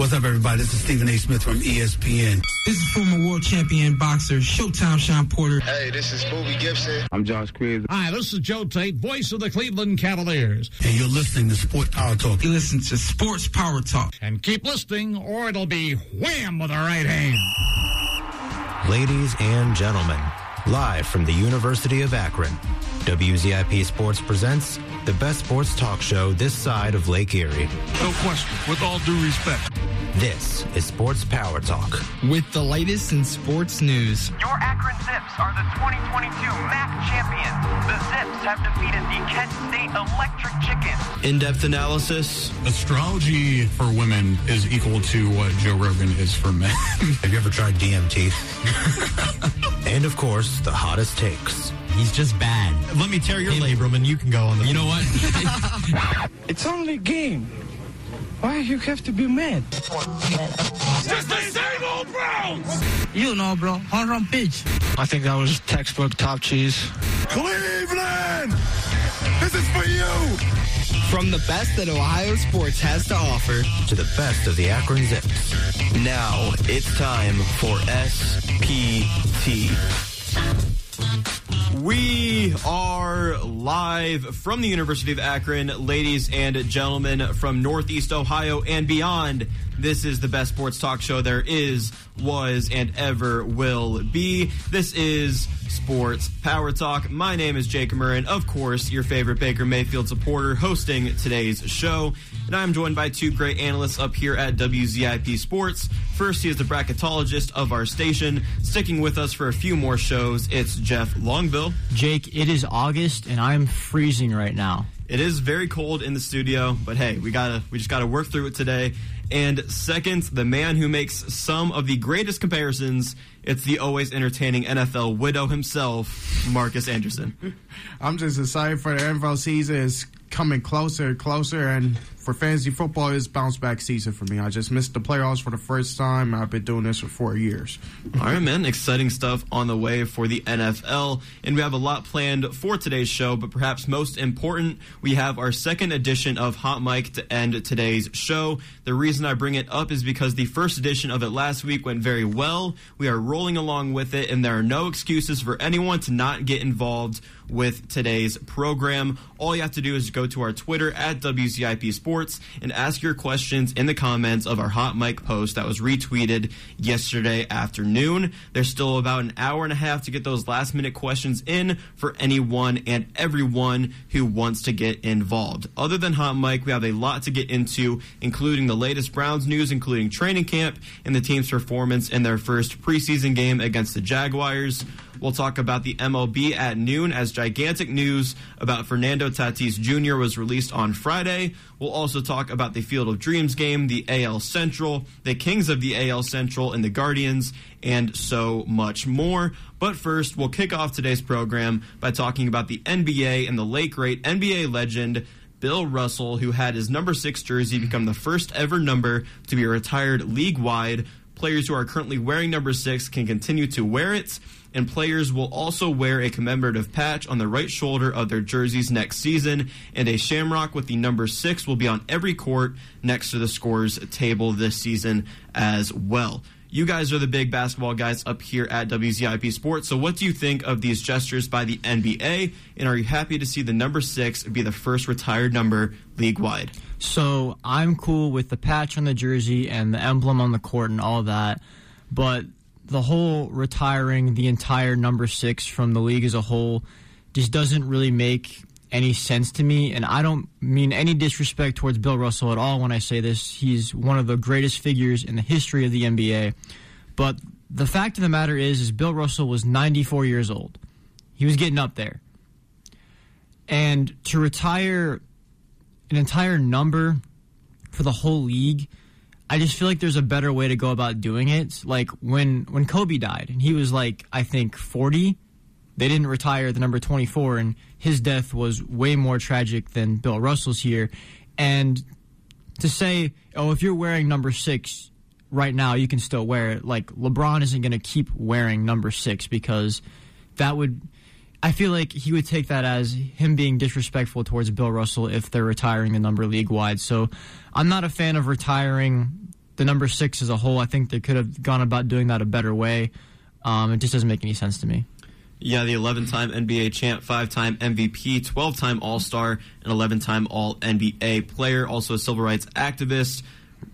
What's up, everybody? This is Stephen A. Smith from ESPN. This is former world champion boxer Showtime Shawn Porter. Hey, this is Bobby Gibson. I'm Josh Cribbs. Hi, this is Joe Tate, voice of the Cleveland Cavaliers. And you're listening to Sports Power Talk. You listen to Sports Power Talk. And keep listening, or it'll be wham with the right hand. Ladies and gentlemen, live from the University of Akron, WZIP Sports presents the best sports talk show this side of Lake Erie. No question. With all due respect. This is Sports Power Talk. With the latest in sports news. Your Akron Zips are the 2022 MAC champions. The Zips have defeated the Kent State Electric Chickens. In-depth analysis. Astrology for women is equal to what Joe Rogan is for men. Have you ever tried DMT? and of course, the hottest takes. He's just bad. Let me tear your labrum and you can go on the. You know what? it's only a game. Why you have to be mad? Just the same old Browns! You know, bro. Home run pitch. I think that was textbook top cheese. Cleveland! This is for you! From the best that Ohio sports has to offer to the best of the Akron Zips. Now it's time for SPT. We are live from the University of Akron, ladies and gentlemen from Northeast Ohio and beyond. This is the best sports talk show there is, was, and ever will be. This is Sports Power Talk. My name is Jake Murrin, of course, your favorite Baker Mayfield supporter, hosting today's show. And I'm joined by two great analysts up here at WZIP Sports. First, he is the bracketologist of our station. Sticking with us for a few more shows, it's Jeff Longville. Jake, it is August, and I'm freezing right now. It is very cold in the studio, but hey, we gotta we just gotta work through it today. And second, the man who makes some of the greatest comparisons, it's the always entertaining NFL widow himself, Marcus Anderson. I'm just excited for the NFL season. It's coming closer and closer, and for fantasy football, it's bounce back season for me. I just missed the playoffs for the first time. I've been doing this for four years. All right, man. Exciting stuff on the way for the NFL. And we have a lot planned for today's show, but perhaps most important, we have our second edition of Hot Mic to end today's show. The reason I bring it up is because the first edition of it last week went very well. We are rolling along with it, and there are no excuses for anyone to not get involved with today's program. All you have to do is go to our Twitter at WZIP Sports and ask your questions in the comments of our Hot Mic post that was retweeted yesterday afternoon. There's still about an hour and a half to get those last minute questions in for anyone and everyone who wants to get involved. Other than Hot Mic, we have a lot to get into, including the latest Browns news, including training camp and the team's performance in their first preseason game against the Jaguars. We'll talk about the MLB at noon as gigantic news about Fernando Tatis Jr. was released on Friday. We'll also talk about the Field of Dreams game, the AL Central, the Kings of the AL Central, and the Guardians, and so much more. But first, we'll kick off today's program by talking about the NBA and the late great NBA legend. Bill Russell, who had his number six jersey become the first ever number to be retired league wide. Players who are currently wearing number six can continue to wear it and players will also wear a commemorative patch on the right shoulder of their jerseys next season, and a shamrock with the number six will be on every court next to the scores table this season as well. You guys are the big basketball guys up here at WZIP Sports. So, what do you think of these gestures by the NBA? And are you happy to see the number six be the first retired number league wide? So, I'm cool with the patch on the jersey and the emblem on the court and all that. But the whole retiring the entire number six from the league as a whole just doesn't really make any sense to me. And I don't mean any disrespect towards Bill Russell at all when I say this. He's one of the greatest figures in the history of the NBA. But the fact of the matter is, is Bill Russell was 94 years old. He was getting up there. And to retire an entire number for the whole league – I just feel like there's a better way to go about doing it. Like when when Kobe died and he was like I think 40, they didn't retire the number 24 and his death was way more tragic than Bill Russell's here. And to say, "Oh, if you're wearing number 6 right now, you can still wear it." Like LeBron isn't going to keep wearing number 6 because that would I feel like he would take that as him being disrespectful towards Bill Russell if they're retiring the number league wide. So I'm not a fan of retiring the number six as a whole, I think they could have gone about doing that a better way. Um, it just doesn't make any sense to me. Yeah, the 11 time NBA champ, 5 time MVP, 12 time All Star, and 11 time All NBA player, also a civil rights activist.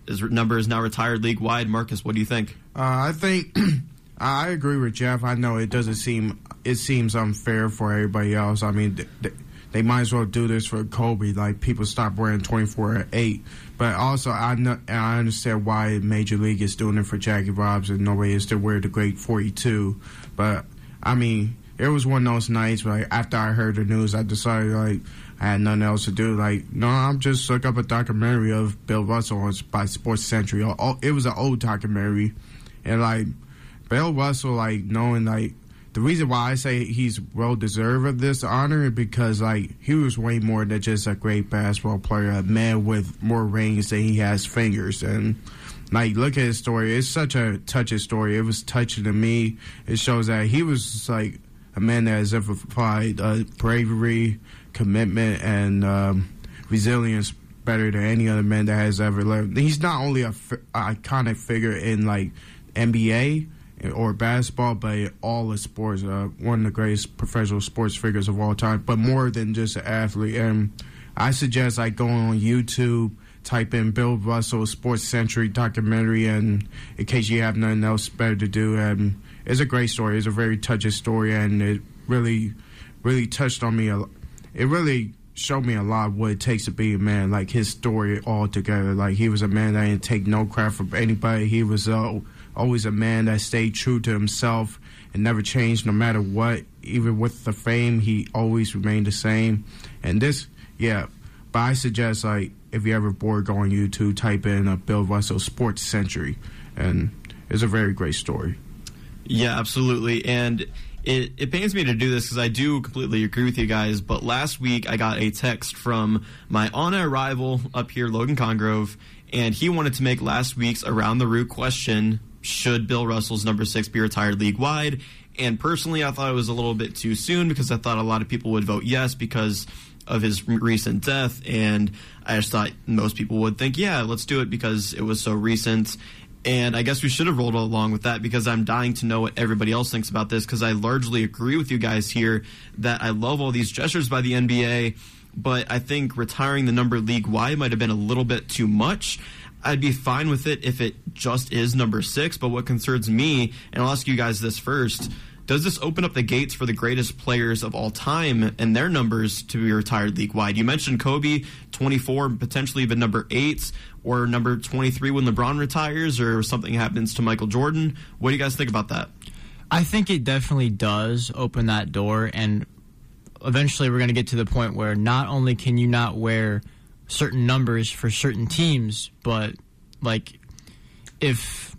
His number is now retired league wide. Marcus, what do you think? Uh, I think I agree with Jeff. I know it doesn't seem it seems unfair for everybody else. I mean, they, they might as well do this for Kobe. Like people stop wearing twenty four at eight. But also, I know, I understand why Major League is doing it for Jackie and nobody is to wear the great forty two. But I mean, it was one of those nights. Where, like after I heard the news, I decided like I had nothing else to do. Like, no, I'm just look up a documentary of Bill Russell by Sports Century. Oh, oh, it was an old documentary, and like Bill Russell, like knowing like the reason why I say he's well deserved of this honor is because like he was way more than just a great basketball player, a man with more rings than he has fingers, and like look at his story. It's such a touching story. It was touching to me. It shows that he was like a man that has exemplified uh, bravery, commitment, and um, resilience better than any other man that has ever lived. He's not only a f- iconic figure in like NBA or basketball, but all the sports. Uh, one of the greatest professional sports figures of all time, but more than just an athlete. And I suggest like going on YouTube, type in Bill Russell Sports Century documentary, and in case you have nothing else better to do, and it's a great story. It's a very touching story, and it really, really touched on me. A, It really showed me a lot what it takes to be a man. Like his story altogether. Like he was a man that didn't take no crap from anybody. He was uh, always a man that stayed true to himself and never changed no matter what. Even with the fame, he always remained the same. And this, yeah. But I suggest like if you ever bored, go on YouTube, type in a Bill Russell Sports Century, and it's a very great story. Yeah, absolutely. And it, it pains me to do this because I do completely agree with you guys. But last week I got a text from my on arrival up here, Logan Congrove, and he wanted to make last week's Around the Roo question should Bill Russell's number six be retired league wide? And personally, I thought it was a little bit too soon because I thought a lot of people would vote yes because of his recent death. And I just thought most people would think, yeah, let's do it because it was so recent. And I guess we should have rolled along with that because I'm dying to know what everybody else thinks about this because I largely agree with you guys here that I love all these gestures by the NBA, but I think retiring the number league wide might have been a little bit too much. I'd be fine with it if it just is number six, but what concerns me, and I'll ask you guys this first does this open up the gates for the greatest players of all time and their numbers to be retired league wide? You mentioned Kobe, 24, potentially even number eight, or number 23 when LeBron retires, or something happens to Michael Jordan. What do you guys think about that? I think it definitely does open that door, and eventually we're going to get to the point where not only can you not wear certain numbers for certain teams, but like if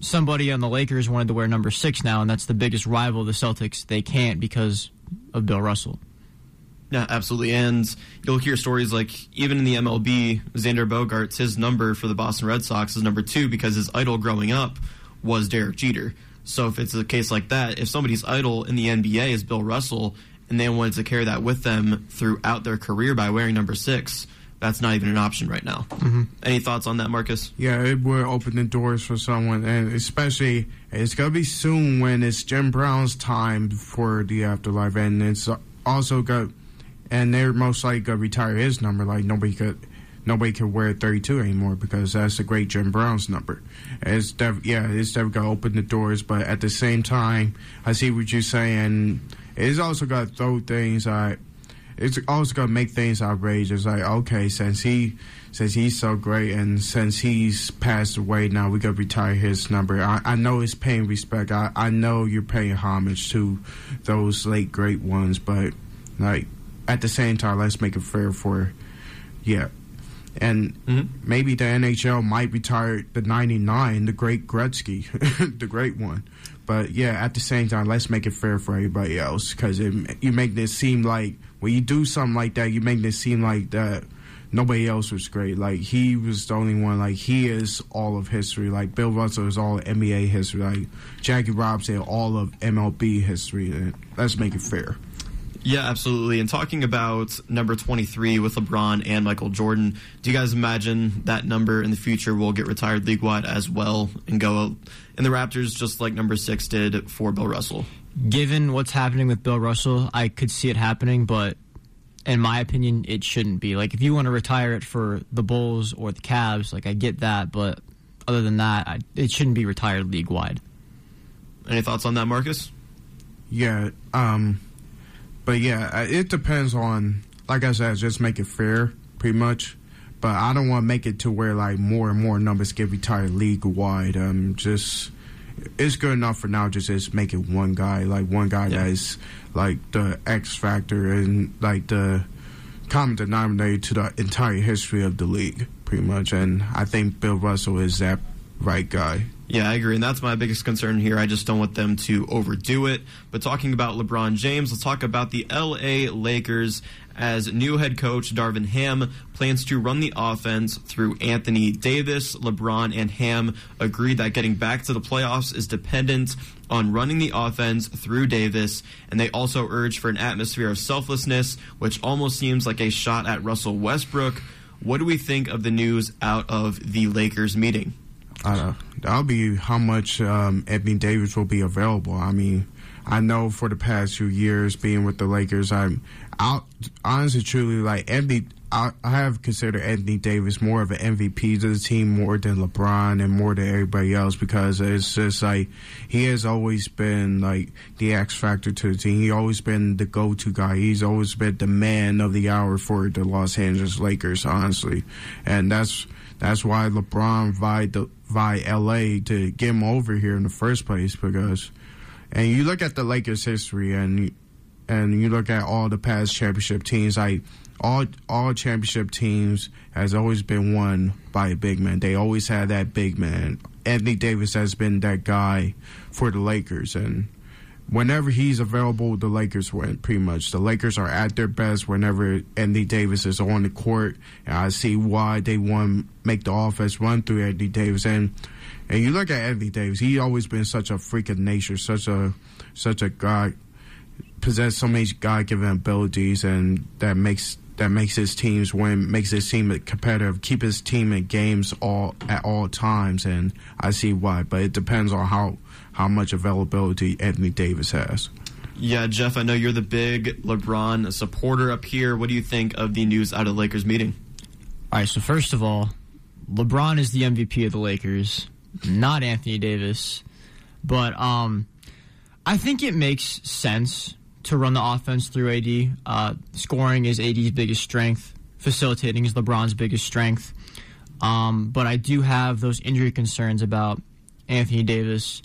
somebody on the Lakers wanted to wear number six now, and that's the biggest rival of the Celtics, they can't because of Bill Russell. Yeah, absolutely. And you'll hear stories like even in the MLB, Xander Bogaerts, his number for the Boston Red Sox is number two because his idol growing up was Derek Jeter. So if it's a case like that, if somebody's idol in the NBA is Bill Russell and they wanted to carry that with them throughout their career by wearing number six, that's not even an option right now. Mm-hmm. Any thoughts on that, Marcus? Yeah, it would open the doors for someone, and especially it's gonna be soon when it's Jim Brown's time for the afterlife, and it's also got, and they're most likely gonna retire his number. Like nobody could, nobody could wear 32 anymore because that's the great Jim Brown's number. It's def- yeah, it's definitely gonna open the doors, but at the same time, I see what you're saying. It's also got to throw things. I it's also gonna make things outrageous. Like, okay, since he since he's so great and since he's passed away, now we gotta retire his number. I, I know it's paying respect. I, I know you're paying homage to those late great ones, but like at the same time, let's make it fair for yeah. And mm-hmm. maybe the NHL might retire the '99, the great Gretzky, the great one. But yeah, at the same time, let's make it fair for everybody else because you make this seem like when you do something like that, you make this seem like that nobody else was great. Like he was the only one. Like he is all of history. Like Bill Russell is all of NBA history. Like Jackie Robinson, all of MLB history. And let's make it fair. Yeah, absolutely. And talking about number 23 with LeBron and Michael Jordan, do you guys imagine that number in the future will get retired league wide as well and go in the Raptors just like number six did for Bill Russell? Given what's happening with Bill Russell, I could see it happening, but in my opinion, it shouldn't be. Like, if you want to retire it for the Bulls or the Cavs, like, I get that, but other than that, I, it shouldn't be retired league wide. Any thoughts on that, Marcus? Yeah, um, but yeah, it depends on, like I said, just make it fair, pretty much. But I don't want to make it to where like more and more numbers get retired league wide. Um, just it's good enough for now. Just just make it one guy, like one guy yeah. that is like the X factor and like the common denominator to the entire history of the league, pretty much. And I think Bill Russell is that right guy. Yeah, I agree. And that's my biggest concern here. I just don't want them to overdo it. But talking about LeBron James, let's talk about the LA Lakers as new head coach Darvin Ham plans to run the offense through Anthony Davis. LeBron and Ham agreed that getting back to the playoffs is dependent on running the offense through Davis, and they also urged for an atmosphere of selflessness, which almost seems like a shot at Russell Westbrook. What do we think of the news out of the Lakers meeting? Uh, that'll be how much um, Anthony Davis will be available. I mean, I know for the past few years being with the Lakers, I'm out, honestly, truly like Anthony. I, I have considered Anthony Davis more of an MVP to the team more than LeBron and more than everybody else because it's just like he has always been like the X factor to the team. He always been the go to guy. He's always been the man of the hour for the Los Angeles Lakers, honestly, and that's that's why LeBron vied the, via LA to get him over here in the first place because and you look at the Lakers history and and you look at all the past championship teams like all all championship teams has always been won by a big man. They always had that big man. Anthony Davis has been that guy for the Lakers and whenever he's available, the Lakers win. Pretty much, the Lakers are at their best whenever Anthony Davis is on the court, and I see why they want make the offense run through Anthony Davis. And and you look at Anthony Davis, he's always been such a freak of nature, such a such a guy possess so many God given abilities, and that makes that makes his teams win, makes his team competitive, keep his team in games all at all times, and I see why. But it depends on how how much availability Anthony Davis has. Yeah, Jeff, I know you're the big LeBron supporter up here. What do you think of the news out of the Lakers meeting? All right, so first of all, LeBron is the MVP of the Lakers, not Anthony Davis. But um, I think it makes sense to run the offense through AD. Uh, scoring is AD's biggest strength, facilitating is LeBron's biggest strength. Um, but I do have those injury concerns about Anthony Davis.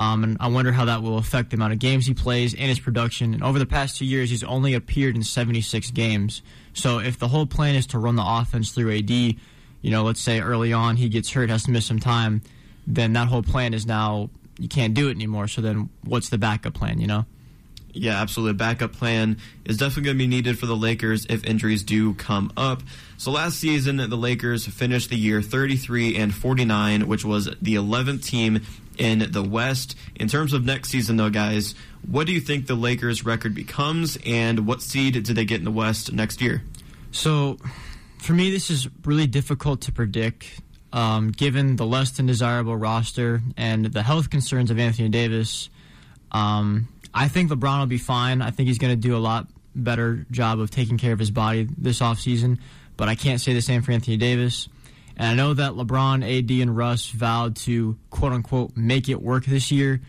Um, and I wonder how that will affect the amount of games he plays and his production. And over the past two years, he's only appeared in 76 games. So if the whole plan is to run the offense through AD, you know, let's say early on he gets hurt, has to miss some time, then that whole plan is now you can't do it anymore. So then what's the backup plan, you know? Yeah, absolutely. Backup plan is definitely going to be needed for the Lakers if injuries do come up. So last season, the Lakers finished the year 33 and 49, which was the 11th team in the West. In terms of next season, though, guys, what do you think the Lakers' record becomes, and what seed do they get in the West next year? So, for me, this is really difficult to predict. Um, given the less than desirable roster and the health concerns of Anthony Davis, um, I think LeBron will be fine. I think he's going to do a lot better job of taking care of his body this offseason, but I can't say the same for Anthony Davis. And I know that LeBron, AD, and Russ vowed to quote unquote make it work this year,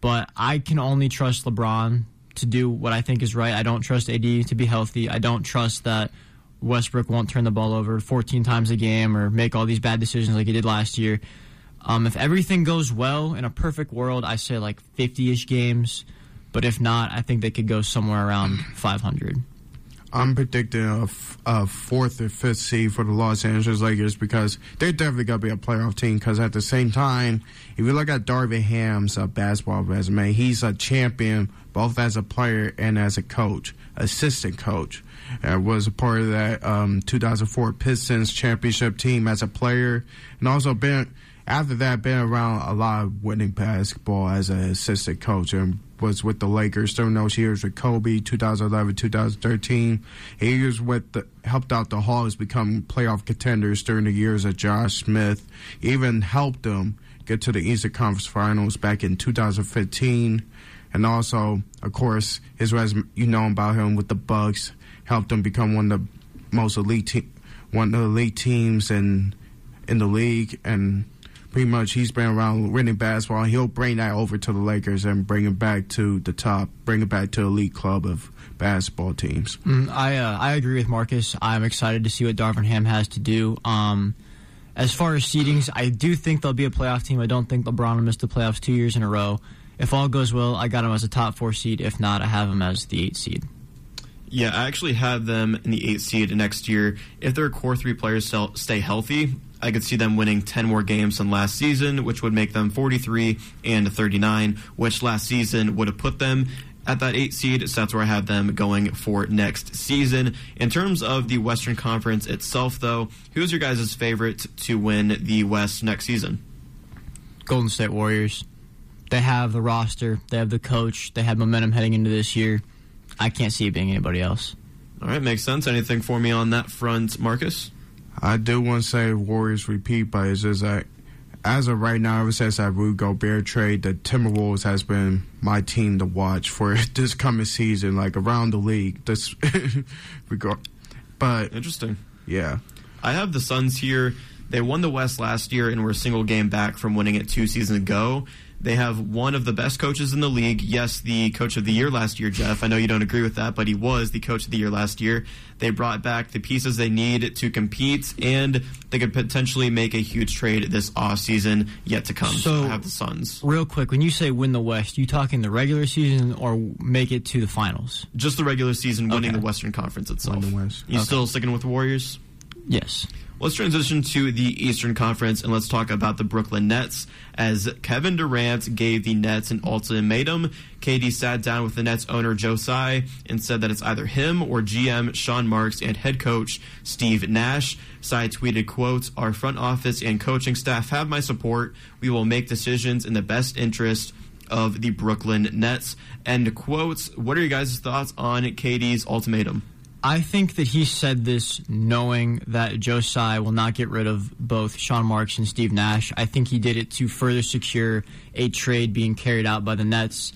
but I can only trust LeBron to do what I think is right. I don't trust AD to be healthy. I don't trust that Westbrook won't turn the ball over 14 times a game or make all these bad decisions like he did last year. Um, if everything goes well in a perfect world, I say like 50 ish games. But if not, I think they could go somewhere around 500. I'm predicting a, f- a fourth or fifth seed for the Los Angeles Lakers because they're definitely going to be a playoff team. Because at the same time, if you look at Darvin Ham's uh, basketball resume, he's a champion both as a player and as a coach, assistant coach. And was a part of that um, 2004 Pistons championship team as a player, and also been after that, been around a lot of winning basketball as an assistant coach and was with the Lakers during those years with Kobe, 2011, 2013. He was with the, helped out the Hawks become playoff contenders during the years of Josh Smith. Even helped them get to the Eastern Conference Finals back in 2015. And also, of course, his resume, you know about him with the Bucks, helped them become one of the most elite te- one of the elite teams in in the league and pretty much he's been around winning basketball. He'll bring that over to the Lakers and bring it back to the top, bring it back to the elite club of basketball teams. Mm, I uh, I agree with Marcus. I'm excited to see what Darvin Ham has to do. Um, as far as seedings, I do think they'll be a playoff team. I don't think LeBron will miss the playoffs two years in a row. If all goes well, I got him as a top four seed. If not, I have him as the eight seed. Yeah, I actually have them in the eight seed next year. If their core three players stay healthy, I could see them winning 10 more games than last season, which would make them 43 and 39, which last season would have put them at that eight seed. So that's where I have them going for next season. In terms of the Western Conference itself, though, who's your guys' favorite to win the West next season? Golden State Warriors. They have the roster, they have the coach, they have momentum heading into this year. I can't see it being anybody else. All right, makes sense. Anything for me on that front, Marcus? I do want to say Warriors repeat, but it's just that as of right now, ever since that Rudy Gobert trade, the Timberwolves has been my team to watch for this coming season, like around the league. This regard, but interesting. Yeah, I have the Suns here. They won the West last year and were a single game back from winning it two seasons ago. They have one of the best coaches in the league. Yes, the coach of the year last year, Jeff. I know you don't agree with that, but he was the coach of the year last year. They brought back the pieces they need to compete, and they could potentially make a huge trade this off season yet to come. So, I have the Suns. Real quick, when you say win the West, you talking the regular season or make it to the finals? Just the regular season, winning okay. the Western Conference itself. Win the West. You okay. still sticking with the Warriors? Yes. Let's transition to the Eastern Conference and let's talk about the Brooklyn Nets. As Kevin Durant gave the Nets an ultimatum, KD sat down with the Nets owner Joe Tsai and said that it's either him or GM Sean Marks and head coach Steve Nash. Tsai tweeted, quote, Our front office and coaching staff have my support. We will make decisions in the best interest of the Brooklyn Nets. End quotes. What are your guys' thoughts on KD's ultimatum? I think that he said this knowing that Joe Tsai will not get rid of both Sean Marks and Steve Nash. I think he did it to further secure a trade being carried out by the Nets.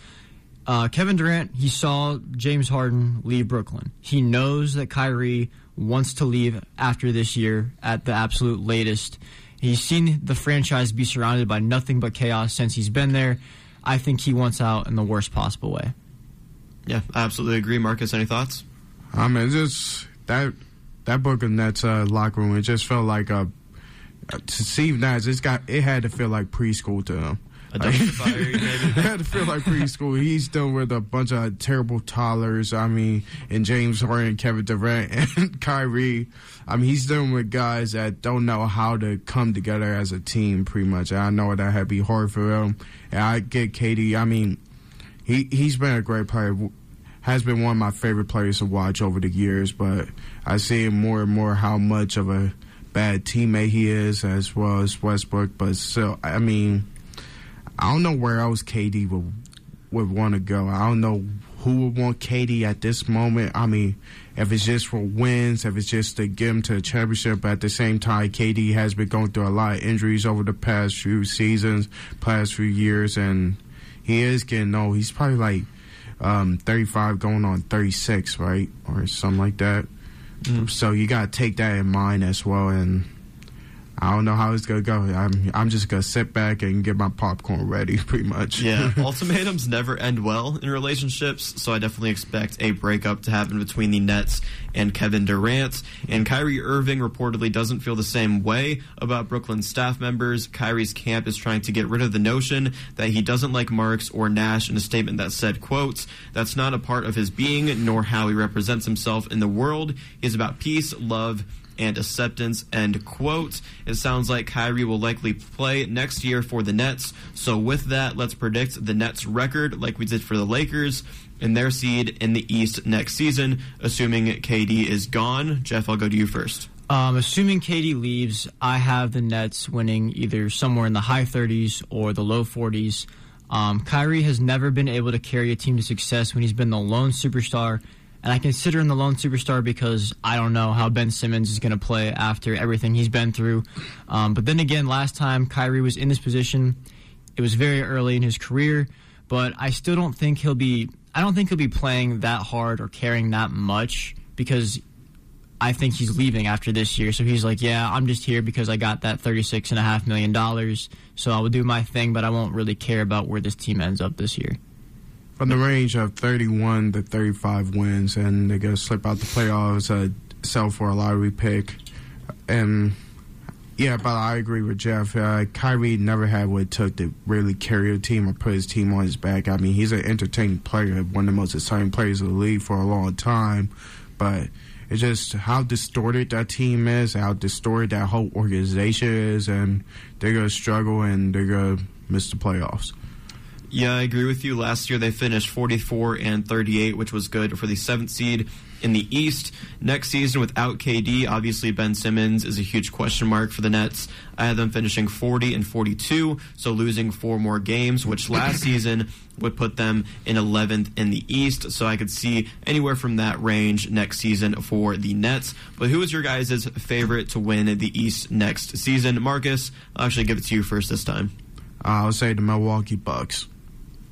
Uh, Kevin Durant, he saw James Harden leave Brooklyn. He knows that Kyrie wants to leave after this year at the absolute latest. He's seen the franchise be surrounded by nothing but chaos since he's been there. I think he wants out in the worst possible way. Yeah, I absolutely agree. Marcus, any thoughts? I mean, just that that Brooklyn Nets uh, locker room. It just felt like a to Steve Nash. It's got it had to feel like preschool to him. It had to feel like preschool. He's dealing with a bunch of terrible toddlers. I mean, and James Harden, Kevin Durant, and Kyrie. I mean, he's dealing with guys that don't know how to come together as a team. Pretty much, and I know that had to be hard for him. And I get KD. I mean, he he's been a great player has been one of my favorite players to watch over the years, but I see more and more how much of a bad teammate he is, as well as Westbrook. But still, I mean, I don't know where else KD would would want to go. I don't know who would want KD at this moment. I mean, if it's just for wins, if it's just to get him to a championship, but at the same time, KD has been going through a lot of injuries over the past few seasons, past few years, and he is getting old. He's probably like um, 35 going on 36, right? Or something like that. Mm. So you got to take that in mind as well. And I don't know how it's gonna go. I'm I'm just gonna sit back and get my popcorn ready, pretty much. Yeah, ultimatums never end well in relationships, so I definitely expect a breakup to happen between the Nets and Kevin Durant. And Kyrie Irving reportedly doesn't feel the same way about Brooklyn staff members. Kyrie's camp is trying to get rid of the notion that he doesn't like Marks or Nash in a statement that said, "quotes That's not a part of his being, nor how he represents himself in the world. He's about peace, love." And acceptance. End quote. It sounds like Kyrie will likely play next year for the Nets. So with that, let's predict the Nets record like we did for the Lakers and their seed in the East next season, assuming KD is gone. Jeff, I'll go to you first. Um, assuming KD leaves, I have the Nets winning either somewhere in the high 30s or the low 40s. Um, Kyrie has never been able to carry a team to success when he's been the lone superstar, and I consider him the lone superstar because I don't know how Ben Simmons is going to play after everything he's been through. Um, but then again, last time Kyrie was in this position, it was very early in his career, but I still don't think he'll be. I don't think he'll be playing that hard or caring that much because I think he's leaving after this year. So he's like, yeah, I'm just here because I got that $36.5 million. So I will do my thing, but I won't really care about where this team ends up this year. From the range of 31 to 35 wins, and they're going to slip out the playoffs, uh, sell for a lottery pick. And yeah, but I agree with Jeff. Uh, Kyrie never had what it took to really carry a team or put his team on his back. I mean, he's an entertaining player, one of the most exciting players in the league for a long time. But it's just how distorted that team is, how distorted that whole organization is, and they're going to struggle and they're going to miss the playoffs. Yeah, I agree with you. Last year they finished 44 and 38, which was good for the seventh seed in the East. Next season, without KD, obviously Ben Simmons is a huge question mark for the Nets. I had them finishing 40 and 42, so losing four more games, which last season would put them in 11th in the East. So I could see anywhere from that range next season for the Nets. But who is your guys' favorite to win the East next season? Marcus, I'll actually give it to you first this time. Uh, I'll say the Milwaukee Bucks.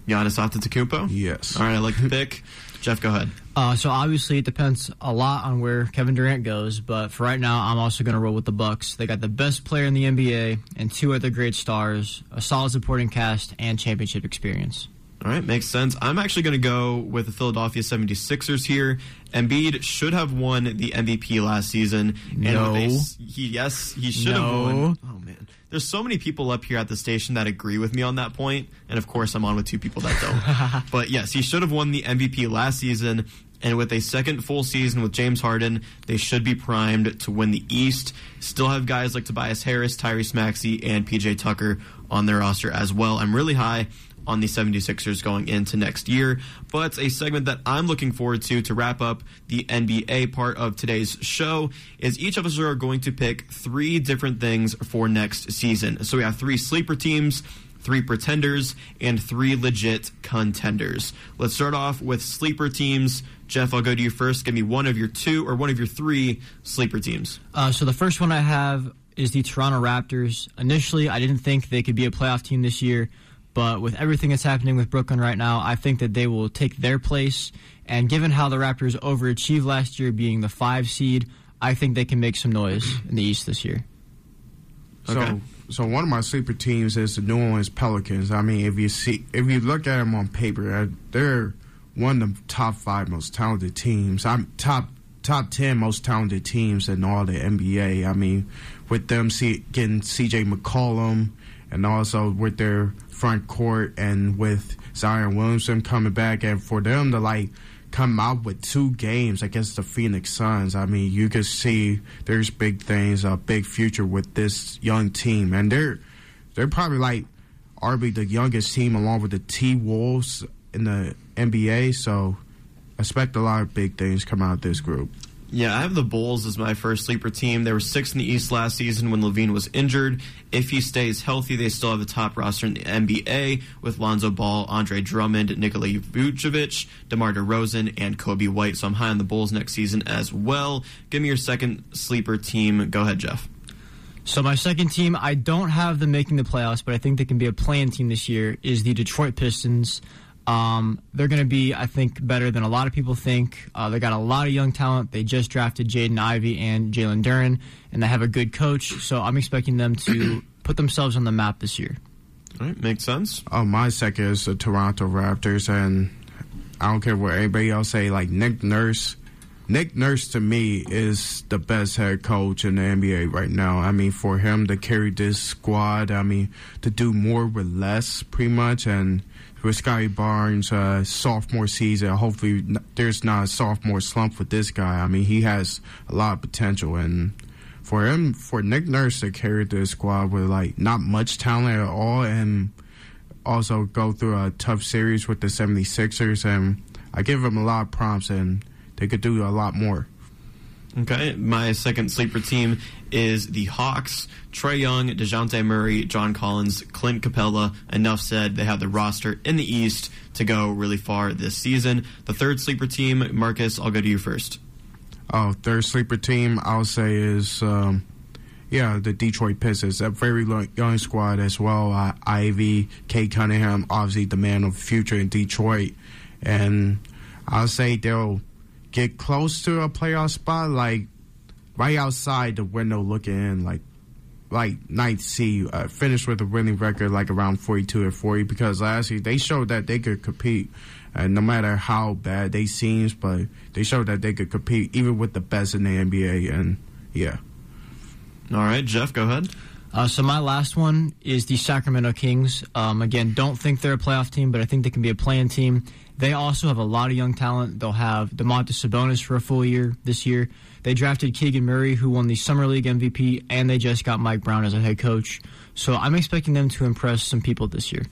Giannis Antetokounmpo? Yes. All right, I like the pick. Jeff, go ahead. Uh, so obviously it depends a lot on where Kevin Durant goes, but for right now, I'm also going to roll with the Bucks. They got the best player in the NBA and two other great stars, a solid supporting cast, and championship experience. All right, makes sense. I'm actually going to go with the Philadelphia 76ers here. Embiid should have won the MVP last season. No. They, he, yes, he should no. have won. Oh, man. There's so many people up here at the station that agree with me on that point, and of course, I'm on with two people that don't. but yes, he should have won the MVP last season, and with a second full season with James Harden, they should be primed to win the East. Still have guys like Tobias Harris, Tyrese Maxey, and PJ Tucker on their roster as well. I'm really high on the 76ers going into next year. But a segment that I'm looking forward to to wrap up the NBA part of today's show is each of us are going to pick three different things for next season. So we have three sleeper teams. Three pretenders and three legit contenders. Let's start off with sleeper teams. Jeff, I'll go to you first. Give me one of your two or one of your three sleeper teams. Uh, so the first one I have is the Toronto Raptors. Initially, I didn't think they could be a playoff team this year. But with everything that's happening with Brooklyn right now, I think that they will take their place. And given how the Raptors overachieved last year, being the five seed, I think they can make some noise in the East this year. Okay. So, so one of my sleeper teams is the New Orleans Pelicans. I mean, if you see, if you look at them on paper, uh, they're one of the top five most talented teams. I'm top top ten most talented teams in all the NBA. I mean, with them see, getting C.J. McCollum and also with their front court and with Zion Williamson coming back, and for them to like come out with two games against the Phoenix Suns, I mean, you can see there's big things, a big future with this young team, and they're they're probably like arguably the youngest team along with the T Wolves in the NBA. So expect a lot of big things come out of this group. Yeah, I have the Bulls as my first sleeper team. They were sixth in the East last season when LaVine was injured. If he stays healthy, they still have a top roster in the NBA with Lonzo Ball, Andre Drummond, Nikola Vucevic, DeMar DeRozan, and Coby White. So I'm high on the Bulls next season as well. Give me your second sleeper team. Go ahead, Jeff. So my second team, I don't have them making the playoffs, but I think they can be a play-in team this year. Is the Detroit Pistons. Um, they're going to be, I think, better than a lot of people think. Uh, they got a lot of young talent. They just drafted Jaden Ivey and Jalen Duren, and they have a good coach. So I'm expecting them to put themselves on the map this year. All right, makes sense. Oh, my second is the Toronto Raptors, and I don't care what anybody else say. Like Nick Nurse, Nick Nurse to me is the best head coach in the NBA right now. I mean, for him to carry this squad, I mean, to do more with less, pretty much, and with Scottie Barnes' uh, sophomore season. Hopefully, there's not a sophomore slump with this guy. I mean, he has a lot of potential, and for him, for Nick Nurse to carry the squad with like not much talent at all, and also go through a tough series with the 76ers, and I give him a lot of prompts, and they could do a lot more. Okay, my second sleeper team is the Hawks. Trae Young, DeJounte Murray, John Collins, Clint Capela. Enough said. They have the roster in the East to go really far this season. The third sleeper team, Marcus, I'll go to you first. Oh, third sleeper team, I'll say is, um, yeah, the Detroit Pistons. A very young squad as well. Uh, Ivey, Cade Cunningham, obviously the man of the future in Detroit. And I'll say they'll get close to a playoff spot, like right outside the window looking in, like like ninth seed, uh, finished with a winning record like around 42 or 40 because last year they showed that they could compete. And no matter how bad they seems, but they showed that they could compete even with the best in the NBA. And yeah. All right, Jeff, go ahead. Uh, so my last one is the Sacramento Kings. Um, again, don't think they're a playoff team, but I think they can be a play-in team. They also have a lot of young talent. They'll have Domantas Sabonis for a full year this year. They drafted Keegan Murray, who won the Summer League MVP, and they just got Mike Brown as a head coach. So I'm expecting them to impress some people this year.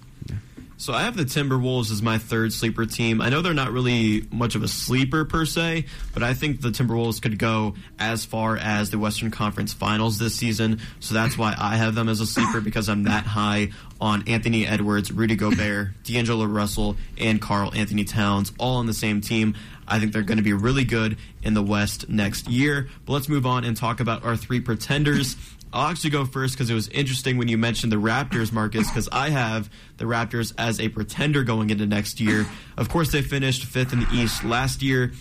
So I have the Timberwolves as my third sleeper team. I know they're not really much of a sleeper per se, but I think the Timberwolves could go as far as the Western Conference Finals this season. So that's why I have them as a sleeper because I'm that high on Anthony Edwards, Rudy Gobert, D'Angelo Russell, and Karl Anthony Towns all on the same team. I think they're going to be really good in the West next year. But let's move on and talk about our three pretenders. I'll actually go first because it was interesting when you mentioned the Raptors, Marcus, because I have the Raptors as a pretender going into next year. Of course, they finished fifth in the East last year.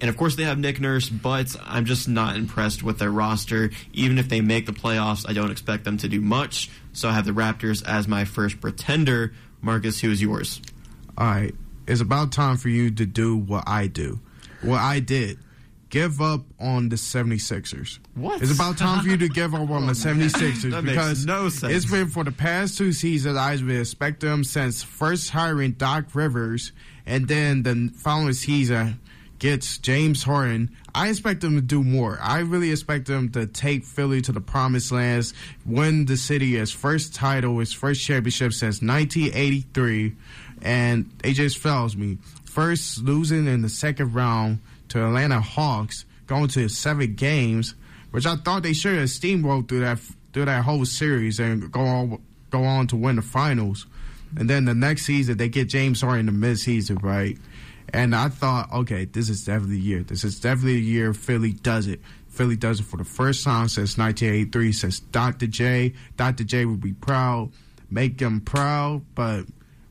And of course, they have Nick Nurse, but I'm just not impressed with their roster. Even if they make the playoffs, I don't expect them to do much. So I have the Raptors as my first pretender. Marcus, who is yours? All right. It's about time for you to do what I do. What I did give up on the 76ers. What? It's about time for you to give up on the 76ers that because no sense. it's been for the past two seasons I've been expecting them since first hiring Doc Rivers and then the following season gets James Harden. I expect them to do more. I really expect them to take Philly to the promised lands, win the city its first title, its first championship since 1983, and they just fails me. First losing in the second round to Atlanta Hawks, going to seven games, which I thought they should have steamrolled through that through that whole series and go on go on to win the finals. And then the next season they get James Harden in the midseason, right? And I thought, okay, this is definitely the year. This is definitely the year Philly does it. Philly does it for the first time since 1983. Since Dr. J, Dr. J would be proud, make him proud, but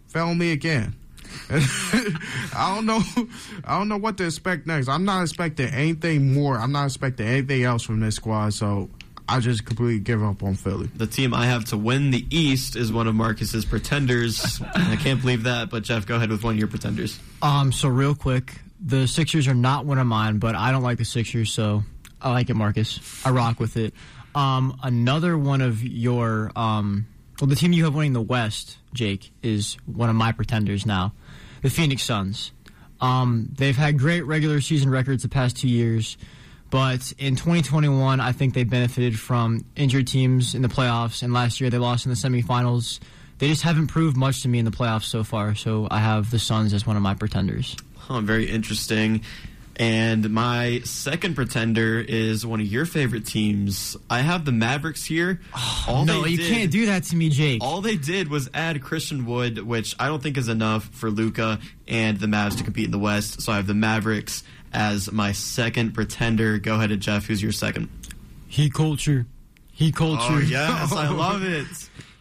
fail me again. I don't know. I don't know what to expect next. I'm not expecting anything more. I'm not expecting anything else from this squad. So I just completely give up on Philly. The team I have to win the East is one of Marcus's pretenders. I can't believe that. But Jeff, go ahead with one of your pretenders. Um. So real quick, the Sixers are not one of mine, but I don't like the Sixers, so I like it, Marcus. I rock with it. Um. Another one of your um. Well, the team you have winning the West, Jake, is one of my pretenders now the Phoenix Suns. Um, they've had great regular season records the past two years, but in 2021, I think they benefited from injured teams in the playoffs, and last year they lost in the semifinals. They just haven't proved much to me in the playoffs so far, so I have the Suns as one of my pretenders. Huh, very interesting. And my second pretender is one of your favorite teams. I have the Mavericks here. Oh, All no, you did, can't do that to me, Jake. All they did was add Christian Wood, which I don't think is enough for Luka and the Mavs to compete in the West. So I have the Mavericks as my second pretender. Go ahead, Jeff. Who's your second? Heat culture. Heat culture. Oh, yes, I love it.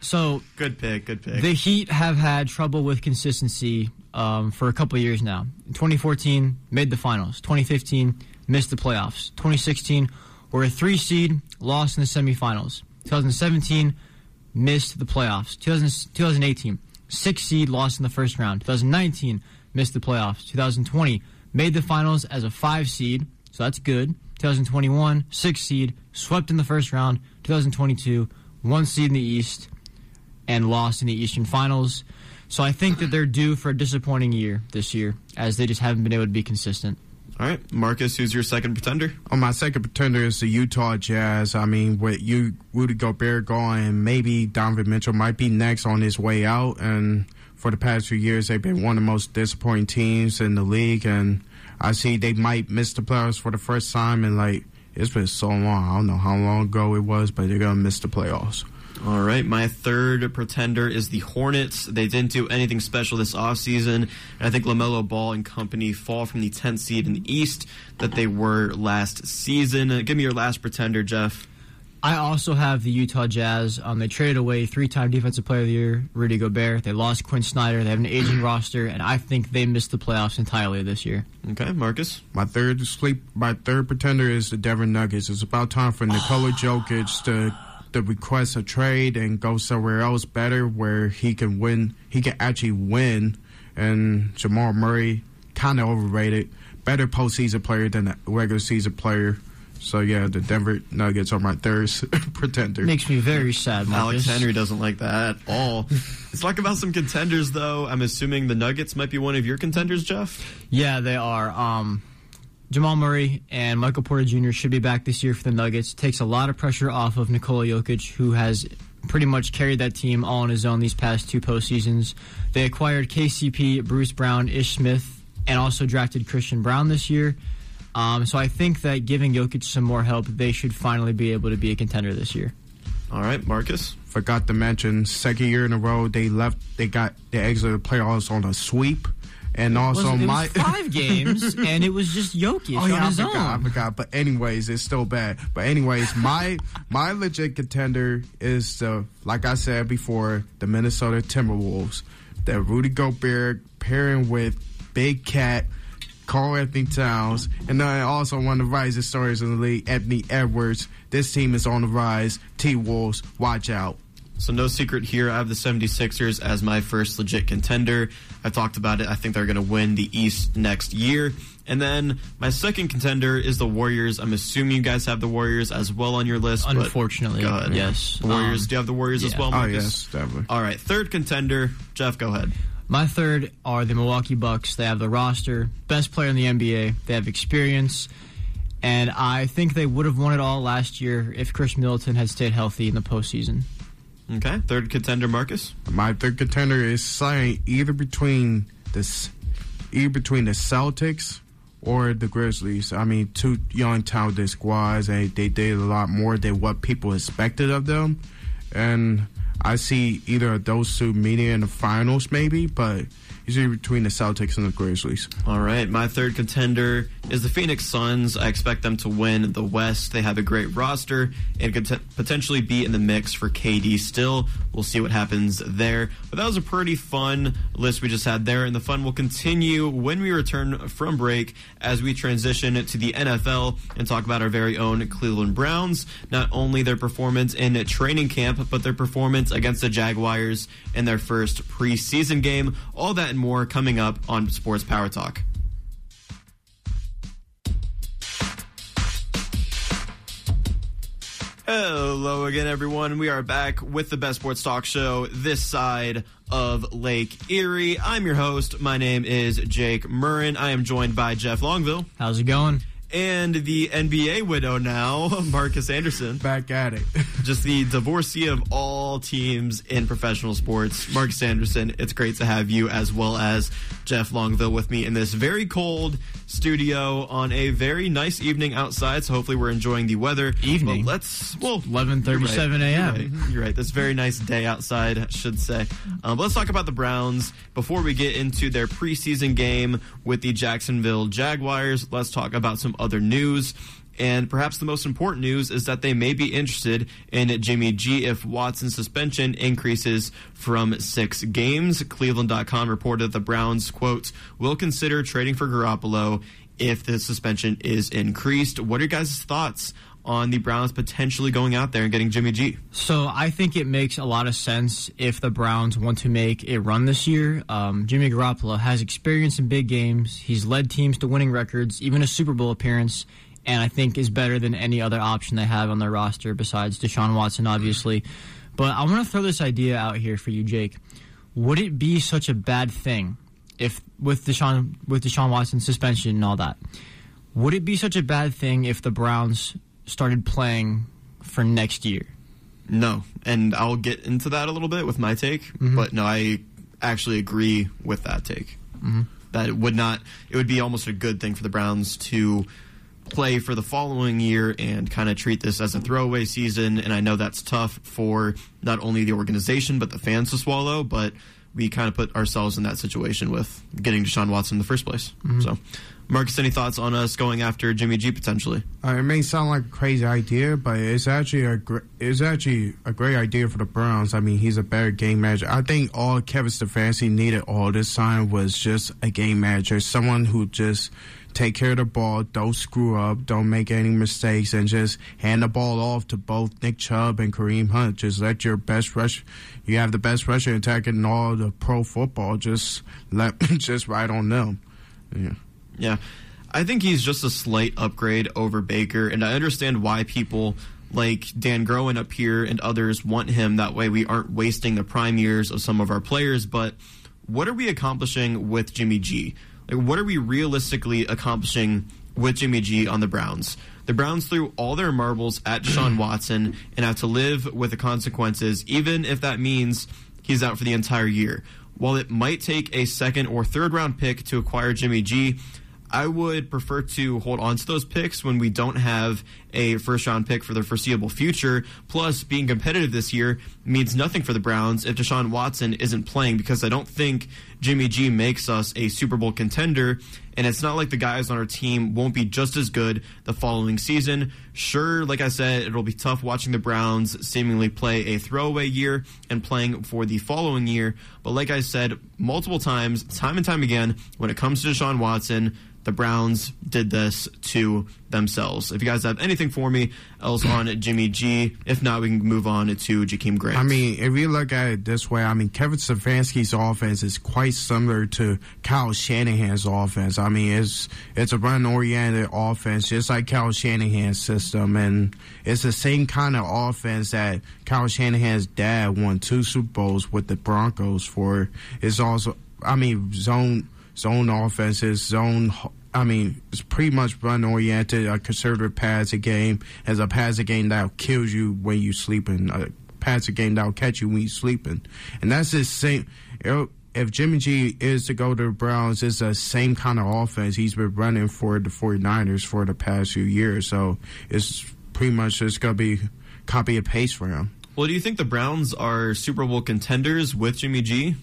So good pick. Good pick. The Heat have had trouble with consistency um, for a couple years now. In 2014, made the finals. 2015, missed the playoffs. 2016, were a three seed, lost in the semifinals. 2017, missed the playoffs. 2018, six seed, lost in the first round. 2019, missed the playoffs. 2020, made the finals as a five seed, so that's good. 2021, six seed, swept in the first round. 2022, one seed in the East, and lost in the Eastern Finals. So I think that they're due for a disappointing year this year, as they just haven't been able to be consistent. All right, Marcus, who's your second pretender? Oh, my second pretender is the Utah Jazz. I mean, with you, Rudy Gobert going, maybe Donovan Mitchell might be next on his way out. And for the past few years, they've been one of the most disappointing teams in the league. And I see they might miss the playoffs for the first time in like it's been so long. I don't know how long ago it was, but they're gonna miss the playoffs. All right, my third pretender is the Hornets. They didn't do anything special this offseason, and I think LaMelo Ball and company fall from the 10th seed in the East that they were last season. Uh, give me your last pretender, Jeff. I also have the Utah Jazz. Um, they traded away three-time Defensive Player of the Year Rudy Gobert. They lost Quin Snyder. They have an aging roster, and I think they missed the playoffs entirely this year. Okay, Marcus. My third sleep. My third pretender is the Denver Nuggets. It's about time for Nikola Jokic to to request a trade and go somewhere else better, where he can win. He can actually win. And Jamal Murray, kind of overrated. Better postseason player than a regular season player. So yeah, the Denver Nuggets are my third pretender. Makes me very sad. Alex Marcus. Henry doesn't like that at all. Let's talk about some contenders, though. I'm assuming the Nuggets might be one of your contenders, Jeff. Yeah, they are. Um, Jamal Murray and Michael Porter Jr. should be back this year for the Nuggets. Takes a lot of pressure off of Nikola Jokic, who has pretty much carried that team all on his own these past two postseasons. They acquired KCP, Bruce Brown, Ish Smith, and also drafted Christian Braun this year. Um, so I think that giving Jokic some more help, they should finally be able to be a contender this year. All right, Marcus. Forgot to mention, second year in a row they left. They got they exited the playoffs on a sweep, and also it was, it my was five games, and it was just Jokic Oh yeah, on I his forgot, I own. forgot. But anyways, it's still bad. But anyways, my my legit contender is the like I said before, the Minnesota Timberwolves. That Rudy Gobert pairing with Big Cat, Karl-Anthony Towns, and then also one of the rising stars in the league, Anthony Edwards. This team is on the rise. T Wolves, watch out. So no secret here. I have the 76ers as my first legit contender. I've talked about it. I think they're going to win the East next year. And then my second contender is the Warriors. I'm assuming you guys have the Warriors as well on your list. Unfortunately, go ahead. yes. The Warriors. Um, Do you have the Warriors as yeah. well, Oh Marcus? yes, definitely. All right. Third contender, Jeff. Go ahead. My third are the Milwaukee Bucks. They have the roster, best player in the NBA. They have experience, and I think they would have won it all last year if Khris Middleton had stayed healthy in the postseason. Okay. Third contender, Marcus. My third contender is saying either between this, either between the Celtics or the Grizzlies. I mean, two young talented squads, and they did a lot more than what people expected of them. And I see either of those two meeting in the finals, maybe, but between the Celtics and the Grizzlies. All right, my third contender is the Phoenix Suns. I expect them to win the West. They have a great roster and could t- potentially be in the mix for KD still. We'll see what happens there. But that was a pretty fun list we just had there, and the fun will continue when we return from break as we transition to the NFL and talk about our very own Cleveland Browns. Not only their performance in training camp, but their performance against the Jaguars in their first preseason game. All that and more coming up on Sports Power Talk. Hello again, everyone. We are back with the best sports talk show this side of Lake Erie. I'm your host. My name is Jake Murrin. I am joined by Jeff Longville. How's it going? And the NBA widow now, Marcus Anderson. Back at it. Just the divorcee of all teams in professional sports, Marcus Anderson. It's great to have you as well as Jeff Longville with me in this very cold studio on a very nice evening outside. So hopefully we're enjoying the weather. Evening. Well, let's well 11:37 you're a.m. You're right. You're right. This very nice day outside, I should say. Um, but let's talk about the Browns before we get into their preseason game with the Jacksonville Jaguars. Let's talk about some other news. And perhaps the most important news is that they may be interested in Jimmy G if Watson's suspension increases from six games. Cleveland.com reported the Browns, quote, will consider trading for Garoppolo if the suspension is increased. What are your guys' thoughts on the Browns potentially going out there and getting Jimmy G? So I think it makes a lot of sense if the Browns want to make a run this year. Um, Jimmy Garoppolo has experience in big games. He's led teams to winning records, even a Super Bowl appearance, and I think is better than any other option they have on their roster besides Deshaun Watson, obviously. But I want to throw this idea out here for you, Jake. Would it be such a bad thing if with Deshaun with Deshaun Watson's suspension and all that? Would it be such a bad thing if the Browns started playing for next year? No, and I'll get into that a little bit with my take, Mm-hmm. but no, I actually agree with that take. Mhm. That it would not, it would be almost a good thing for the Browns to play for the following year and kind of treat this as a throwaway season. And I know that's tough for not only the organization but the fans to swallow. But we kind of put ourselves in that situation with getting Deshaun Watson in the first place. Mm-hmm. So, Marcus, any thoughts on us going after Jimmy G potentially? Uh, it may sound like a crazy idea, but it's actually a gr- it's actually a great idea for the Browns. I mean, he's a better game manager. I think all Kevin Stefanski needed all this time was just a game manager, someone who just take care of the ball, don't screw up, don't make any mistakes, and just hand the ball off to both Nick Chubb and Kareem Hunt. Just let your best rush, you have the best rusher attack in all the pro football. Just let, just right on them. Yeah. Yeah. I think he's just a slight upgrade over Baker, and I understand why people like Dan Groen up here and others want him. That way, we aren't wasting the prime years of some of our players. But what are we accomplishing with Jimmy G? Like, what are we realistically accomplishing with Jimmy G on the Browns? The Browns threw all their marbles at Deshaun Watson and have to live with the consequences, even if that means he's out for the entire year. While it might take a second or third round pick to acquire Jimmy G, I would prefer to hold on to those picks when we don't have a first round pick for the foreseeable future. Plus, being competitive this year means nothing for the Browns if Deshaun Watson isn't playing because I don't think Jimmy G makes us a Super Bowl contender. And it's not like the guys on our team won't be just as good the following season. Sure, like I said, it'll be tough watching the Browns seemingly play a throwaway year and playing for the following year. But like I said multiple times, time and time again, when it comes to Deshaun Watson, the Browns did this to themselves. If you guys have anything for me else on Jimmy G, if not, we can move on to Jakeem Grant. I mean, if you look at it this way, I mean, Kevin Stefanski's offense is quite similar to Kyle Shanahan's offense. I mean, it's it's a run-oriented offense, just like Kyle Shanahan's system, and it's the same kind of offense that Kyle Shanahan's dad won two Super Bowls with the Broncos for. It's also, I mean, zone zone offenses, zone. I mean, it's pretty much run oriented, a conservative passing game, as a passing game that kills you when you sleeping, pass a game that'll catch you when you sleeping, and that's the same. If Jimmy G is to go to the Browns, it's the same kind of offense he's been running for the 49ers for the past few years. So it's pretty much just going to be copy and paste for him. Well, do you think the Browns are Super Bowl contenders with Jimmy G?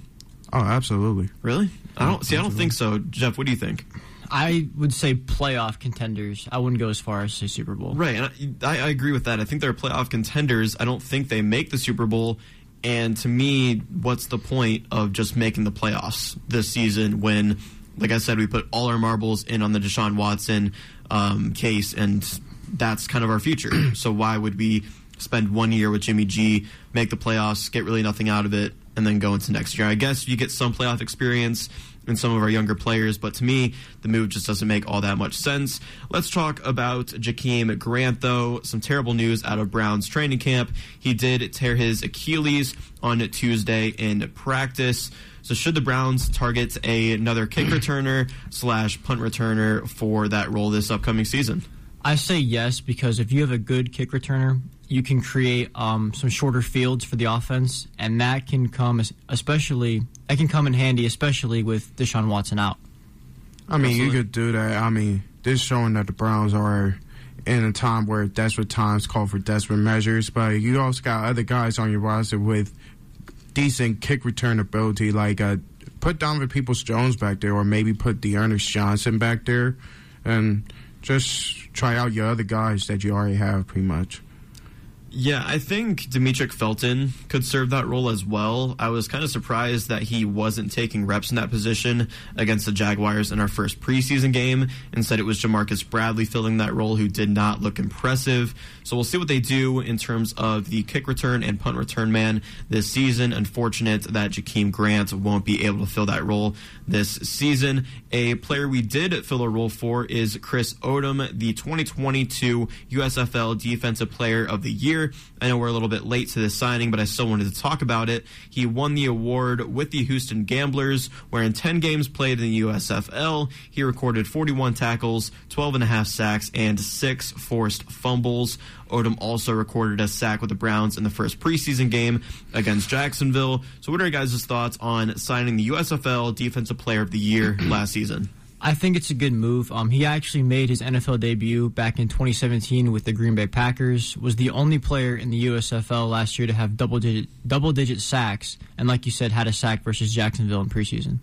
Oh, absolutely. Really? I don't see. I don't think so. Jeff, what do you think? I would say playoff contenders. I wouldn't go as far as say Super Bowl. Right, and I, I agree with that. I think they're playoff contenders. I don't think they make the Super Bowl. And to me, what's the point of just making the playoffs this season when, like I said, we put all our marbles in on the Deshaun Watson um, case, and that's kind of our future. so why would we spend one year with Jimmy G, make the playoffs, get really nothing out of it, and then go into next year? I guess you get some playoff experience in some of our younger players, but to me, the move just doesn't make all that much sense. Let's talk about Jakeem Grant, though. Some terrible news out of Brown's training camp. He did tear his Achilles on Tuesday in practice. So should the Browns target a, another kick returner slash punt returner for that role this upcoming season? I say yes because if you have a good kick returner, you can create um, some shorter fields for the offense, and that can come especially that can come in handy, especially with Deshaun Watson out. I mean, Absolutely. you could do that. I mean, this showing that the Browns are in a time where desperate times call for desperate measures, but you also got other guys on your roster with decent kick return ability, like uh, put Donovan Peoples-Jones back there, or maybe put D'Ernest Johnson back there, and just try out your other guys that you already have, pretty much. Yeah, I think Demetric Felton could serve that role as well. I was kind of surprised that he wasn't taking reps in that position against the Jaguars in our first preseason game. Instead, it was Jamarcus Bradley filling that role, who did not look impressive. So we'll see what they do in terms of the kick return and punt return man this season. Unfortunate that Jakeem Grant won't be able to fill that role this season. A player we did fill a role for is Chris Odom, the 2022 USFL Defensive Player of the Year. I know we're a little bit late to this signing, but I still wanted to talk about it. He won the award with the Houston Gamblers, where in 10 games played in the USFL, he recorded 41 tackles, 12 and a half sacks, and six forced fumbles. Odom also recorded a sack with the Browns in the first preseason game against Jacksonville. So, what are your guys' thoughts on signing the USFL Defensive Player of the Year last season? I think it's a good move. Um, he actually made his NFL debut back in 2017 with the Green Bay Packers. Was the only player in the USFL last year to have double digit double digit sacks, and like you said, had a sack versus Jacksonville in preseason.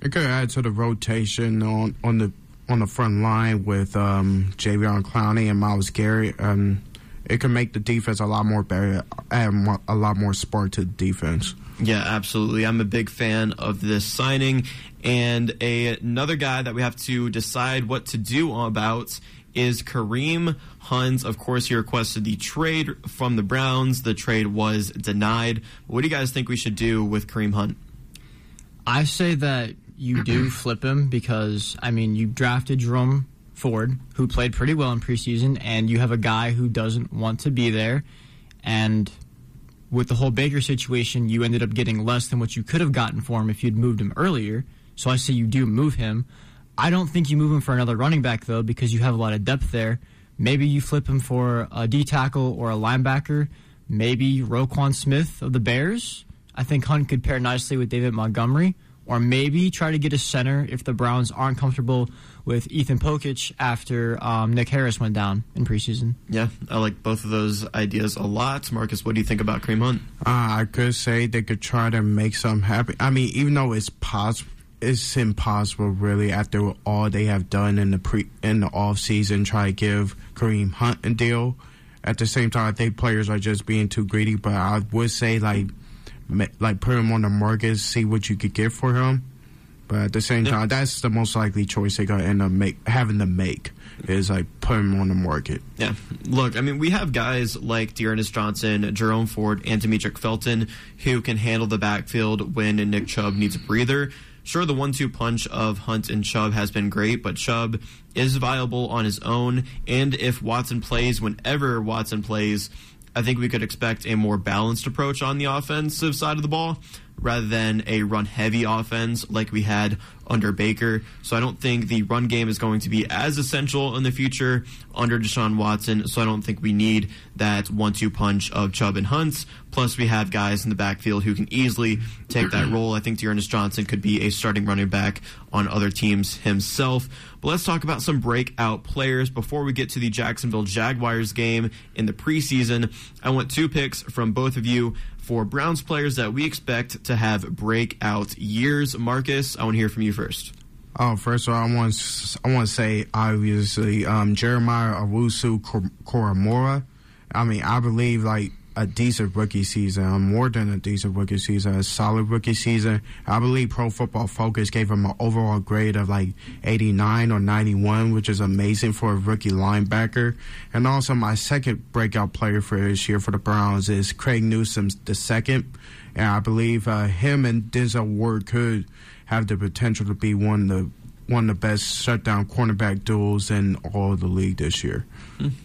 It could add to the rotation on on the on the front line with um, Jadeveon Clowney and Myles Garrett, and it could make the defense a lot more better, more, a lot more spark to the defense. Yeah, absolutely. I'm a big fan of this signing. And a, another guy that we have to decide what to do about is Kareem Hunt. Of course, he requested the trade from the Browns. The trade was denied. What do you guys think we should do with Kareem Hunt? I say that you do flip him because, I mean, you drafted Jerome Ford, who played pretty well in preseason, and you have a guy who doesn't want to be there. And with the whole Baker situation, you ended up getting less than what you could have gotten for him if you'd moved him earlier. So I say you do move him. I don't think you move him for another running back though because you have a lot of depth there. Maybe you flip him for a D tackle or a linebacker. Maybe Roquan Smith of the Bears. I think Hunt could pair nicely with David Montgomery. Or maybe try to get a center if the Browns aren't comfortable with Ethan Pocic after um, Nick Harris went down in preseason. Yeah, I like both of those ideas a lot. Marcus, what do you think about Kareem Hunt? Uh, I could say they could try to make some happen. I mean, even though it's possible, it's impossible really after all they have done in the pre in the off season. Try to give Kareem Hunt a deal. At the same time, I think players are just being too greedy. But I would say like like put him on the market, see what you could get for him. But at the same time, that's the most likely choice they're gonna end up make having to make is like put him on the market. Yeah, look, I mean, we have guys like D'Ernest Johnson, Jerome Ford, and Demetric Felton who can handle the backfield when Nick Chubb needs a breather. Sure, the one-two punch of Hunt and Chubb has been great, but Chubb is viable on his own. And if Watson plays, whenever Watson plays, I think we could expect a more balanced approach on the offensive side of the ball rather than a run heavy offense like we had under Baker. So I don't think the run game is going to be as essential in the future under Deshaun Watson. So I don't think we need that one two punch of Chubb and Hunts. Plus, we have guys in the backfield who can easily take that role. I think D'Ernest Johnson could be a starting running back on other teams himself. But let's talk about some breakout players before we get to the Jacksonville Jaguars game in the preseason. I want two picks from both of you for Browns players that we expect to have breakout years. Marcus, I want to hear from you first. Oh, first of all, I want I want to say obviously um, Jeremiah Owusu Koramoah. I mean, I believe like a decent rookie season, um, more than a decent rookie season, a solid rookie season. I believe Pro Football Focus gave him an overall grade of like 89 or 91, which is amazing for a rookie linebacker. And also, my second breakout player for this year for the Browns is Craig Newsome the second, and I believe uh, him and Denzel Ward could have the potential to be one of the one of the best shutdown cornerback duels in all of the league this year.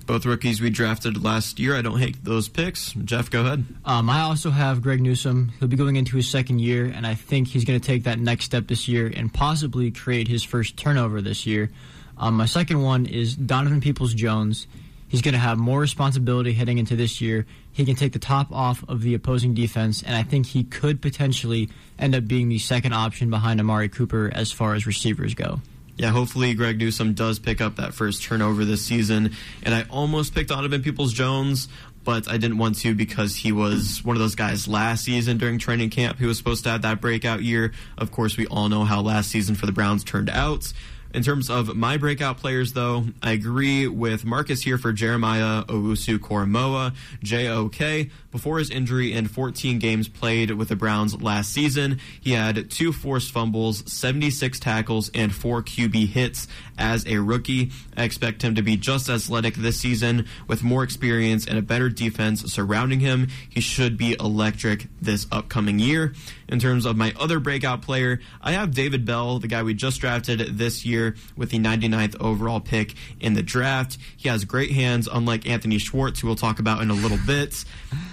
Both rookies we drafted last year. I don't hate those picks. Jeff, go ahead. Um, I also have Greg Newsome. He'll be going into his second year, and I think he's going to take that next step this year and possibly create his first turnover this year. Um, my second one is Donovan Peoples-Jones. He's going to have more responsibility heading into this year. He can take the top off of the opposing defense, and I think he could potentially end up being the second option behind Amari Cooper as far as receivers go. Yeah, hopefully Greg Newsome does pick up that first turnover this season. And I almost picked Donovan Peoples-Jones, but I didn't want to because he was one of those guys last season during training camp who was supposed to have that breakout year. Of course, we all know how last season for the Browns turned out. In terms of my breakout players, though, I agree with Marcus here for Jeremiah Owusu-Koramoah, JOK. Before his injury in 14 games played with the Browns last season, he had two forced fumbles, 76 tackles, and four QB hits as a rookie. I expect him to be just as athletic this season with more experience and a better defense surrounding him. He should be electric this upcoming year. In terms of my other breakout player, I have David Bell, the guy we just drafted this year with the 99th overall pick in the draft. He has great hands, unlike Anthony Schwartz, who we'll talk about in a little bit.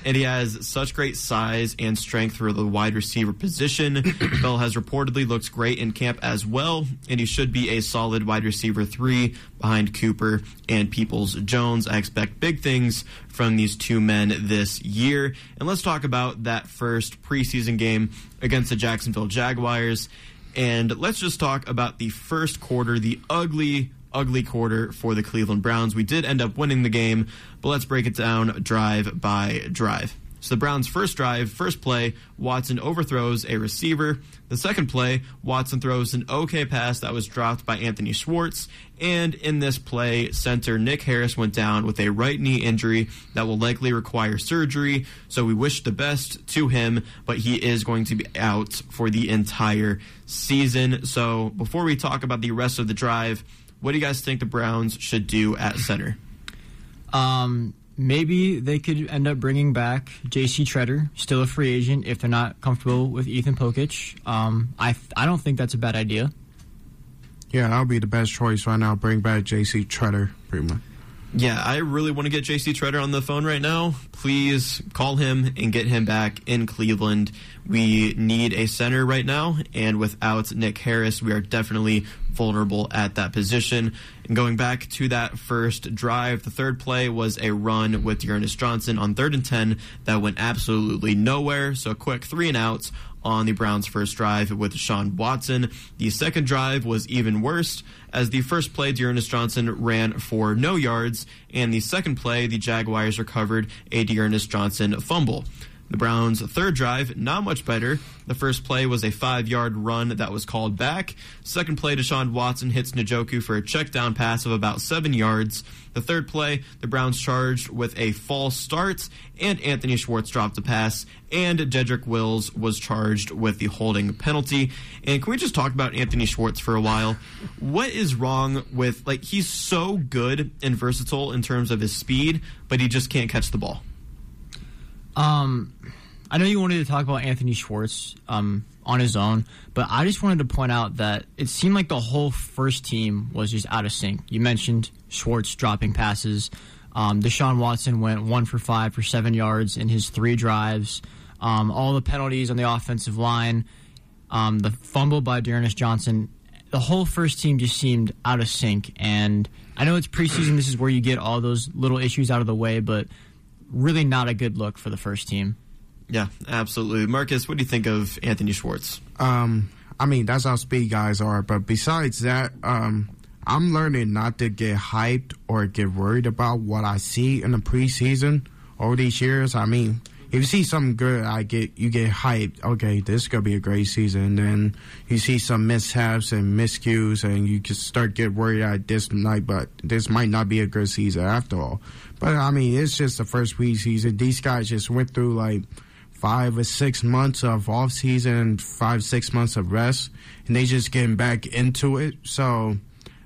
And he has such great size and strength for the wide receiver position. Bell has reportedly looked great in camp as well, and he should be a solid wide receiver three behind Cooper and Peoples-Jones. I expect big things from these two men this year. And let's talk about that first preseason game against the Jacksonville Jaguars. And let's just talk about the first quarter, the ugly, ugly quarter for the Cleveland Browns. We did end up winning the game, but let's break it down drive by drive. So the Browns' first drive, first play, Watson overthrows a receiver. The second play, Watson throws an okay pass that was dropped by Anthony Schwartz. And in this play, center Nick Harris went down with a right knee injury that will likely require surgery. So we wish the best to him, but he is going to be out for the entire season. So before we talk about the rest of the drive, what do you guys think the Browns should do at center? Um, maybe they could end up bringing back J.C. Tretter, still a free agent, if they're not comfortable with Ethan Pocic. Um, I I don't think that's a bad idea. Yeah, that'll be the best choice right now. Bring back J.C. Tretter, pretty much. Yeah, I really want to get JC Tretter on the phone right now. Please call him and get him back in Cleveland. We need a center right now, and without Nick Harris, we are definitely vulnerable at that position. And going back to that first drive, the third play was a run with Ernest Johnson on third and 10 that went absolutely nowhere. So, a quick three and outs on the Browns' first drive with Sean Watson. The second drive was even worse, as the first play, D'Ernest Johnson ran for no yards, and the second play, the Jaguars recovered a D'Ernest Johnson fumble. The Browns' third drive, not much better. The first play was a five yard run that was called back. Second play, Deshaun Watson hits Njoku for a check down pass of about seven yards. The third play, the Browns charged with a false start, and Anthony Schwartz dropped a pass, and Jedrick Wills was charged with the holding penalty. And can we just talk about Anthony Schwartz for a while? What is wrong with, like, he's so good and versatile in terms of his speed, but he just can't catch the ball? Um, I know you wanted to talk about Anthony Schwartz um, on his own, but I just wanted to point out that it seemed like the whole first team was just out of sync. You mentioned Schwartz dropping passes. Um, Deshaun Watson went one for five for seven yards in his three drives. Um, all the penalties on the offensive line, um, the fumble by D'Ernest Johnson, the whole first team just seemed out of sync. And I know it's preseason. This is where you get all those little issues out of the way, but really not a good look for the first team. Yeah, absolutely. Marcus, what do you think of Anthony Schwartz? Um, I mean, that's how speed guys are. But besides that, um, I'm learning not to get hyped or get worried about what I see in the preseason over these years. I mean, if you see something good, I get you get hyped. Okay, this is gonna be a great season. And then you see some mishaps and miscues, and you just start get worried that this night. but this might not be a good season after all. But I mean, it's just the first preseason. These guys just went through like five or six months of off season, five six months of rest, and they just getting back into it. So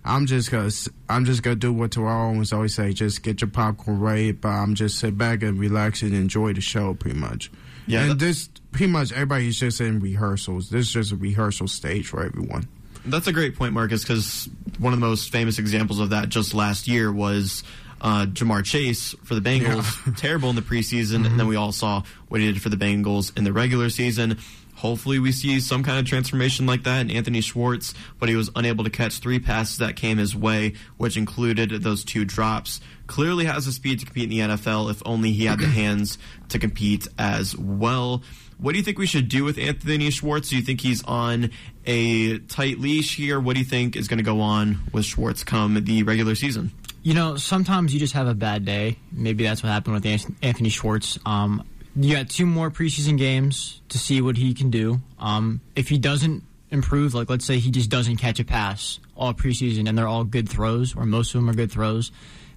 I'm just gonna I'm just gonna do what Terrell always always say: just get your popcorn ready. But I'm just sit back and relax and enjoy the show, pretty much. Yeah, and this pretty much everybody's just in rehearsals. This is just a rehearsal stage for everyone. That's a great point, Marcus, because one of the most famous examples of that just last year was uh, Ja'Marr Chase for the Bengals. Yeah. terrible in the preseason, mm-hmm. and then we all saw what he did for the Bengals in the regular season. Hopefully, we see some kind of transformation like that in Anthony Schwartz, but he was unable to catch three passes that came his way, which included those two drops. Clearly has the speed to compete in the NFL if only he had the hands to compete as well. What do you think we should do with Anthony Schwartz? Do you think he's on a tight leash here? What do you think is going to go on with Schwartz come the regular season? You know, sometimes you just have a bad day. Maybe that's what happened with Anthony Schwartz. Um, you got two more preseason games to see what he can do. Um, if he doesn't improve, like let's say he just doesn't catch a pass all preseason and they're all good throws, or most of them are good throws,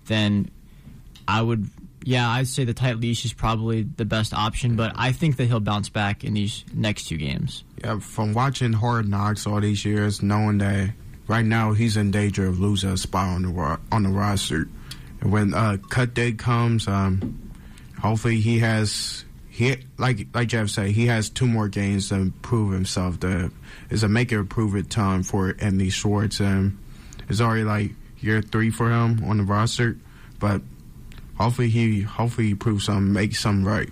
then I would, yeah, I'd say the tight leash is probably the best option. But I think that he'll bounce back in these next two games. Yeah, from watching Hard Knocks all these years, knowing that right now he's in danger of losing a spot on the on the roster. And when uh, cut day comes, um, hopefully he has he like like Jeff said he has two more games to prove himself. To is a make it prove it time for Anthony Schwartz, and it's already like year three for him on the roster. But hopefully he hopefully he proves something, make something right.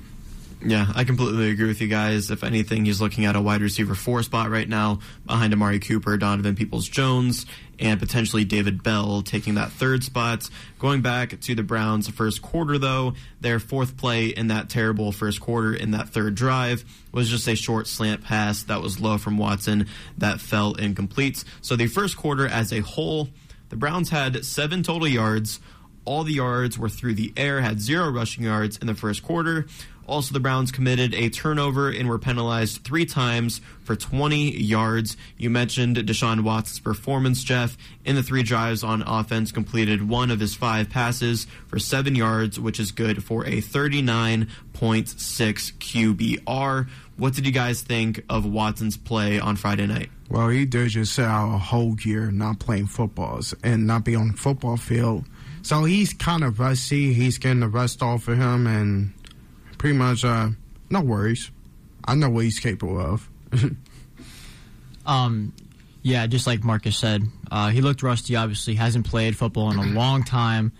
Yeah, I completely agree with you guys. If anything, he's looking at a wide receiver four spot right now behind Amari Cooper, Donovan Peoples-Jones, and potentially David Bell taking that third spot. Going back to the Browns' first quarter, though, their fourth play in that terrible first quarter in that third drive was just a short slant pass that was low from Watson that fell incomplete. So the first quarter as a whole, the Browns had seven total yards. All the yards were through the air, had zero rushing yards in the first quarter. Also, the Browns committed a turnover and were penalized three times for 20 yards. You mentioned Deshaun Watson's performance, Jeff. In the three drives on offense, completed one of his five passes for seven yards, which is good for a 39.6 QBR. What did you guys think of Watson's play on Friday night? Well, he did just sit out a whole year not playing footballs and not be on the football field. So he's kind of rusty. He's getting the rust off of him, and pretty much, uh, no worries. I know what he's capable of. um, yeah, just like Marcus said, uh, he looked rusty. Obviously, hasn't played football in a long time.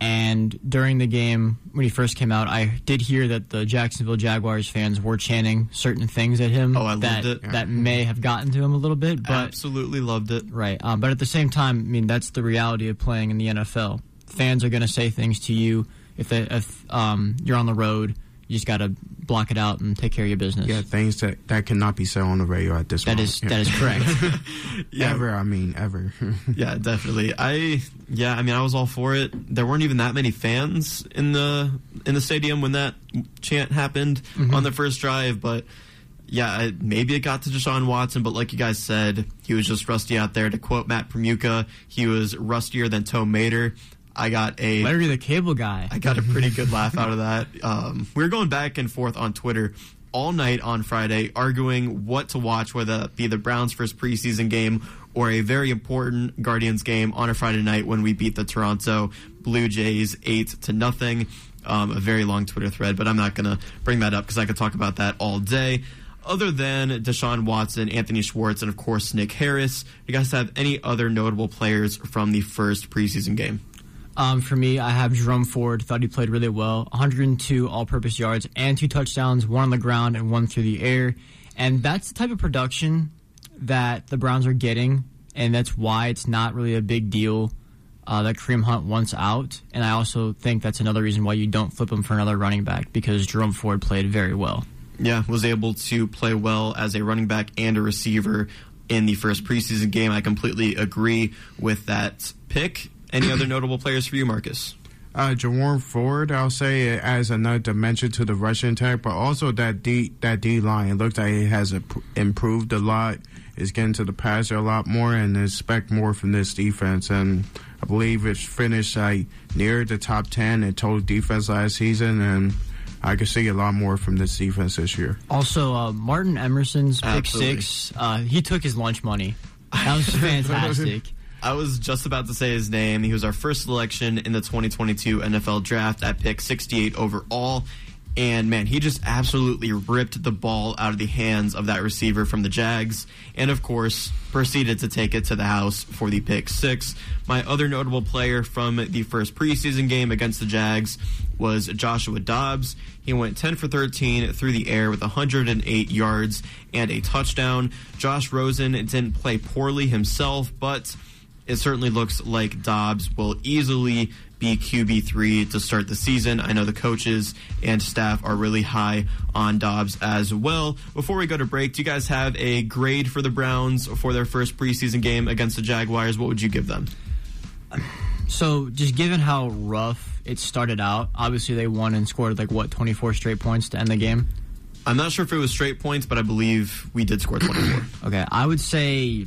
And during the game, when he first came out, I did hear that the Jacksonville Jaguars fans were chanting certain things at him. Oh, I that, loved it. That may have gotten to him a little bit, but absolutely loved it. Right, um, but at the same time, I mean, that's the reality of playing in the NFL. Fans are going to say things to you if they, if um, you're on the road. You just got to block it out and take care of your business. Yeah, things that, that cannot be said on the radio at this That moment. is that is correct. Yeah. Ever, I mean, ever. yeah, definitely. I yeah, I mean, I was all for it. There weren't even that many fans in the in the stadium when that chant happened Mhm. on the first drive, but yeah, I- maybe it got to Deshaun Watson, but like you guys said, he was just rusty out there. To quote Matt Permuka, he was rustier than Tow Mater. I got a Larry the Cable Guy. I got a pretty good laugh out of that. Um, we were going back and forth on Twitter all night on Friday, arguing what to watch, whether it be the Browns' first preseason game or a very important Guardians game on a Friday night when we beat the Toronto Blue Jays eight to nothing. Um, a very long Twitter thread, but I'm not going to bring that up because I could talk about that all day. Other than Deshaun Watson, Anthony Schwartz, and of course Nick Harris, do you guys have any other notable players from the first preseason game? Um, for me, I have Jerome Ford. Thought he played really well. 102 all-purpose yards and two touchdowns, one on the ground and one through the air. And that's the type of production that the Browns are getting, and that's why it's not really a big deal uh, that Kareem Hunt wants out. And I also think that's another reason why you don't flip him for another running back because Jerome Ford played very well. Yeah, was able to play well as a running back and a receiver in the first preseason game. I completely agree with that pick. Any other notable players for you, Marcus? Uh, Jawan Ford, I'll say it adds another dimension to the rushing attack, but also that D that D line. It looks like it has imp- improved a lot. It's getting to the passer a lot more, and expect more from this defense. And I believe it's finished like near the top ten in total defense last season, and I can see a lot more from this defense this year. Also, uh, Martin Emerson's pick Absolutely. six, uh, he took his lunch money. That was fantastic. I was just about to say his name. He was our first selection in the 2022 NFL draft at pick 68 overall. And man, he just absolutely ripped the ball out of the hands of that receiver from the Jags. And of course, proceeded to take it to the house for the pick six. My other notable player from the first preseason game against the Jags was Joshua Dobbs. He went 10 for 13 through the air with 108 yards and a touchdown. Josh Rosen didn't play poorly himself, but it certainly looks like Dobbs will easily be QB3 to start the season. I know the coaches and staff are really high on Dobbs as well. Before we go to break, do you guys have a grade for the Browns for their first preseason game against the Jaguars? What would you give them? So, just given how rough it started out, obviously they won and scored like what 24 straight points to end the game. I'm not sure if it was straight points, but I believe we did score 24. Okay, I would say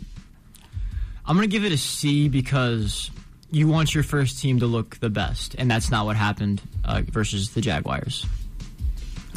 I'm going to give it a C because you want your first team to look the best, and that's not what happened uh, versus the Jaguars.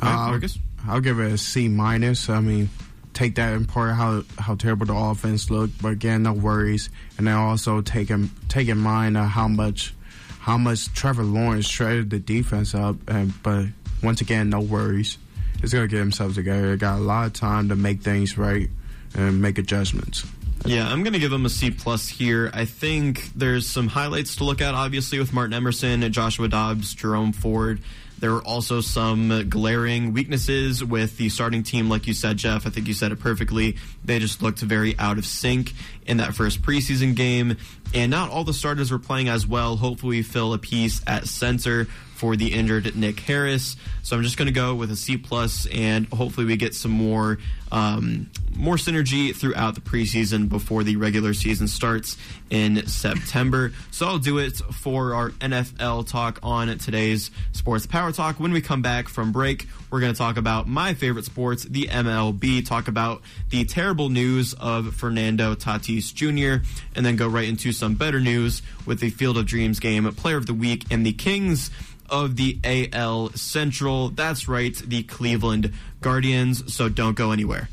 Uh, Marcus? I'll give it a C minus. I mean, take that in part how how terrible the offense looked, but again, no worries. And then also take in take in mind uh, how much how much Trevor Lawrence shredded the defense up. And but once again, no worries. It's gonna get themselves together. They got a lot of time to make things right and make adjustments. Yeah, I'm going to give him a C plus here. I think there's some highlights to look at, obviously, with Martin Emerson, Joshua Dobbs, Jerome Ford. There were also some glaring weaknesses with the starting team, like you said, Jeff. I think you said it perfectly. They just looked very out of sync in that first preseason game, and not all the starters were playing as well. Hopefully, we fill a piece at center for the injured Nick Harris. So I'm just going to go with a C plus, and hopefully we get some more um, more synergy throughout the preseason before the regular season starts in September. So I'll do it for our NFL talk on today's Sports Power Talk. When we come back from break, we're going to talk about my favorite sports, the MLB, talk about the terrible news of Fernando Tatis Jr., and then go right into some better news with the Field of Dreams game, Player of the Week, and the Kings of the AL Central. That's right, the Cleveland Guardians. So don't go anywhere.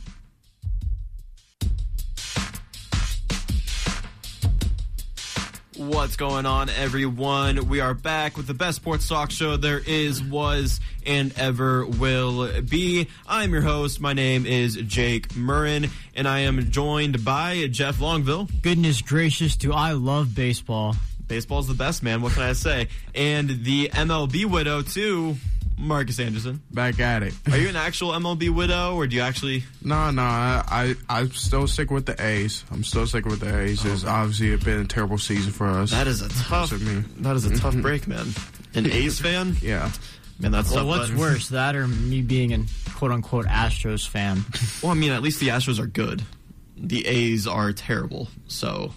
What's going on, everyone? We are back with the best sports talk show there is, was, and ever will be. I'm your host. My name is Jake Murrin, and I am joined by Jeff Longville. Goodness gracious, do I love baseball. Baseball's the best, man. What can I say? And the MLB widow, too, Marcus Anderson. Back at it. Are you an actual MLB widow, or do you actually? No, no. I, I I still stick with the A's. I'm still sticking with the A's. It's obviously it's been a terrible season for us. That is a tough. That is a tough break, man. An A's fan? Yeah. Man, that's well. What's but- worse, that or me being an quote unquote Astros fan? Well, I mean, at least the Astros are good. The A's are terrible. So,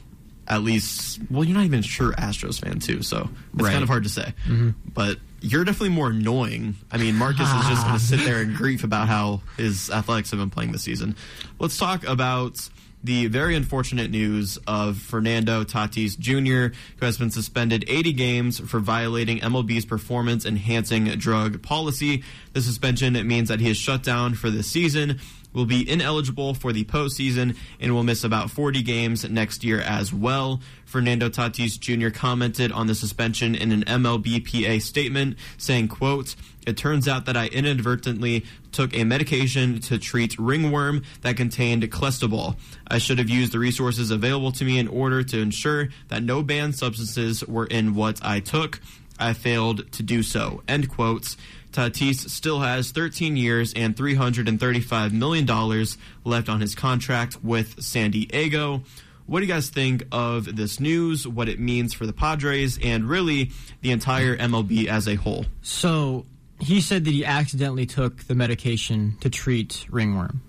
at least, well, you're not even sure Astros fan too. So it's Right. kind of hard to say. Mhm. But you're definitely more annoying. I mean, Marcus is just going to sit there and grief about how his athletics have been playing this season. Let's talk about the very unfortunate news of Fernando Tatis Jr., who has been suspended 80 games for violating MLB's performance enhancing drug policy. The suspension means that he is shut down for the season will be ineligible for the postseason and will miss about 40 games next year as well. Fernando Tatis Jr. commented on the suspension in an MLBPA statement saying, quote, it turns out that I inadvertently took a medication to treat ringworm that contained clostebol. I should have used the resources available to me in order to ensure that no banned substances were in what I took. I failed to do so. End quotes. Tatis still has 13 years and $335 million left on his contract with San Diego. What do you guys think of this news, what it means for the Padres, and really the entire MLB as a whole? So he said that he accidentally took the medication to treat ringworm.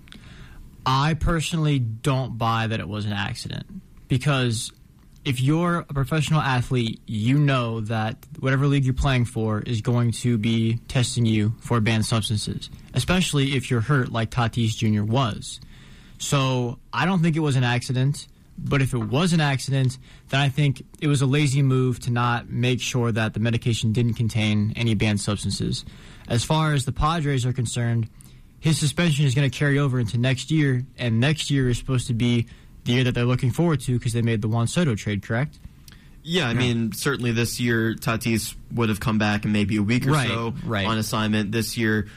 I personally don't buy that it was an accident because if you're a professional athlete, you know that whatever league you're playing for is going to be testing you for banned substances, especially if you're hurt like Tatis Jr. was. So I don't think it was an accident. But if it was an accident, then I think it was a lazy move to not make sure that the medication didn't contain any banned substances. As far as the Padres are concerned, his suspension is going to carry over into next year, and next year is supposed to be the year that they're looking forward to because they made the Juan Soto trade, correct? Yeah, I mean, certainly this year Tatis would have come back in maybe a week or Right, so right. on assignment. This year,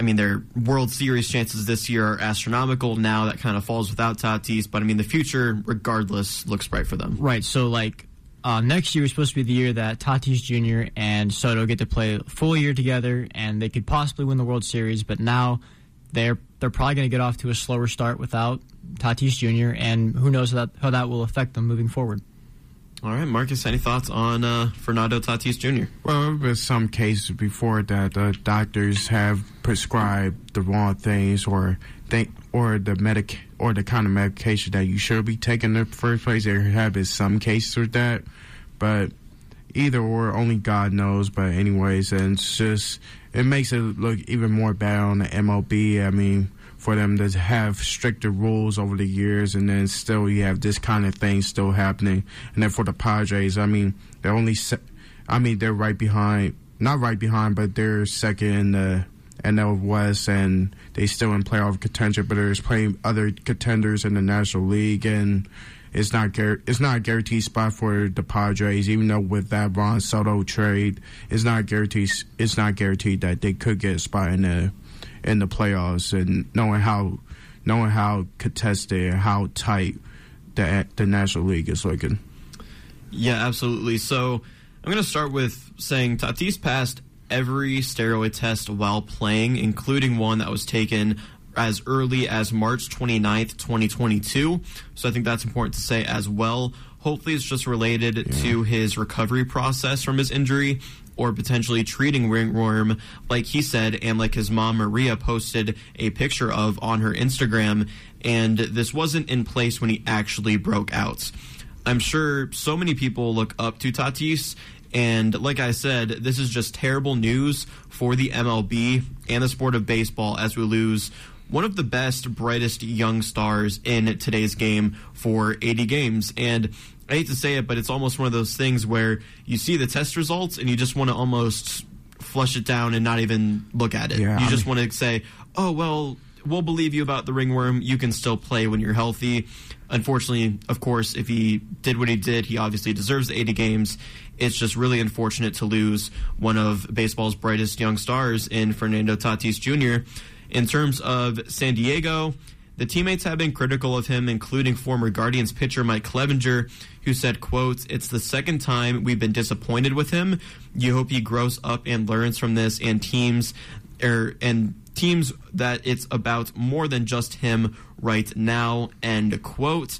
I mean, their World Series chances this year are astronomical. Now that kind of falls without Tatis, but I mean, the future, regardless, looks bright for them. Right. So, like, uh, next year is supposed to be the year that Tatis Jr. and Soto get to play a full year together, and they could possibly win the World Series. But now they're they're probably going to get off to a slower start without Tatis Jr. And who knows how that how that will affect them moving forward. All right, Marcus, any thoughts on uh, Fernando Tatis Jr.? Well, there's some cases before that the doctors have prescribed the wrong things or think or the medic or the kind of medication that you should be taking in the first place. There have been some cases with that, but either or, only God knows. But anyways, and it's just it makes it look even more bad on the MLB. I mean, for them to have stricter rules over the years, and then still you have this kind of thing still happening. And then for the Padres, I mean, they're only, se- I mean, they're right behind, not right behind, but they're second in the NL West, and they still in playoff contention. But there's playing other contenders in the National League, and it's not it's not a guaranteed spot for the Padres. Even though with that Juan Soto trade, it's not guaranteed. It's not guaranteed that they could get a spot in the in the playoffs. And knowing how knowing how contested and how tight the the National League is looking. Yeah, absolutely. So I'm going to start with saying Tatis passed every steroid test while playing, including one that was taken as early as March 29th, 2022. So I think that's important to say as well. Hopefully, it's just related yeah. to his recovery process from his injury or potentially treating ringworm, like he said, and like his mom Maria posted a picture of on her Instagram. And this wasn't in place when he actually broke out. I'm sure so many people look up to Tatis. And like I said, this is just terrible news for the MLB and the sport of baseball as we lose one of the best, brightest young stars in today's game for 80 games. And I hate to say it, but it's almost one of those things where you see the test results and you just want to almost flush it down and not even look at it. Yeah, you I just mean, want to say, oh, well, we'll believe you about the ringworm. You can still play when you're healthy. Unfortunately, of course, if he did what he did, he obviously deserves the 80 games. It's just really unfortunate to lose one of baseball's brightest young stars in Fernando Tatis Jr. In terms of San Diego, the teammates have been critical of him, including former Guardians pitcher Mike Clevinger, who said, quote, It's the second time we've been disappointed with him. You hope he grows up and learns from this and teams er, and teams that it's about more than just him right now, end quote.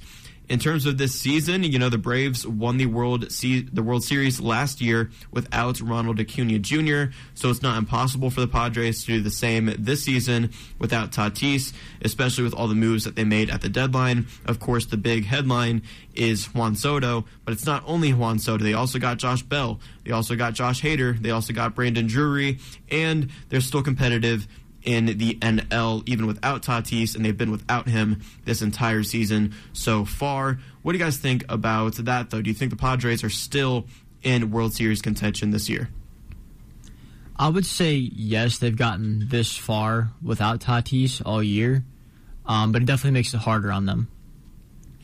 In terms of this season, you know the Braves won the World the World Series last year without Ronald Acuna Jr., so it's not impossible for the Padres to do the same this season without Tatis, especially with all the moves that they made at the deadline. Of course, the big headline is Juan Soto, but it's not only Juan Soto. They also got Josh Bell. They also got Josh Hader. They also got Brandon Drury, and they're still competitive in the NL, even without Tatis, and they've been without him this entire season so far. What do you guys think about that, though? Do you think the Padres are still in World Series contention this year? I would say yes, they've gotten this far without Tatis all year, um, but it definitely makes it harder on them.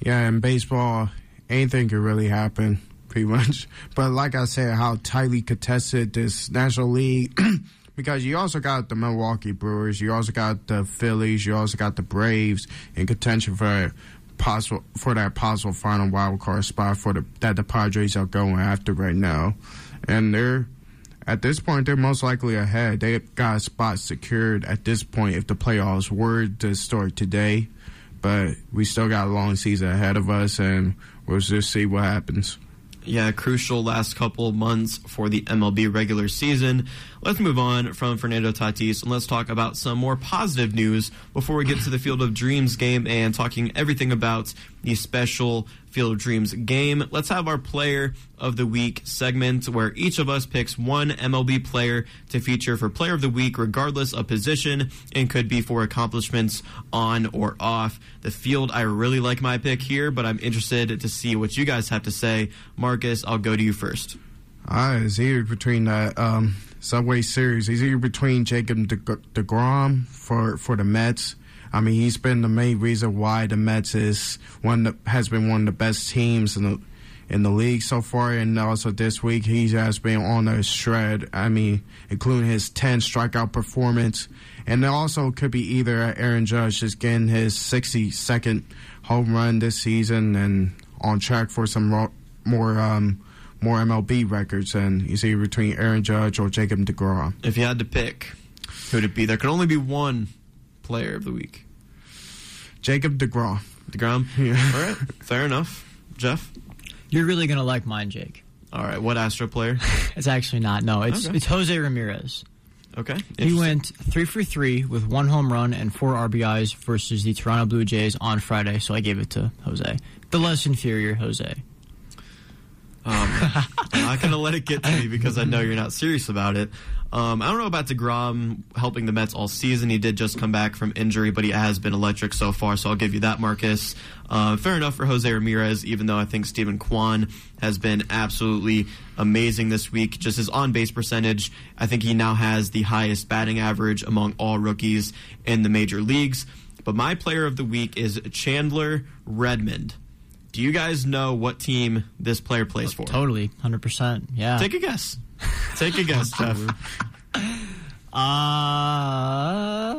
Yeah, in baseball, anything could really happen, pretty much. But like I said, how tightly contested this National League because you also got the Milwaukee Brewers, you also got the Phillies, you also got the Braves in contention for possible for that possible final wild card spot for the that the Padres are going after right now, and they're at this point they're most likely ahead. They got a spot secured at this point if the playoffs were to start today, but we still got a long season ahead of us, and we'll just see what happens. Yeah, crucial last couple months for the MLB regular season. Let's move on from Fernando Tatis and let's talk about some more positive news before we get to the Field of Dreams game and talking everything about the special Field of Dreams game. Let's have our player of the week segment where each of us picks one MLB player to feature for player of the week, regardless of position, and could be for accomplishments on or off the field. I really like my pick here, but I'm interested to see what you guys have to say. Marcus, I'll go to you first. I is here between that um, Subway Series. He's either between Jacob DeGrom for for the Mets. I mean, he's been the main reason why the Mets is one has been one of the best teams in the in the league so far, and also this week he has been on a shred. I mean, including his ten strikeout performance, and it also could be either Aaron Judge just getting his sixty second home run this season and on track for some more um, more MLB records, and you see between Aaron Judge or Jacob DeGrom. If you had to pick, who would it be? There could only be one player of the week. Jacob DeGrom. DeGrom? Yeah. All right. Fair enough. Jeff? You're really going to like mine, Jake. All right. What Astro player? it's actually not. No, it's okay. it's Jose Ramirez. Okay. He went three for three with one home run and four RBIs versus the Toronto Blue Jays on Friday, so I gave it to Jose. The less inferior Jose. Um, I'm not going to let it get to me because I know you're not serious about it. Um, I don't know about DeGrom helping the Mets all season. He did just come back from injury, but he has been electric so far, so I'll give you that, Marcus. Uh, fair enough for Jose Ramirez, even though I think Steven Kwan has been absolutely amazing this week. Just his on base percentage, I think he now has the highest batting average among all rookies in the major leagues. But my player of the week is Chandler Redmond. Do you guys know what team this player plays for? Totally, hundred percent. Yeah. Take a guess. Take a guess, Jeff. Uh,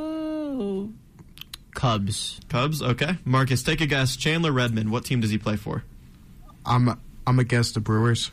Cubs. Cubs. Okay, Marcus. Take a guess. Chandler Redmond. What team does he play for? I'm. I'm a guess the Brewers.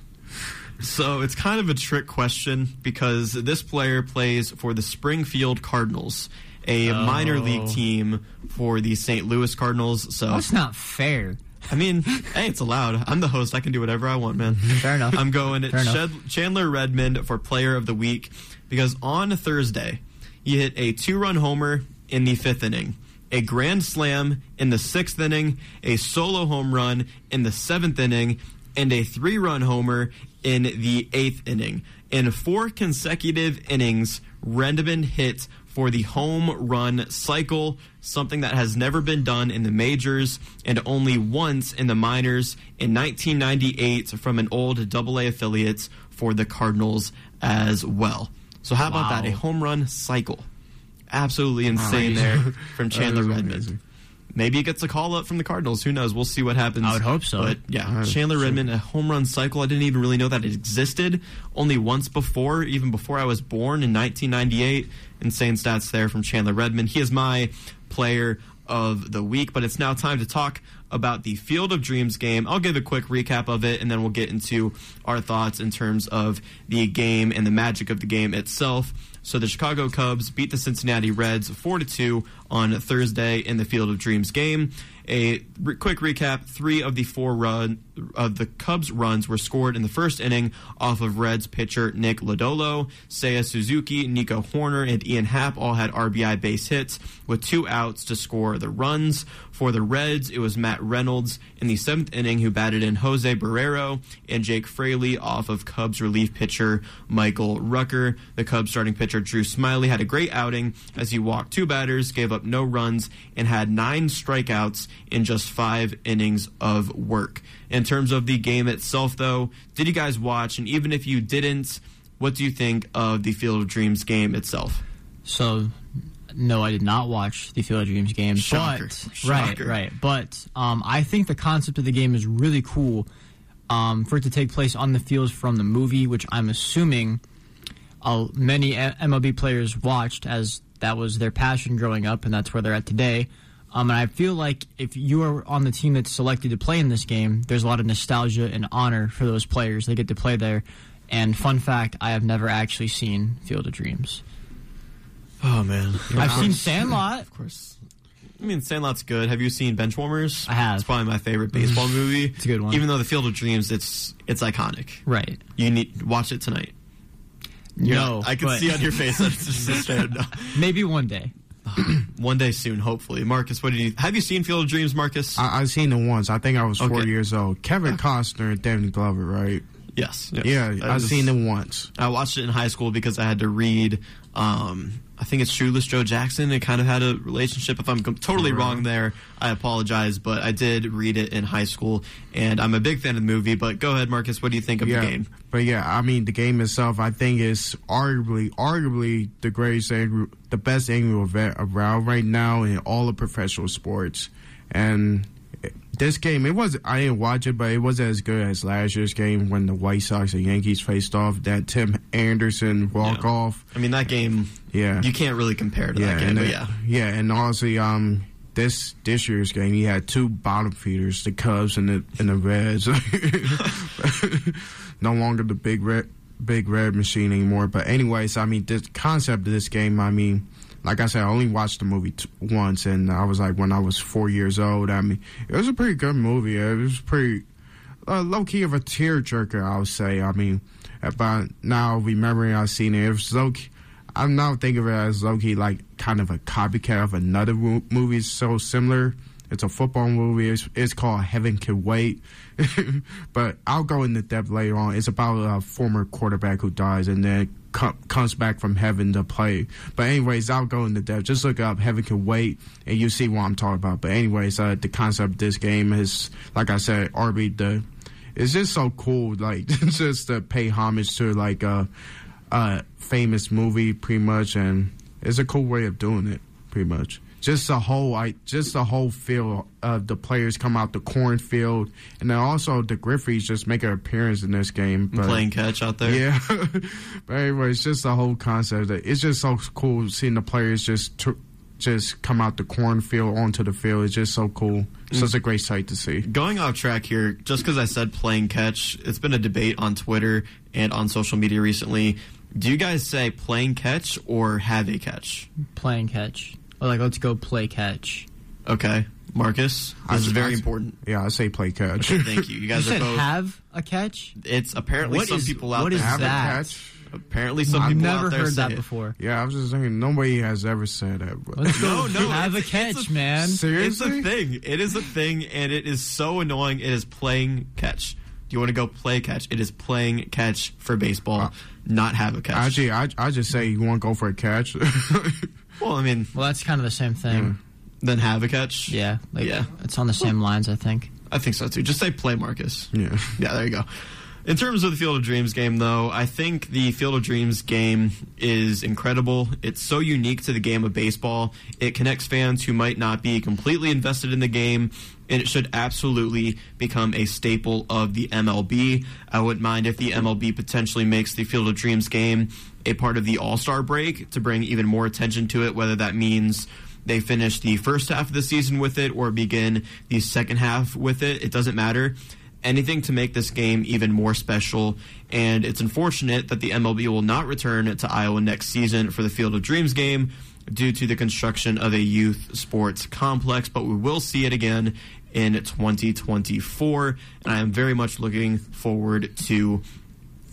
So it's kind of a trick question because this player plays for the Springfield Cardinals, a Oh. minor league team for the St. Louis Cardinals. So That's not fair. I mean, hey, it's allowed. I'm the host. I can do whatever I want, man. Fair enough. I'm going enough. Shed- Chandler Redmond for Player of the Week because on Thursday he hit a two-run homer in the fifth inning, a grand slam in the sixth inning, a solo home run in the seventh inning, and a three-run homer in the eighth inning. In four consecutive innings, Redmond hit for the home run cycle, something that has never been done in the majors and only once in the minors in 1998 from an old Double A affiliate for the Cardinals as well. So how about that? A home run cycle. Absolutely insane there from Chandler Redmond. amazing. Maybe he gets a call up from the Cardinals. Who knows? We'll see what happens. I would hope so. But yeah, Chandler. Redmond, a home run cycle. I didn't even really know that it existed. Only once before, even before I was born in 1998. Insane stats there from Chandler Redmond. He is my player of the week. But it's now time to talk about the Field of Dreams game. I'll give a quick recap of it, and then we'll get into our thoughts in terms of the game and the magic of the game itself. So the Chicago Cubs beat the Cincinnati Reds 4 to 2 on Thursday in the Field of Dreams game. A re- quick recap: three of the four run of the Cubs runs were scored in the first inning off of Reds pitcher Nick Lodolo, Seiya Suzuki, Nico Hoerner, and Ian Happ all had RBI base hits with two outs to score the runs. For the Reds, it was Matt Reynolds in the seventh inning who batted in Jose Barrero and Jake Fraley off of Cubs relief pitcher Michael Rucker. The Cubs starting pitcher Drew Smyly had a great outing as he walked two batters, gave up no runs, and had nine strikeouts in just five innings of work. In terms of the game itself, though, did you guys watch? And even if you didn't, what do you think of the Field of Dreams game itself? So, no, I did not watch the Field of Dreams game. Shocker. But Shocker. right, right. But um, I think the concept of the game is really cool. Um, for it to take place on the field from the movie, which I'm assuming uh, many MLB players watched, as that was their passion growing up, and that's where they're at today. Um, and I feel like if you are on the team that's selected to play in this game, there's a lot of nostalgia and honor for those players. They get to play there. And fun fact, I have never actually seen Field of Dreams. Oh man, I've seen Sandlot. Of course. I mean, Sandlot's good. Have you seen Benchwarmers? I have. It's probably my favorite baseball movie. It's a good one. Even though The Field of Dreams, it's it's iconic. Right. You need watch it tonight. You're no, not- I can but- see on your face that it's just a straight no. Maybe one day. One day soon, hopefully. Marcus, what did you have you seen Field of Dreams, Marcus? I, I've seen it once. I think I was four years old. Kevin Costner and Danny Glover, right? yes, yes. Yeah, I I've seen it once. I watched it in high school because I had to read. Um, I think it's Shoeless Joe Jackson. It kind of had a relationship. If I'm totally wrong there, I apologize. But I did read it in high school, and I'm a big fan of the movie. But go ahead, Marcus. What do you think of yeah, the game? but yeah, I mean the game itself. I think is arguably, arguably the greatest, the best annual event around right now in all of professional sports. And this game, it was I didn't watch it, but it wasn't as good as last year's game when the White Sox and Yankees faced off. That Tim Anderson walk Yeah. off. I mean, that game. Yeah, You can't really compare to that game. then- yeah, yeah, and honestly, um, this this year's game, he had two bottom feeders, the Cubs and the and the Reds. no longer the big red big red machine anymore. But anyways, I mean, this concept of this game, I mean. Like I said, I only watched the movie t- once, and I was like when I was four years old. I mean, it was a pretty good movie. It was pretty uh, low key of a tearjerker, I would say. I mean, about now remembering I've seen it, it was low key, I'm now thinking of it as low key like kind of a copycat of another mo- movie so similar. It's a football movie. It's, it's called Heaven Can Wait, but I'll go into depth later on. It's about a former quarterback who dies and then co- comes back from heaven to play. But anyways, I'll go into depth. Just look up Heaven Can Wait, and you see what I'm talking about. But anyways, uh, the concept of this game is, like I said, RB the it's just so cool, like just to pay homage to like a, a famous movie, pretty much, and it's a cool way of doing it, pretty much. Just the whole, like, just the whole feel of the players come out the cornfield, and then also the Griffeys just make an appearance in this game, but playing catch out there. yeah. but anyway, it's just the whole concept. That it's just so cool seeing the players just tr- just come out the cornfield onto the field. It's just so cool. It's such a great sight to see. Going off track here, just because I said playing catch, it's been a debate on Twitter and on social media recently. Do you guys say playing catch or have a catch? Playing catch. Or like, let's go play catch. Okay. Marcus, this is very important. Yeah, I say play catch. Okay, thank you. You guys You are said both. have a catch? It's apparently What some is- people out what there is have a that? catch. Apparently, some I've people never out there heard say that it. before. Yeah, I was just thinking nobody has ever said that. But. Let's go No, no, have a it's- catch, a- man. Seriously? It's a thing. It is a thing, and it is so annoying. It is playing catch. Do you want to go play catch? It is playing catch for baseball, uh, not have a catch. Actually, I, I just say you want to go for a catch. well, I mean, Well, that's kind of the same thing. Hmm. then have a catch. Yeah, like, Yeah. it's on the same lines, I think. I think so too. Just say play Marcus. yeah. Yeah, there you go. In terms of the Field of Dreams game, though, I think the Field of Dreams game is incredible. It's so unique to the game of baseball. It connects fans who might not be completely invested in the game, and it should absolutely become a staple of the MLB. I wouldn't mind if the MLB potentially makes the Field of Dreams game a part of the All Star break to bring even more attention to it, whether that means they finish the first half of the season with it or begin the second half with it. It doesn't matter anything to make this game even more special. And it's unfortunate that the MLB will not return to Iowa next season for the Field of Dreams game due to the construction of a youth sports complex, but we will see it again in 2024. And I am very much looking forward to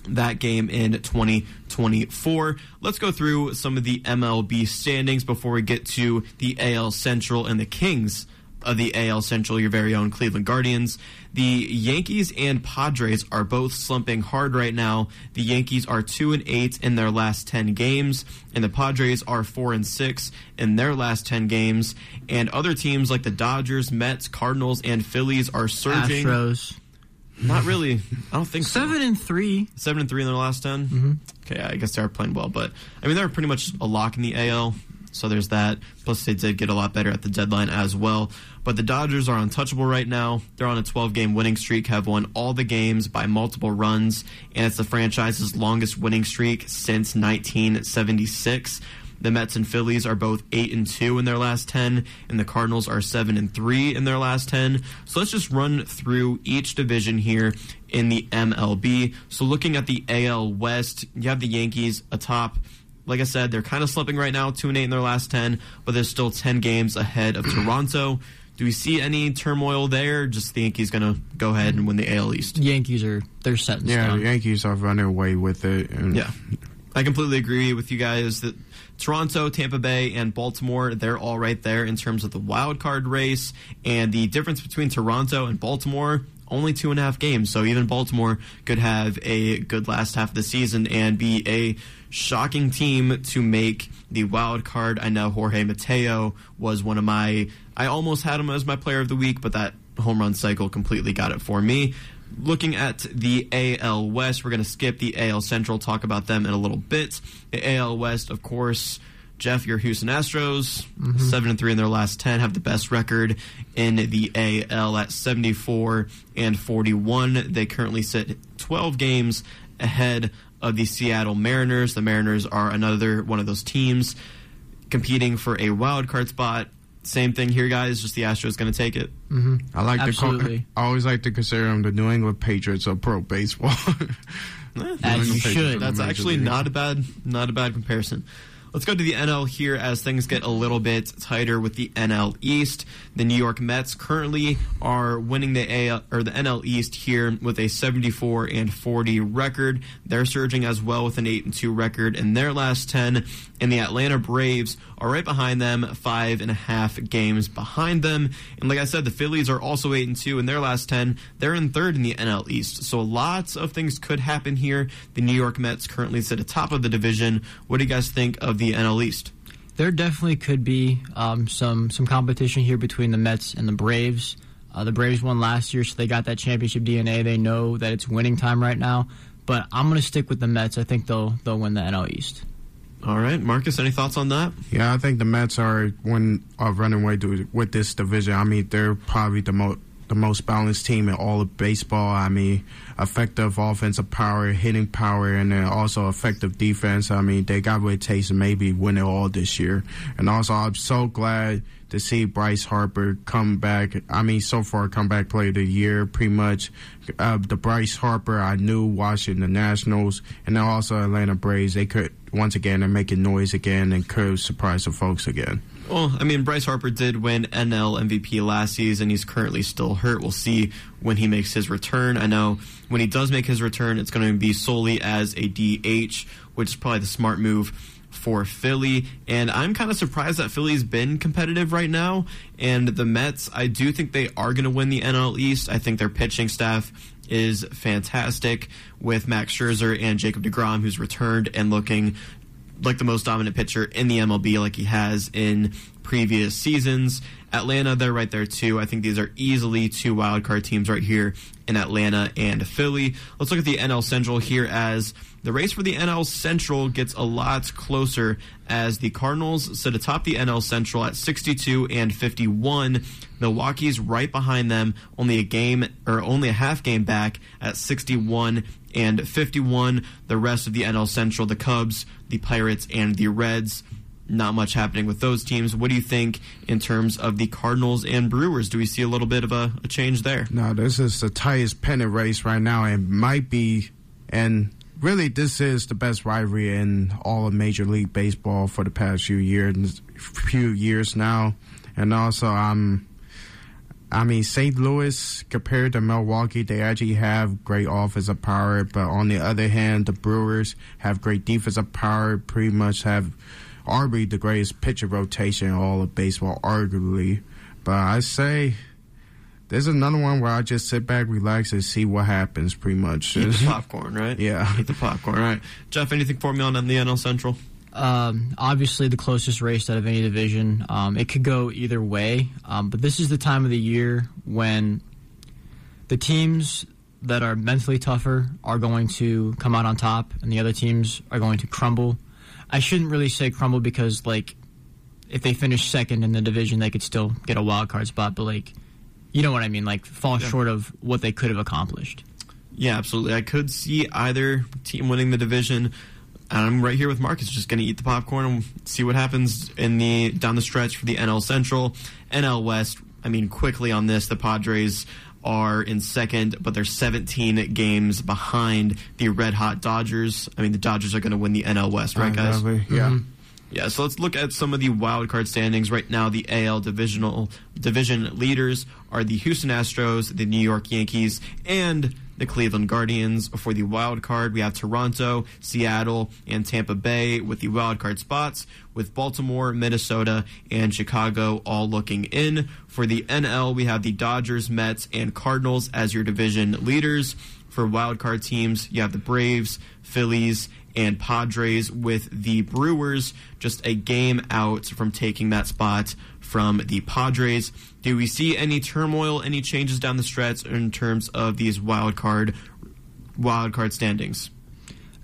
that game in 2024. Let's go through some of the MLB standings before we get to the AL Central and the Kings of the AL Central, your very own Cleveland Guardians. The Yankees and Padres are both slumping hard right now. The Yankees are 2 and 8 in their last 10 games, and the Padres are 4 and 6 in their last 10 games. And other teams like the Dodgers, Mets, Cardinals, and Phillies are surging. Astros. Not really. I don't think so. Seven and three. Seven and three in their last 10 Mm-hmm. Okay, I guess they are playing well, but I mean they're pretty much a lock in the AL. So there's that. Plus they did get a lot better at the deadline as well. But the Dodgers are untouchable right now. They're on a 12 game winning streak, have won all the games by multiple runs, and it's the franchise's longest winning streak since 1976. The Mets and Phillies are both 8 and 2 in their last 10 and the Cardinals are 7 and 3 in their last 10. So let's just run through each division here in the MLB. So looking at the AL West, you have the Yankees atop like I said, they're kind of slipping right now, 2 and 8 in their last 10, but they're still 10 games ahead of Toronto. Do we see any turmoil there? Just the Yankees going to go ahead and win the AL East? Yankees are they're set in Yeah, stone. the Yankees are running away with it. And Yeah. I completely agree with you guys that Toronto, Tampa Bay, and Baltimore, they're all right there in terms of the wild card race. And the difference between Toronto and Baltimore, only two and a half games. So even Baltimore could have a good last half of the season and be a shocking team to make the wild card. I know Jorge Mateo was one of my, I almost had him as my player of the week, but that home run cycle completely got it for me. Looking at the AL West, we're going to skip the AL Central, talk about them in a little bit. The AL West, of course, Jeff, your Houston Astros, mm-hmm. seven and three in their last ten, have the best record in the AL at seventy four and forty one. They currently sit twelve games ahead of the Seattle Mariners. The Mariners are another one of those teams competing for a wild card spot. Same thing here, guys. Just the Astros going to take it. Mm-hmm. I like Absolutely. to call, I always like to consider them the New England Patriots of pro baseball. As you Patriots should. That's actually League. not a bad not a bad comparison. Let's go to the NL here as things get a little bit tighter with the NL East. The New York Mets currently are winning the AL or the NL East here with a 74 and 40 record. They're surging as well with an 8 and 2 record in their last 10. And the Atlanta Braves are right behind them, five and a half games behind them. And like I said, the Phillies are also 8 and 2 in their last 10. They're in third in the NL East. So lots of things could happen here. The New York Mets currently sit atop of the division. What do you guys think of the NL East? There definitely could be um, some some competition here between the Mets and the Braves. Uh, the Braves won last year, so they got that championship DNA. They know that it's winning time right now. But I'm going to stick with the Mets. I think they'll they'll win the NL East. All right, Marcus, any thoughts on that? Yeah, I think the Mets are one are running away with this division. I mean, they're probably the most the most balanced team in all of baseball. I mean, effective offensive power, hitting power, and then also effective defense. I mean, they got what it takes to maybe win it all this year. And also, I'm so glad to see Bryce Harper come back. I mean, so far, comeback player of the year, pretty much. Uh, the Bryce Harper I knew watching the Nationals, and then also Atlanta Braves. They could once again they're making noise again and could surprise the folks again. Well, I mean, Bryce Harper did win NL MVP last season. He's currently still hurt. We'll see when he makes his return. I know when he does make his return, it's going to be solely as a DH, which is probably the smart move for Philly. And I'm kind of surprised that Philly's been competitive right now. And the Mets, I do think they are going to win the NL East. I think their pitching staff is fantastic with Max Scherzer and Jacob DeGrom, who's returned and looking like the most dominant pitcher in the MLB, like he has in previous seasons. Atlanta, they're right there too. I think these are easily two wildcard teams right here in Atlanta and Philly. Let's look at the NL Central here as the race for the NL Central gets a lot closer as the Cardinals sit atop the NL Central at 62 and 51. Milwaukee's right behind them, only a game or only a half game back at 61 and 51. The rest of the NL Central, the Cubs, the Pirates, and the Reds. Not much happening with those teams. What do you think in terms of the Cardinals and Brewers? Do we see a little bit of a, a change there? No, this is the tightest pennant race right now, and might be, and really, this is the best rivalry in all of Major League Baseball for the past few years. Few years now, and also I'm. I mean, St. Louis compared to Milwaukee, they actually have great offensive power, but on the other hand, the Brewers have great defensive power. Pretty much have arguably the greatest pitcher rotation in all of baseball, arguably. But I say there's another one where I just sit back, relax, and see what happens. Pretty much. Eat the popcorn, right? Yeah. Eat the popcorn. All right, Jeff. Anything for me on the NL Central? Um, obviously, the closest race out of any division. Um, it could go either way, um, but this is the time of the year when the teams that are mentally tougher are going to come out on top, and the other teams are going to crumble. I shouldn't really say crumble because, like, if they finish second in the division, they could still get a wild card spot, but like, you know what I mean? Like, fall yeah. short of what they could have accomplished. Yeah, absolutely. I could see either team winning the division. I'm right here with Marcus, just going to eat the popcorn and see what happens in the down the stretch for the NL Central, NL West. I mean, quickly on this, the Padres are in second, but they're 17 games behind the Red Hot Dodgers. I mean, the Dodgers are going to win the NL West, right, guys? Yeah. Mm-hmm. Yeah, so let's look at some of the wild card standings right now. The AL divisional division leaders are the Houston Astros, the New York Yankees, and the Cleveland Guardians. For the wild card, we have Toronto, Seattle, and Tampa Bay with the wild card spots, with Baltimore, Minnesota, and Chicago all looking in. For the NL, we have the Dodgers, Mets, and Cardinals as your division leaders. For wild card teams, you have the Braves, Phillies, and Padres with the Brewers just a game out from taking that spot from the Padres. Do we see any turmoil, any changes down the stretch in terms of these wild card wild card standings?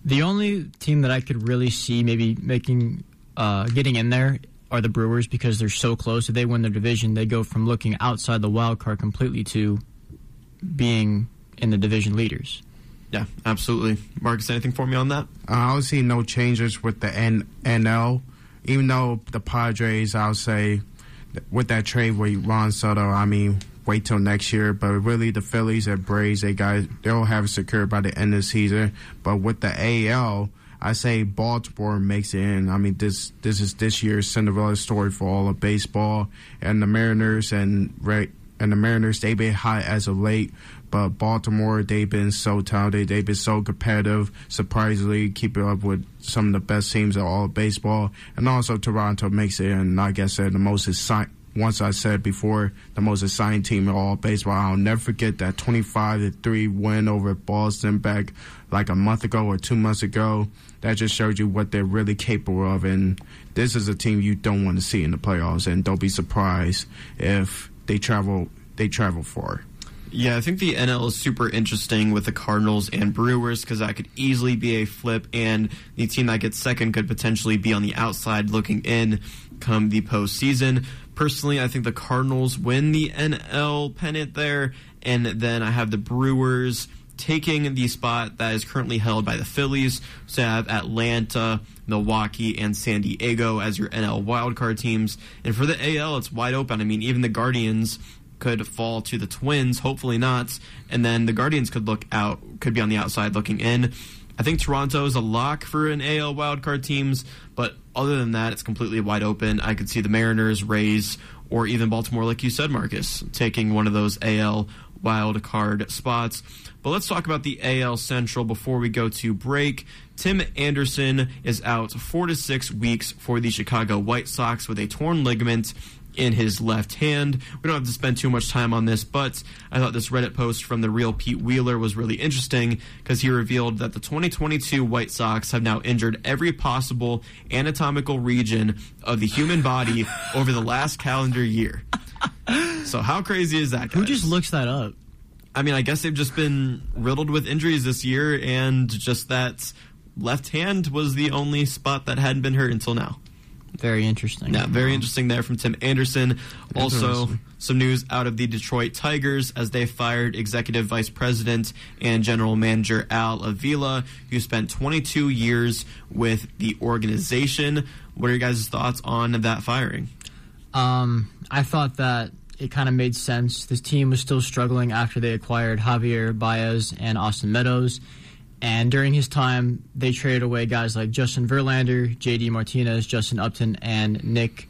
The only team that I could really see maybe making uh, getting in there are the Brewers because they're so close. If they win their division, they go from looking outside the wild card completely to being in the division leaders. Yeah, absolutely. Marcus, anything for me on that? Uh, I don't see no changes with the N- NL. Even though the Padres, I'll say, with that trade with Juan Soto, I mean, wait till next year. But really, the Phillies and Braves, they got they'll have it secured by the end of the season. But with the AL, I say Baltimore makes it in. I mean, this this is this year's Cinderella story for all of baseball, and the Mariners and right and the Mariners they've been hot as of late. But Baltimore, they've been so talented. They've been so competitive. Surprisingly, keeping up with some of the best teams in all of baseball. And also, Toronto makes it and like I said, the most exciting. Once I said before, the most exciting team in all baseball. I'll never forget that 25 to 3 win over Boston back like a month ago or two months ago. That just shows you what they're really capable of. And this is a team you don't want to see in the playoffs. And don't be surprised if they travel they travel far. Yeah, I think the NL is super interesting with the Cardinals and Brewers because that could easily be a flip, and the team that gets second could potentially be on the outside looking in come the postseason. Personally, I think the Cardinals win the NL pennant there, and then I have the Brewers taking the spot that is currently held by the Phillies. So I have Atlanta, Milwaukee, and San Diego as your NL wildcard teams. And for the AL, it's wide open. I mean, even the Guardians could fall to the Twins, hopefully not. And then the Guardians could look out, could be on the outside looking in. I think Toronto is a lock for an AL wildcard teams, but other than that, it's completely wide open. I could see the Mariners, Rays, or even Baltimore, like you said, Marcus, taking one of those AL wild card spots. But let's talk about the AL Central before we go to break. Tim Anderson is out four to six weeks for the Chicago White Sox with a torn ligament in his left hand. We don't have to spend too much time on this, but I thought this Reddit post from the real Pete Wheeler was really interesting because he revealed that the 2022 White Sox have now injured every possible anatomical region of the human body over the last calendar year. So how crazy is that? Guys? Who just looks that up? I mean, I guess they've just been riddled with injuries this year, and just that left hand was the only spot that hadn't been hurt until now. Very interesting. Yeah, very interesting there from Tim Anderson. Also, some news out of the Detroit Tigers as they fired executive vice president and general manager Al Avila, who spent 22 years with the organization. What are your guys' thoughts on that firing? Um, I thought that it kind of made sense. This team was still struggling after they acquired Javier Baez and Austin Meadows. And during his time, they traded away guys like Justin Verlander, JD Martinez, Justin Upton, and Nick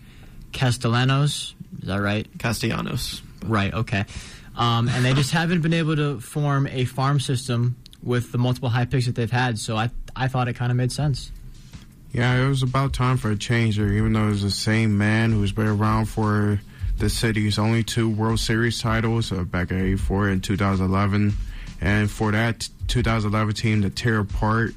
Castellanos. Is that right? Castellanos. Right, okay. Um, and they just haven't been able to form a farm system with the multiple high picks that they've had. So I, I thought it kind of made sense. Yeah, it was about time for a change there, even though it was the same man who's been around for the city's only two World Series titles uh, back in 84 and 2011. And for that 2011 team to tear apart,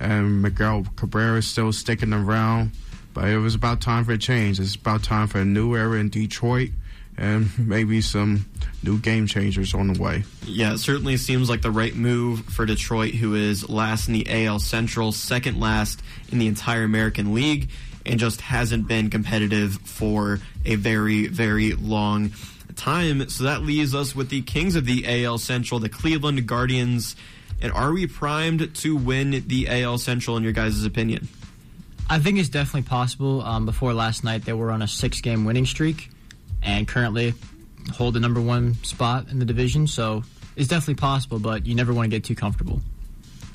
and Miguel Cabrera is still sticking around. But it was about time for a change. It's about time for a new era in Detroit and maybe some new game changers on the way. Yeah, it certainly seems like the right move for Detroit, who is last in the AL Central, second last in the entire American League, and just hasn't been competitive for a very, very long time. So that leaves us with the Kings of the AL Central, the Cleveland Guardians. And are we primed to win the AL Central, in your guys' opinion? I think it's definitely possible. Um, before last night, they were on a six game winning streak and currently hold the number one spot in the division. So it's definitely possible, but you never want to get too comfortable.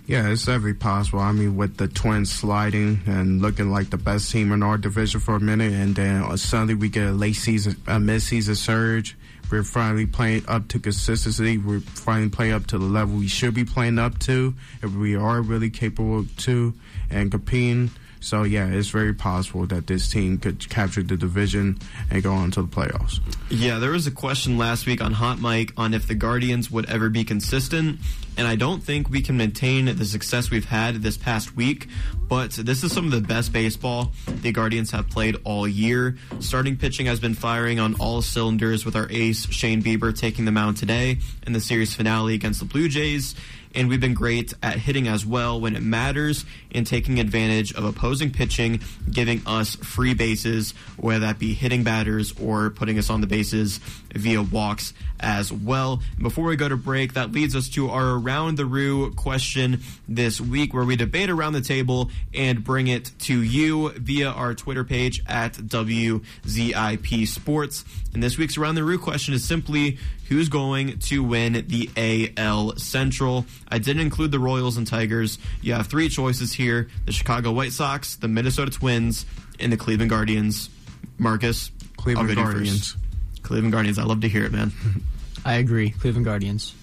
Yeah, it's every possible. I mean, with the Twins sliding and looking like the best team in our division for a minute, and then uh, suddenly we get a late season, a mid-season surge. We're finally playing up to consistency. We're finally playing up to the level we should be playing up to, if we are really capable to, and competing. So yeah, it's very possible that this team could capture the division and go on to the playoffs. Yeah, there was a question last week on Hot Mic on if the Guardians would ever be consistent, and I don't think we can maintain the success we've had this past week. But this is some of the best baseball the Guardians have played all year. Starting pitching has been firing on all cylinders with our ace Shane Bieber taking the mound today in the series finale against the Blue Jays and we've been great at hitting as well when it matters and taking advantage of opposing pitching, giving us free bases, whether that be hitting batters or putting us on the bases via walks as well. Before we go to break, that leads us to our Around the Roo question this week, where we debate around the table and bring it to you via our Twitter page at WZIP Sports. And this week's Around the Roo question is simply who's going to win the AL Central. I didn't include the Royals and Tigers. You have three choices here the Chicago White Sox, the Minnesota Twins, and the Cleveland Guardians. Marcus, Cleveland Guardians. Cleveland Guardians. I love to hear it, man. I agree. Cleveland Guardians.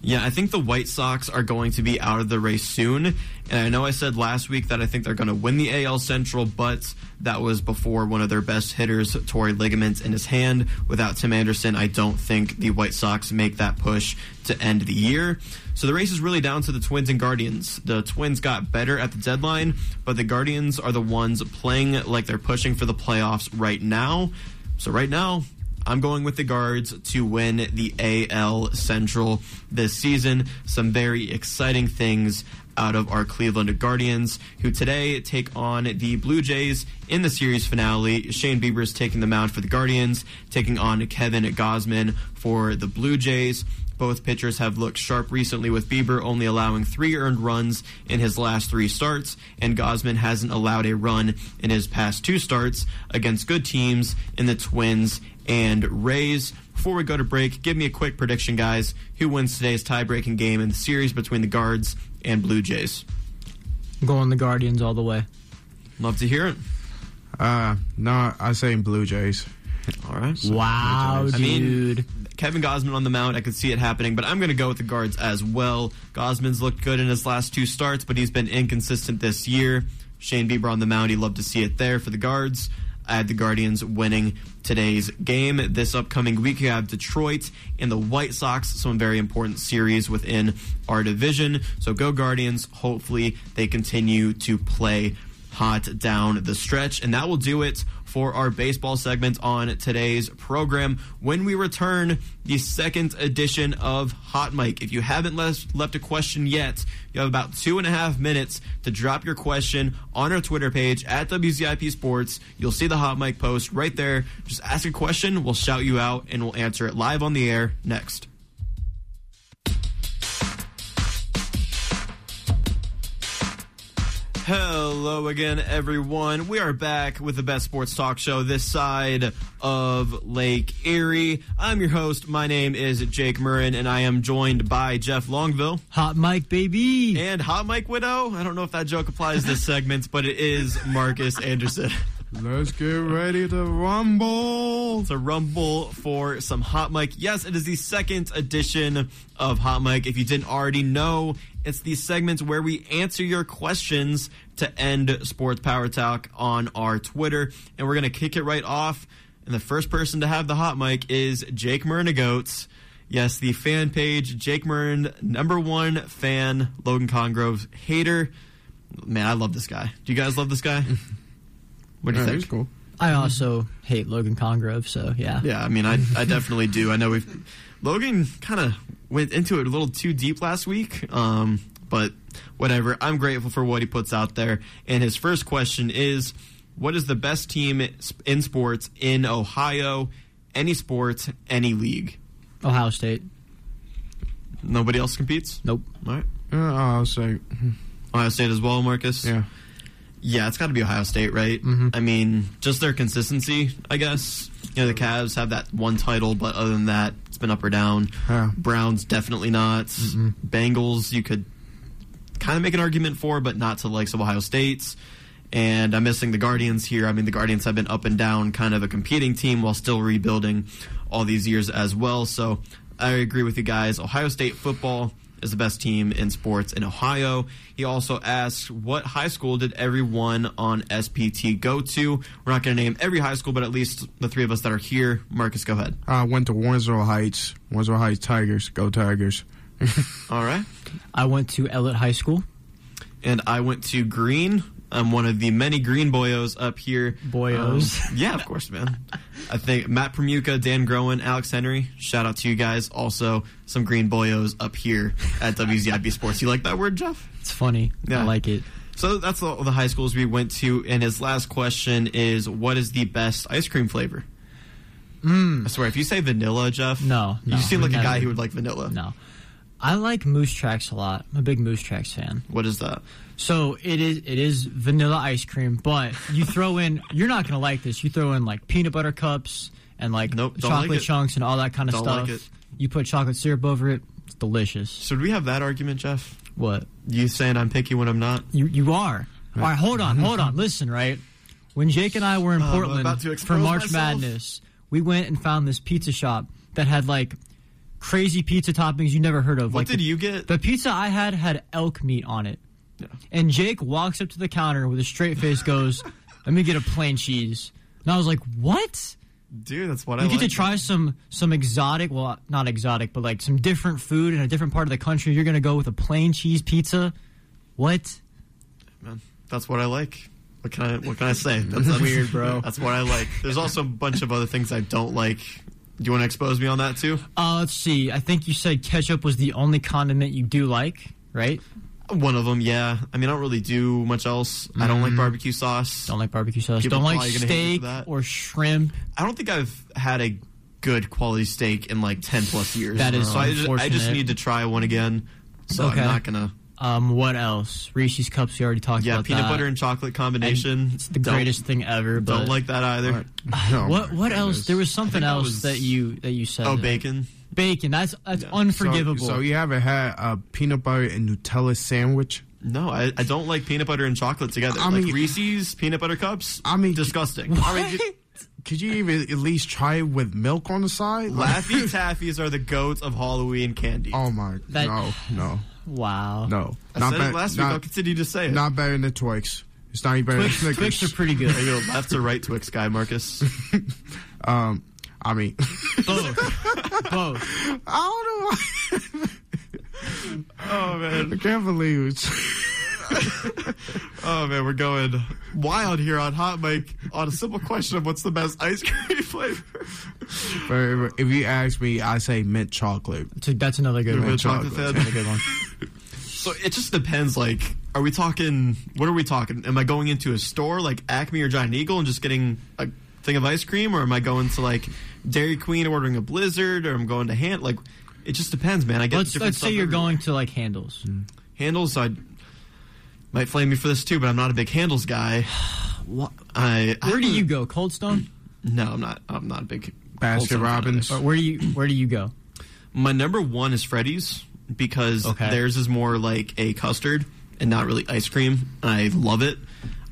Yeah, I think the White Sox are going to be out of the race soon. And I know I said last week that I think they're going to win the AL Central, but that was before one of their best hitters tore a ligament in his hand. Without Tim Anderson, I don't think the White Sox make that push to end the year. So the race is really down to the Twins and Guardians. The Twins got better at the deadline, but the Guardians are the ones playing like they're pushing for the playoffs right now. So right now, I'm going with the Guards to win the AL Central this season. Some very exciting things out of our Cleveland Guardians, who today take on the Blue Jays in the series finale. Shane Bieber is taking the mound for the Guardians, taking on Kevin Gausman for the Blue Jays. Both pitchers have looked sharp recently, with Bieber only allowing three earned runs in his last three starts, and Gausman hasn't allowed a run in his past two starts against good teams in the Twins and Rays. Before we go to break, give me a quick prediction, guys. Who wins today's tie-breaking game in the series between the Guards and Blue Jays? Going the Guardians all the way. Love to hear it. Uh, no, I say Blue Jays. All right. Wow, I mean, dude. Kevin Gausman on the mound, I could see it happening, but I'm going to go with the guards as well. Gausman's looked good in his last two starts, but he's been inconsistent this year. Shane Bieber on the mound, he love to see it there for the guards. I had the Guardians winning today's game. This upcoming week, you have Detroit and the White Sox, some very important series within our division. So go Guardians. Hopefully, they continue to play hot down the stretch. And that will do it for our baseball segment on today's program. When we return, the second edition of Hot Mic. If you haven't left, left a question yet, you have about two and a half minutes to drop your question on our Twitter page at WZIP Sports. You'll see the Hot Mic post right there. Just ask a question, we'll shout you out, and we'll answer it live on the air next. Hello again, everyone. We are back with the best sports talk show this side of Lake Erie. I'm your host. My name is Jake Murrin, and I am joined by Jeff Longville. Hot Mike, baby. And Hot Mike Widow. I don't know if that joke applies this segment, but it is Marcus Anderson. Let's get ready to rumble. To rumble for some Hot Mic. Yes, it is the second edition of Hot Mic. If you didn't already know, it's the segment where we answer your questions to end Sports Power Talk on our Twitter. And we're going to kick it right off. And the first person to have the Hot Mic is Jake Murnigoats. Yes, the fan page, Jake Murn, number one fan, Logan Congrove hater. Man, I love this guy. Do you guys love this guy? What do you Yeah, think? he's cool. I also hate Logan Congrove, so yeah. Yeah, I mean, I, I definitely do. I know we've Logan kind of went into it a little too deep last week, um, but whatever. I'm grateful for what he puts out there. And his first question is, what is the best team in sports in Ohio? Any sports, any league? Ohio State. Nobody else competes. Nope. All right. Uh, I'll say Ohio State as well, Marcus. yeah. Yeah, it's got to be Ohio State, right? Mhm. I mean, just their consistency, I guess. You know, the Cavs have that one title, but other than that, it's been up or down. Browns definitely not. Bengals, you could kind of make an argument for, but not to the likes of Ohio State's. And I'm missing the Guardians here. I mean, the Guardians have been up and down, kind of a competing team while still rebuilding all these years as well. So I agree with you guys. Ohio State football is the best team in sports in Ohio. He also asks, what high school did everyone on SPT go to? We're not going to name every high school, but at least the three of us that are here. Marcus, go ahead. I went to Warrensville Heights. Warrensville Heights Tigers. Go Tigers. All right. I went to Ellet High School. And I went to Green. I'm one of the many Green boyos up here. Boyos. Um, yeah, of course, man. I think Matt Pramuka, Dan Groen, Alex Henry. Shout out to you guys. Also, some Green boyos up here at WZIP Sports. You like that word, Jeff? It's funny. Yeah. I like it. So that's all the high schools we went to. And his last question is, what is the best ice cream flavor? Mm. I swear, if you say vanilla, Jeff, No, you seem like a guy who would like vanilla. No. I like Moose Tracks a lot. I'm a big Moose Tracks fan. What is that? So it is it is vanilla ice cream, but you throw in you're not gonna like this. You throw in like peanut butter cups and like Nope, chocolate like chunks and all that kind of Don't stuff. like it. You put chocolate syrup over it. It's delicious. Should we have that argument, Jeff? What? You saying I'm picky when I'm not? You you are. All right, hold on, hold on. Listen, right? When Jake and I were in I'm Portland for March myself. Madness, we went and found this pizza shop that had like crazy pizza toppings you never heard of. What like did the, you get? The pizza I had had elk meat on it. Yeah. And Jake walks up to the counter with a straight face, goes, "Let me get a plain cheese." And I was like, "What?" Dude, that's what I like. You I get like. to try some some exotic, well, not exotic, but like some different food in a different part of the country. You're gonna go with a plain cheese pizza? What? Man, that's what I like. What can I what can I say? That's, that's Weird, bro. That's what I like. There's also a bunch of other things I don't like. Do you want to expose me on that too? Uh, let's see. I think you said ketchup was the only condiment you do like, right? One of them, yeah. I mean, I don't really do much else. I don't like barbecue sauce. Don't like barbecue sauce. People don't like probably gonna hate me steak or shrimp. I don't think I've had a good quality steak in like ten plus years. That is so I just, I just need to try one again. So Okay. I'm not gonna. Um, what else? Reese's cups. We already talked Yeah, about Yeah, peanut that. butter and chocolate combination. It's the Don't- greatest thing ever. But Don't like that either. what? What else? There was something else was- that you that you said. Oh, bacon. Bacon. That's that's unforgivable. So, so you haven't had a peanut butter and Nutella sandwich? No, I, I don't like peanut butter and chocolate together. I like mean- Reese's peanut butter cups. I mean, disgusting. I mean, could, could you even at least try it with milk on the side? Laffy Taffies are the goats of Halloween candy. Oh my! That- no, no, wow. no. I said it last week. I'll continue to say it. Not better than the Twix. It's not even better Twix, than Snickers. Twix are pretty good. Are you a left or right Twix guy, Marcus? Um, I mean, Both. Both. I don't know. oh man, I can't believe it. oh man, we're going wild here on Hot Mic on a simple question of what's the best ice cream flavor. If you ask me, I say mint chocolate. So that's another good You're one. mint chocolate fan? That's another good one. So it just depends. Like, are we talking? What are we talking? Am I going into a store like Acme or Giant Eagle and just getting a thing of ice cream, or am I going to like Dairy Queen ordering a Blizzard, or I'm going to hand like? It just depends, man. I get Let's different let's say you're everywhere. going to like handles. Mm-hmm. handles. I might flame me for this too, but I'm not a big handles guy. What? I Where do you go? Cold Stone? no, I'm not. I'm not a big Baskin Cold Stone Robbins. ice. Or where do you where do you go? My number one is Freddy's because Okay. theirs is more like a custard and not really ice cream. And I love it.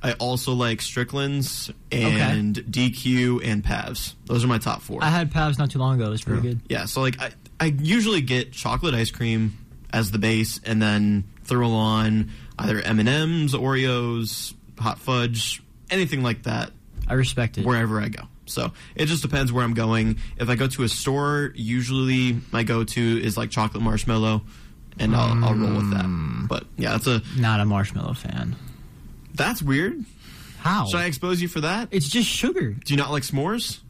I also like Strickland's and DQ and Pavs. Those are my top four. I had Pavs not too long ago. It was pretty good. yeah, so like I, I usually get chocolate ice cream as the base, and then throw on either M and M's, Oreos, hot fudge, anything like that I respect it. wherever I go. So it just depends where I'm going. If I go to a store, usually my go-to is like chocolate marshmallow, and I'll, I'll roll with that. Mm. But yeah, that's a Not a marshmallow fan. That's weird. How? Should I expose you for that? It's just sugar. Do you not like s'mores?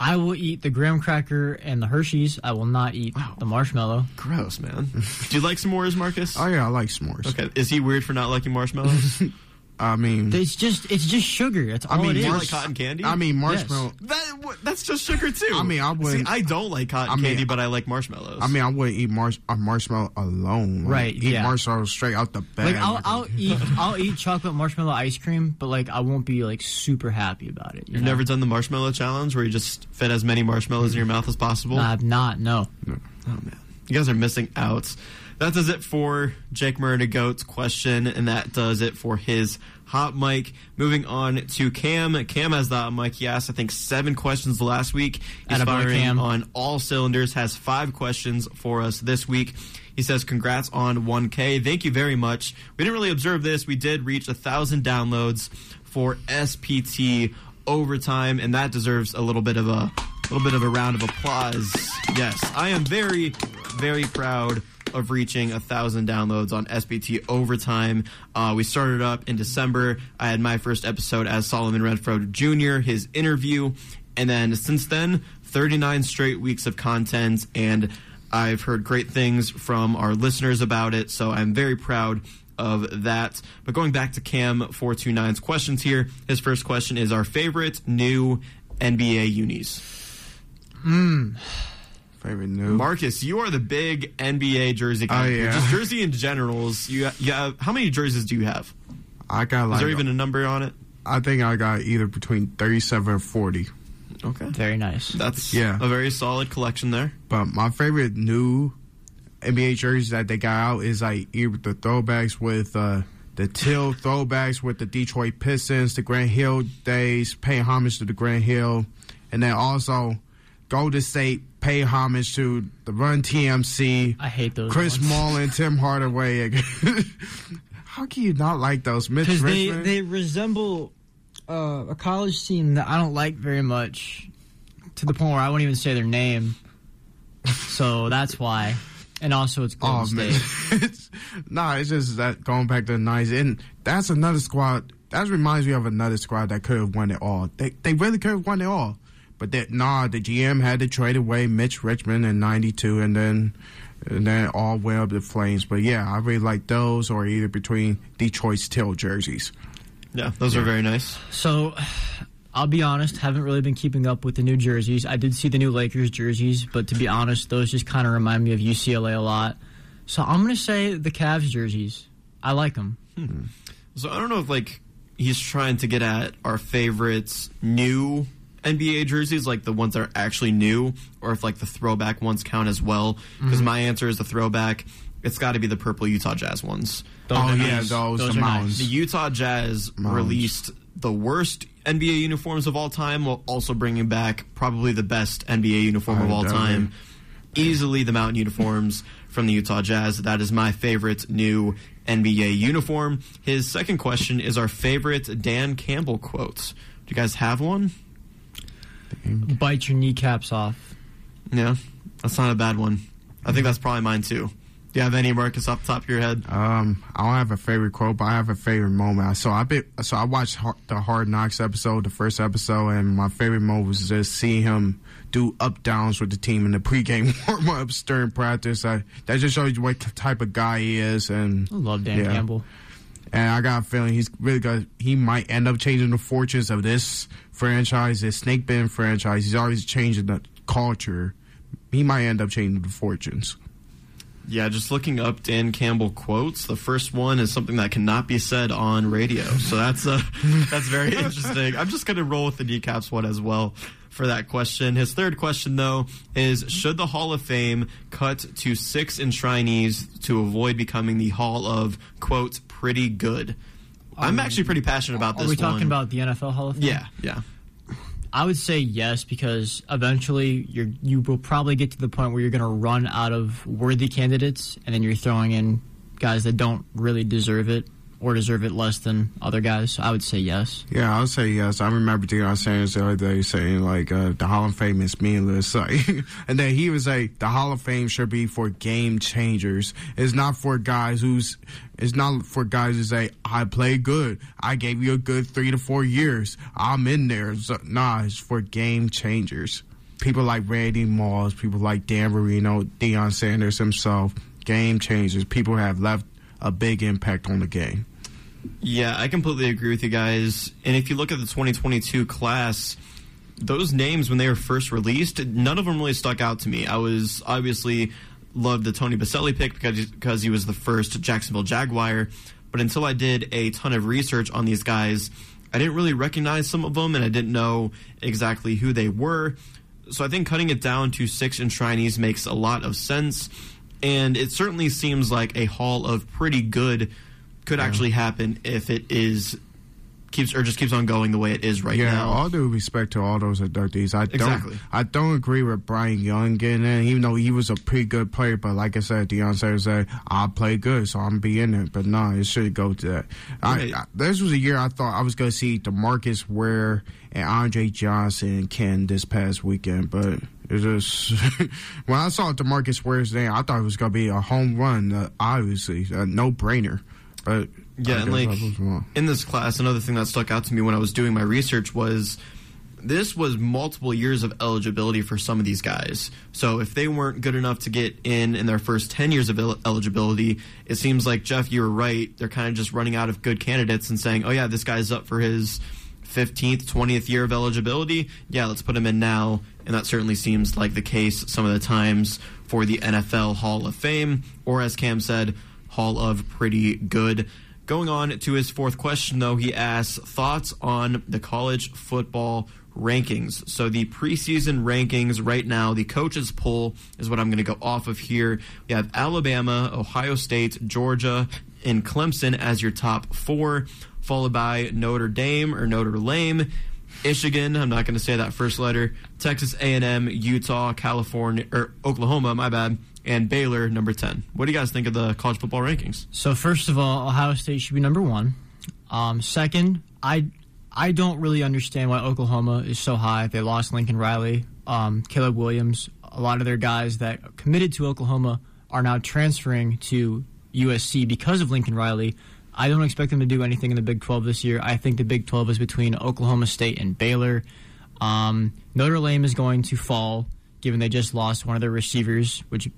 I will eat the graham cracker and the Hershey's. I will not eat the marshmallow. Gross, man. Do you like s'mores, Marcus? Oh yeah, I like s'mores. Okay, is he weird for not liking marshmallows? I mean, It's just it's just sugar. That's all I mean, it Do you like cotton candy? I mean marshmallow. that that's just sugar too. I mean, I wouldn't- I don't like cotton I mean, candy, but I like marshmallows. I mean, I wouldn't eat marsh- a marshmallow alone. Like, Right, Eat yeah. marshmallows straight out the bag. like I'll, I'll eat I'll eat chocolate marshmallow ice cream, but like I won't be like super happy about it. You You've know? never done the marshmallow challenge where you just fit as many marshmallows in your mouth as possible. No, I've not. No. Oh man, you guys are missing out. That does it for Jake Murray Goat's question, and that does it for his hot mic. Moving on to Cam. Cam has the hot mic. He asked, I think, seven questions last week. He's firing on all cylinders. Has five questions for us this week. He says, "Congrats on 1K. Thank you very much. We didn't really observe this. We did reach a thousand downloads for SPT overtime, and that deserves a little bit of a little bit of a round of applause. Yes, I am very, very proud of reaching a thousand downloads on SPT overtime. Uh, we started up in December. I had my first episode as Solomon Renfro Jr., his interview, and then since then, 39 straight weeks of content, and I've heard great things from our listeners about it, so I'm very proud of that. But going back to Cam 429's questions here, his first question is our favorite new NBA unis. Mm. Favorite new. Marcus, you are the big NBA jersey guy. Oh, yeah. Just jersey in generals. You, you have, how many jerseys do you have? I got like. Is there even a number on it? I think I got either between thirty-seven and forty. Okay. Very nice. That's Yeah. a very solid collection there. But my favorite new NBA jerseys that they got out is like either the throwbacks with uh, the Till throwbacks with the Detroit Pistons, the Grant Hill days, paying homage to the Grant Hill, and then also Golden State pay homage to the Run TMC. I hate those. Chris ones. Mullin, Tim Hardaway. How can you not like those? Mitch because they they resemble uh, a college team that I don't like very much, to the point where I won't even say their name. So that's why, and also it's Golden Oh State. man, It's- nah, it's just that going back to the nineties, and that's another squad. That reminds me of another squad that could have won it all. They they really could have won it all, But that nah, the GM had to trade away Mitch Richmond in '92, and then and then all went up the Flames. But yeah, I really like those, or either between Detroit's tail jerseys. Yeah, those are very nice. So, I'll be honest, haven't really been keeping up with the new jerseys. I did see the new Lakers jerseys, but to be honest, those just kind of remind me of UCLA a lot. So I'm going to say the Cavs jerseys. I like them. Hmm. So I don't know if like he's trying to get at our favorites new NBA jerseys, like the ones that are actually new, or if like the throwback ones count as well. Because Mhm. my answer is the throwback. It's got to be the purple Utah Jazz ones. Those Oh, yeah, nice. those, Those the are mountains. The Utah Jazz Mountains. released the worst NBA uniforms of all time, while also bringing back probably the best NBA uniform of Oh, all definitely. time. Easily the mountain uniforms from the Utah Jazz. That is my favorite new NBA uniform. His second question is our favorite Dan Campbell quotes. Do you guys have one? Bite your kneecaps off. Yeah, that's not a bad one. I think that's probably mine too. Do you have any, Marcus, off the top of your head? Um, I don't have a favorite quote, but I have a favorite moment. So I bit, so I watched Har- the Hard Knocks episode, the first episode, and my favorite moment was just seeing him do up downs with the team in the pregame warm ups during practice. I, that just shows you what type of guy he is. And I love Dan yeah. Campbell. And I got a feeling he's really good. He might end up changing the fortunes of this franchise, this Snake Bend franchise. He's always changing the culture. He might end up changing the fortunes. Yeah, just looking up Dan Campbell quotes. The first one is something that cannot be said on radio, so that's uh, that's very interesting. I'm just gonna roll with the kneecaps one as well for that question. His third question though is: Should the Hall of Fame cut to six enshrinees to avoid becoming the Hall of quote pretty good? I'm actually pretty passionate about this. Are we talking one. about the NFL Hall of Fame? Yeah, yeah. I would say yes because eventually you're you will probably get to the point where you're going to run out of worthy candidates, and then you're throwing in guys that don't really deserve it or deserve it less than other guys. I would say yes. Yeah, I would say yes. I remember Deion Sanders the other day saying like uh, the Hall of Fame is meaningless, like, and then he was like the Hall of Fame should be for game changers. It's not for guys who's. It's not for guys who say I played good. I gave you a good three to four years. I'm in there. So, nah, it's for game changers. People like Randy Moss, people like Dan Marino, Deion Sanders himself, game changers. People have left a big impact on the game. Yeah, I completely agree with you guys. And if you look at the 2022 class, those names when they were first released, none of them really stuck out to me. I was obviously loved the Tony Boselli pick because because he was the first Jacksonville Jaguar, but until I did a ton of research on these guys, I didn't really recognize some of them and I didn't know exactly who they were. So I think cutting it down to six and enshrinees makes a lot of sense. And it certainly seems like a haul of pretty good could actually happen if it is keeps or just keeps on going the way it is right yeah, now. all due respect to all those inductees. I don't, I don't agree with Bryant Young getting in, even though he was a pretty good player. But like I said, Deion Sanders said, "I play good, so I'm be in it." But no, it should go to that. Right. I, I, this was a year I thought I was going to see Demarcus Ware and Andre Johnson and Ken this past weekend, but. It just when I saw Demarcus Ware's name, I thought it was going to be a home run. Uh, obviously, a no brainer. But Yeah, and like in this class, another thing that stuck out to me when I was doing my research was this was multiple years of eligibility for some of these guys. So if they weren't good enough to get in in their first 10 years of el- eligibility, it seems like Jeff, you were right. They're kind of just running out of good candidates and saying, "Oh yeah, this guy's up for his 15th, 20th year of eligibility. Yeah, let's put him in now." And that certainly seems like the case some of the times for the NFL Hall of Fame, or as Cam said, Hall of Pretty Good. Going on to his fourth question, though, he asks thoughts on the college football rankings. So the preseason rankings right now, the coaches poll is what I'm going to go off of here. We have Alabama, Ohio State, Georgia, and Clemson as your top four, followed by Notre Dame or Notre Lame. Michigan, I'm not going to say that first letter. Texas A&M, Utah, California, or Oklahoma, my bad, and Baylor, number 10. What do you guys think of the college football rankings? So first of all, Ohio State should be number one. Um, second, I I don't really understand why Oklahoma is so high. They lost Lincoln Riley, um, Caleb Williams. A lot of their guys that committed to Oklahoma are now transferring to USC because of Lincoln Riley. I don't expect them to do anything in the Big 12 this year. I think the Big 12 is between Oklahoma State and Baylor. Um, Notre Dame is going to fall, given they just lost one of their receivers, which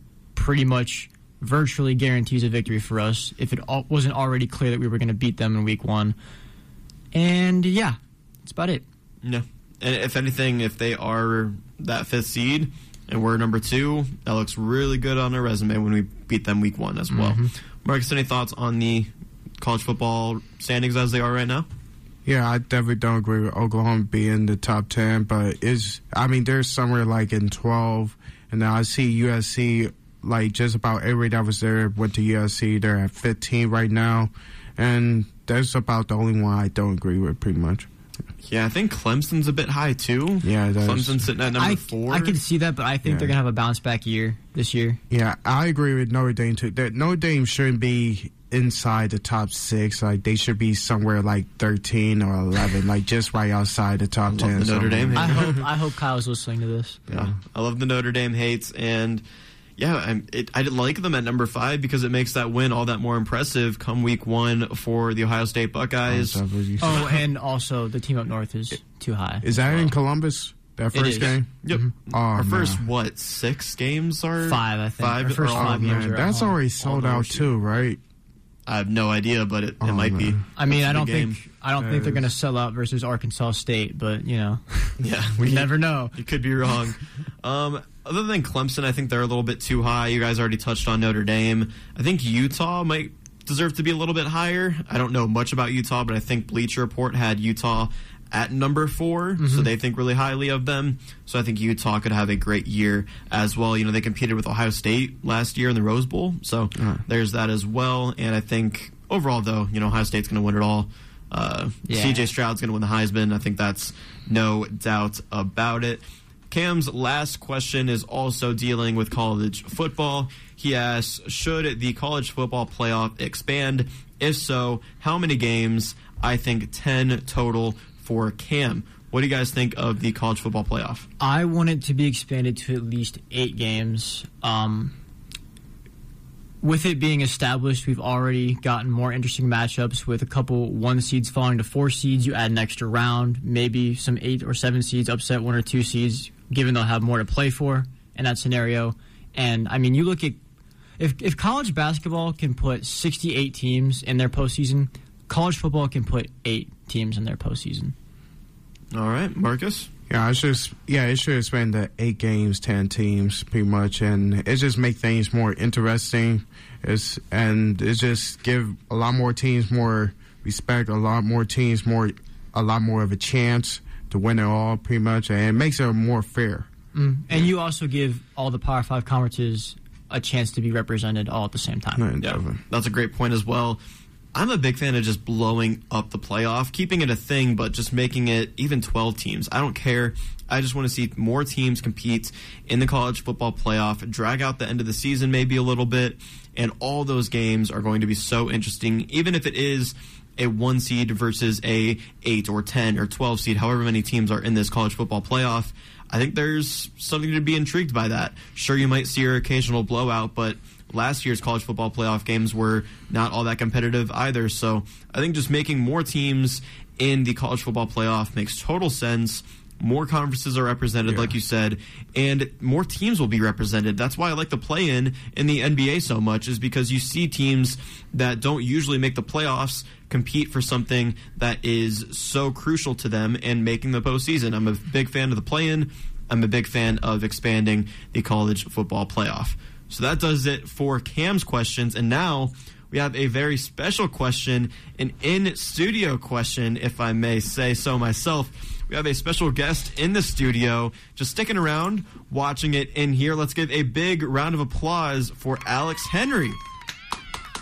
pretty much virtually guarantees a victory for us if it al- wasn't already clear that we were going to beat them in week one. And yeah, that's about it. No. And if anything, if they are that fifth seed and we're number two, that looks really good on our resume when we beat them week one as well. Mhm. Marcus, any thoughts on the college football standings as they are right now? Yeah, I definitely don't agree with Oklahoma being the top ten, but it's I mean they're somewhere like in twelve, and then I see USC like just about every that was there went to USC. They're at fifteen right now, and that's about the only one I don't agree with, pretty much. Yeah, I think Clemson's a bit high too. Yeah, that's- Clemson's sitting at number I, four. I can see that, but I think Yeah. they're going to have a bounce back year this year. Yeah, I agree with Notre Dame too. That Notre Dame shouldn't be inside the top six. Like they should be somewhere like thirteen or eleven, like just right outside the top ten. the Notre Dame I hope I hope Kyle's listening to this. Yeah, I love the Notre Dame hates, and yeah, I'm, it, I like them at number five because it makes that win all that more impressive come week one for the Ohio State Buckeyes. Oh, and also the team up north is too high. Is that in Columbus? That first game? Yep. Oh, Our man. first what six games are Five, I think. Five. Our first are all- five games Man, that's already sold out too, right? I have no idea, but it, it Oh, might be. I mean, That's I a don't game. think I don't think they're going to sell out versus Arkansas State, but you know, Yeah, we never know. You could be wrong. um, other than Clemson, I think they're a little bit too high. You guys already touched on Notre Dame. I think Utah might deserve to be a little bit higher. I don't know much about Utah, but I think Bleacher Report had Utah at number 4 so Mhm. they think really highly of them. So I think Utah could have a great year as well. You know, they competed with Ohio State last year in the Rose Bowl, so there's that as well. And I think overall, though, you know, Ohio State's going to win it all. Uh, Yeah. CJ Stroud's going to win the Heisman. I think that's no doubt about it. Cam's last question is also dealing with college football. He asks, should the college football playoff expand? If so, how many games? I think 10 total for Cam. What do you guys think of the college football playoff? I want it to be expanded to at least eight games. Um, with it being established, we've already gotten more interesting matchups with a couple one seeds falling to four seeds. You add an extra round, maybe some eight or seven seeds upset one or two seeds, given they'll have more to play for in that scenario. And I mean, you look at if if college basketball can put 68 teams in their postseason, college football can put eight teams in their postseason. All right, Marcus? Yeah, it's just yeah, it should expand to eight games, ten teams, pretty much, and it just make things more interesting. It's and it just give a lot more teams more respect, a lot more teams more, a lot more of a chance to win it all, pretty much, and it makes it more fair. Mm. And you also give all the Power Five conferences a chance to be represented all at the same time. Yeah, that's a great point as well. I'm a big fan of just blowing up the playoff, keeping it a thing, but just making it even 12 teams. I don't care. I just want to see more teams compete in the college football playoff, drag out the end of the season maybe a little bit, and all those games are going to be so interesting, even if it is a one seed versus a eight or 10 or 12 seed, however many teams are in this college football playoff. I think there's something to be intrigued by that. Sure, you might see your occasional blowout, but last year's college football playoff games were not all that competitive either. So I think just making more teams in the college football playoff makes total sense. More conferences are represented, like you said, and more teams will be represented. That's why I like the play in in the NBA so much, is because you see teams that don't usually make the playoffs compete for something that is so crucial to them and making the postseason. I'm a big fan of the play in. I'm a big fan of expanding the college football playoff. So that does it for Cam's questions. And now we have a very special question, an in studio question, if I may say so myself. We have a special guest in the studio, just sticking around, watching it in here. Let's give a big round of applause for Alex Henry.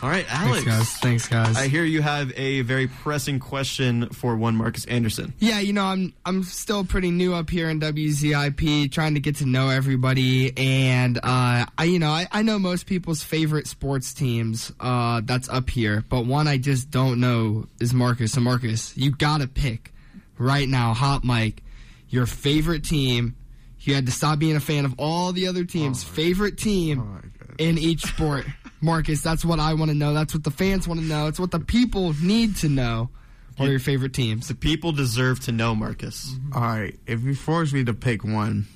All right, Alex. Thanks, guys. Thanks, guys. I hear you have a very pressing question for one Marcus Anderson. Yeah, you know, I'm I'm still pretty new up here in WZIP, trying to get to know everybody, and uh, I, you know, I, I know most people's favorite sports teams uh, that's up here, but one I just don't know is Marcus. So Marcus, you gotta pick right now, hot mic, your favorite team. You had to stop being a fan of all the other teams' oh, favorite team oh in each sport. Marcus, that's what I want to know. That's what the fans want to know. It's what the people need to know. What are your favorite teams? The people deserve to know, Marcus. Mm-hmm. All right, if you force me to pick one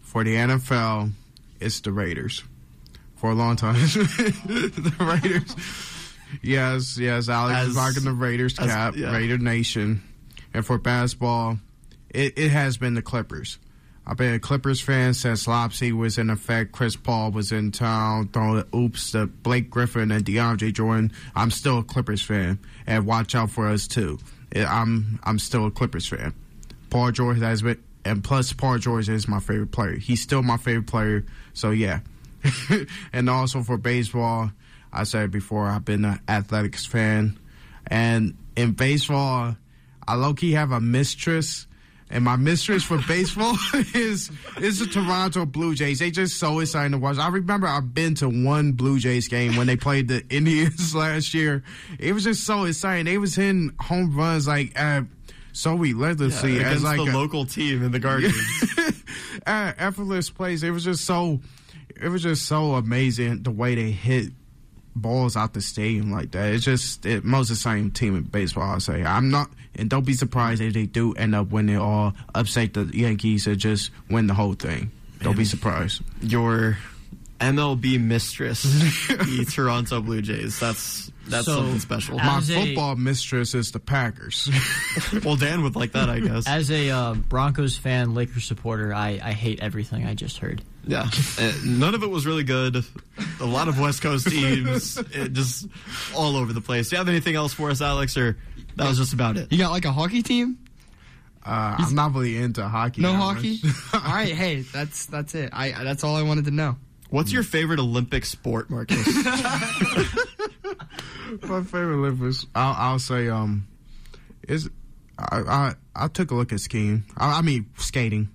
for the NFL, it's the Raiders. For a long time, the Raiders. Yes, yes, Alex As- is rocking the Raiders as- cap, yeah. Raider Nation. And for basketball, it, it has been the Clippers. I've been a Clippers fan since Lob City was in effect. Chris Paul was in town throwing oops to Blake Griffin and DeAndre Jordan. I'm still a Clippers fan, and watch out for us too. I'm I'm still a Clippers fan. Paul George has been, and plus Paul George is my favorite player. He's still my favorite player. So yeah, and also for baseball, I said before I've been an athletics fan, and in baseball, I low key have a mistress. And my mistress for baseball is is the Toronto Blue Jays. They just so exciting to watch. I remember I've been to one Blue Jays game when they played the Indians last year. It was just so exciting. They was hitting home runs like uh, so relentlessly Yeah, as like the a- local team in the Guardians. uh, effortless plays. It was just so, it was just so amazing the way they hit balls out the stadium like that. It's just it, most same team in baseball. I say I'm not, and don't be surprised if they do end up winning or upset the Yankees or just win the whole thing. Don't be surprised. Your MLB mistress, the Toronto Blue Jays. That's that's So, something special. My As a- football mistress is the Packers. well, Dan would like that, I guess. As a uh, Broncos fan, Lakers supporter, I, I hate everything I just heard. Yeah, Uh, none of it was really good. A lot of West Coast teams, it just all over the place. Do you have anything else for us, Alex, or that was just about it? You got like a hockey team? Uh, I'm not really into hockey. No that hockey. all right, hey, that's that's it. I that's all I wanted to know. What's your favorite Olympic sport, Marcus? My favorite Olympics, I'll, I'll say, um, is I, I I took a look at skiing. I, I mean skating.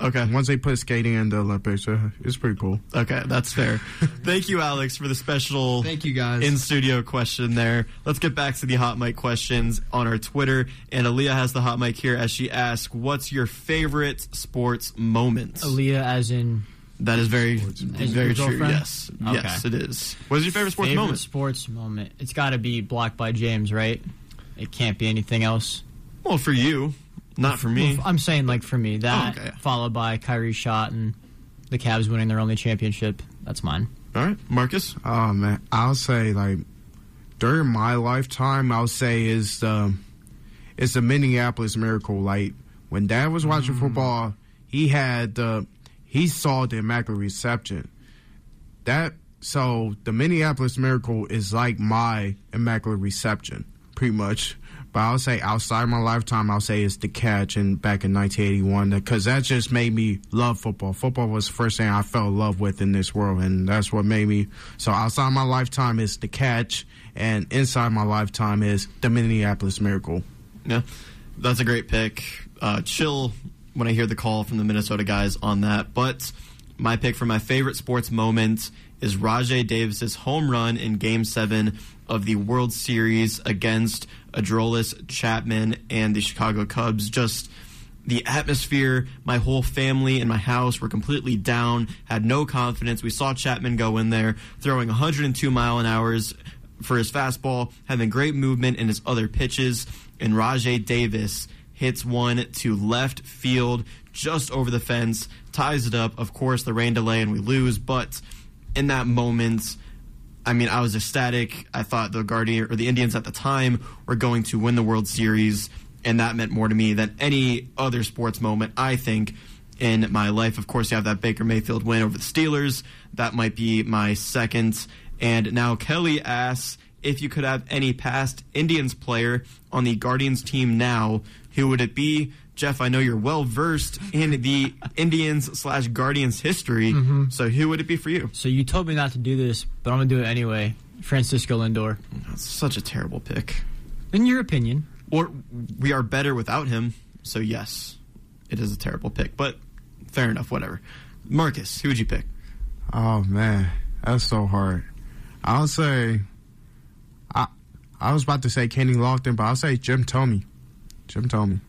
Okay. Once they put skating in the Olympics, uh, it's pretty cool. Okay, that's fair. Thank you, Alex, for the special Thank you guys. in studio question there. Let's get back to the hot mic questions on our Twitter. And Aaliyah has the hot mic here as she asks, "What's your favorite sports moment?" Aaliyah, as in That is very, very true. girlfriend? Yes, Okay. yes, it is. What is your favorite sports favorite moment? sports moment. It's got to be blocked by James, right? It can't be anything else. Well, for you, not for me. Well, I'm saying like for me that Oh, okay. followed by Kyrie's shot and the Cavs winning their only championship. That's mine. All right, Marcus. Oh man, I'll say like during my lifetime, I'll say is the it's the Minneapolis Miracle. Like when Dad was watching mm. football, he had the he saw the immaculate reception. That so the Minneapolis Miracle is like my immaculate reception, pretty much. But I'll say outside my lifetime, I'll say it's the catch and back in 1981 because that just made me love football. Football was the first thing I fell in love with in this world, and that's what made me. So outside my lifetime is the catch, and inside my lifetime is the Minneapolis Miracle. Yeah, that's a great pick. Uh, chill when I hear the call from the Minnesota guys on that. But my pick for my favorite sports moment is Rajai Davis's home run in Game Seven of the World Series against Aroldis Chapman and the Chicago Cubs. Just the atmosphere, my whole family and my house were completely down, had no confidence. We saw Chapman go in there throwing 102 mile an hours for his fastball, having great movement in his other pitches, and Rajai Davis hits one to left field just over the fence, ties it up. Of course, the rain delay and we lose, but in that moment, I mean, I was ecstatic. I thought the Guardian or the Indians at the time were going to win the World Series, and that meant more to me than any other sports moment. I think in my life. Of course, you have that Baker Mayfield win over the Steelers. That might be my second. And now Kelly asks if you could have any past Indians player on the Guardians team now, who would it be? Jeff, I know you're well versed in the Indians slash Guardians history. Mhm. So who would it be for you? So you told me not to do this, but I'm gonna do it anyway. Francisco Lindor. That's such a terrible pick. In your opinion, Or we are better without him. So yes, it is a terrible pick. But fair enough. Whatever. Marcus, who would you pick? Oh man, that's so hard. I'll say, I I was about to say Kenny Lofton, but I'll say Jim Thome. Jim Thome.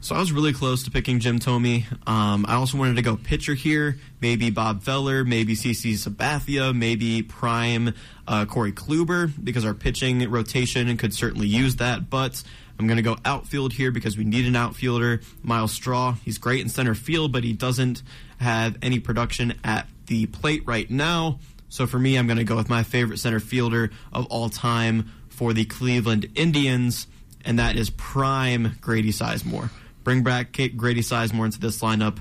So I was really close to picking Jim Thome. Um, I also wanted to go pitcher here, maybe Bob Feller, maybe CC Sabathia, maybe prime uh, Corey Kluber, because our pitching rotation could certainly use that. But I'm going to go outfield here because we need an outfielder. Myles Straw, he's great in center field, but he doesn't have any production at the plate right now. So for me, I'm going to go with my favorite center fielder of all time for the Cleveland Indians, and that is prime Grady Sizemore. Bring back Grady Sizemore into this lineup.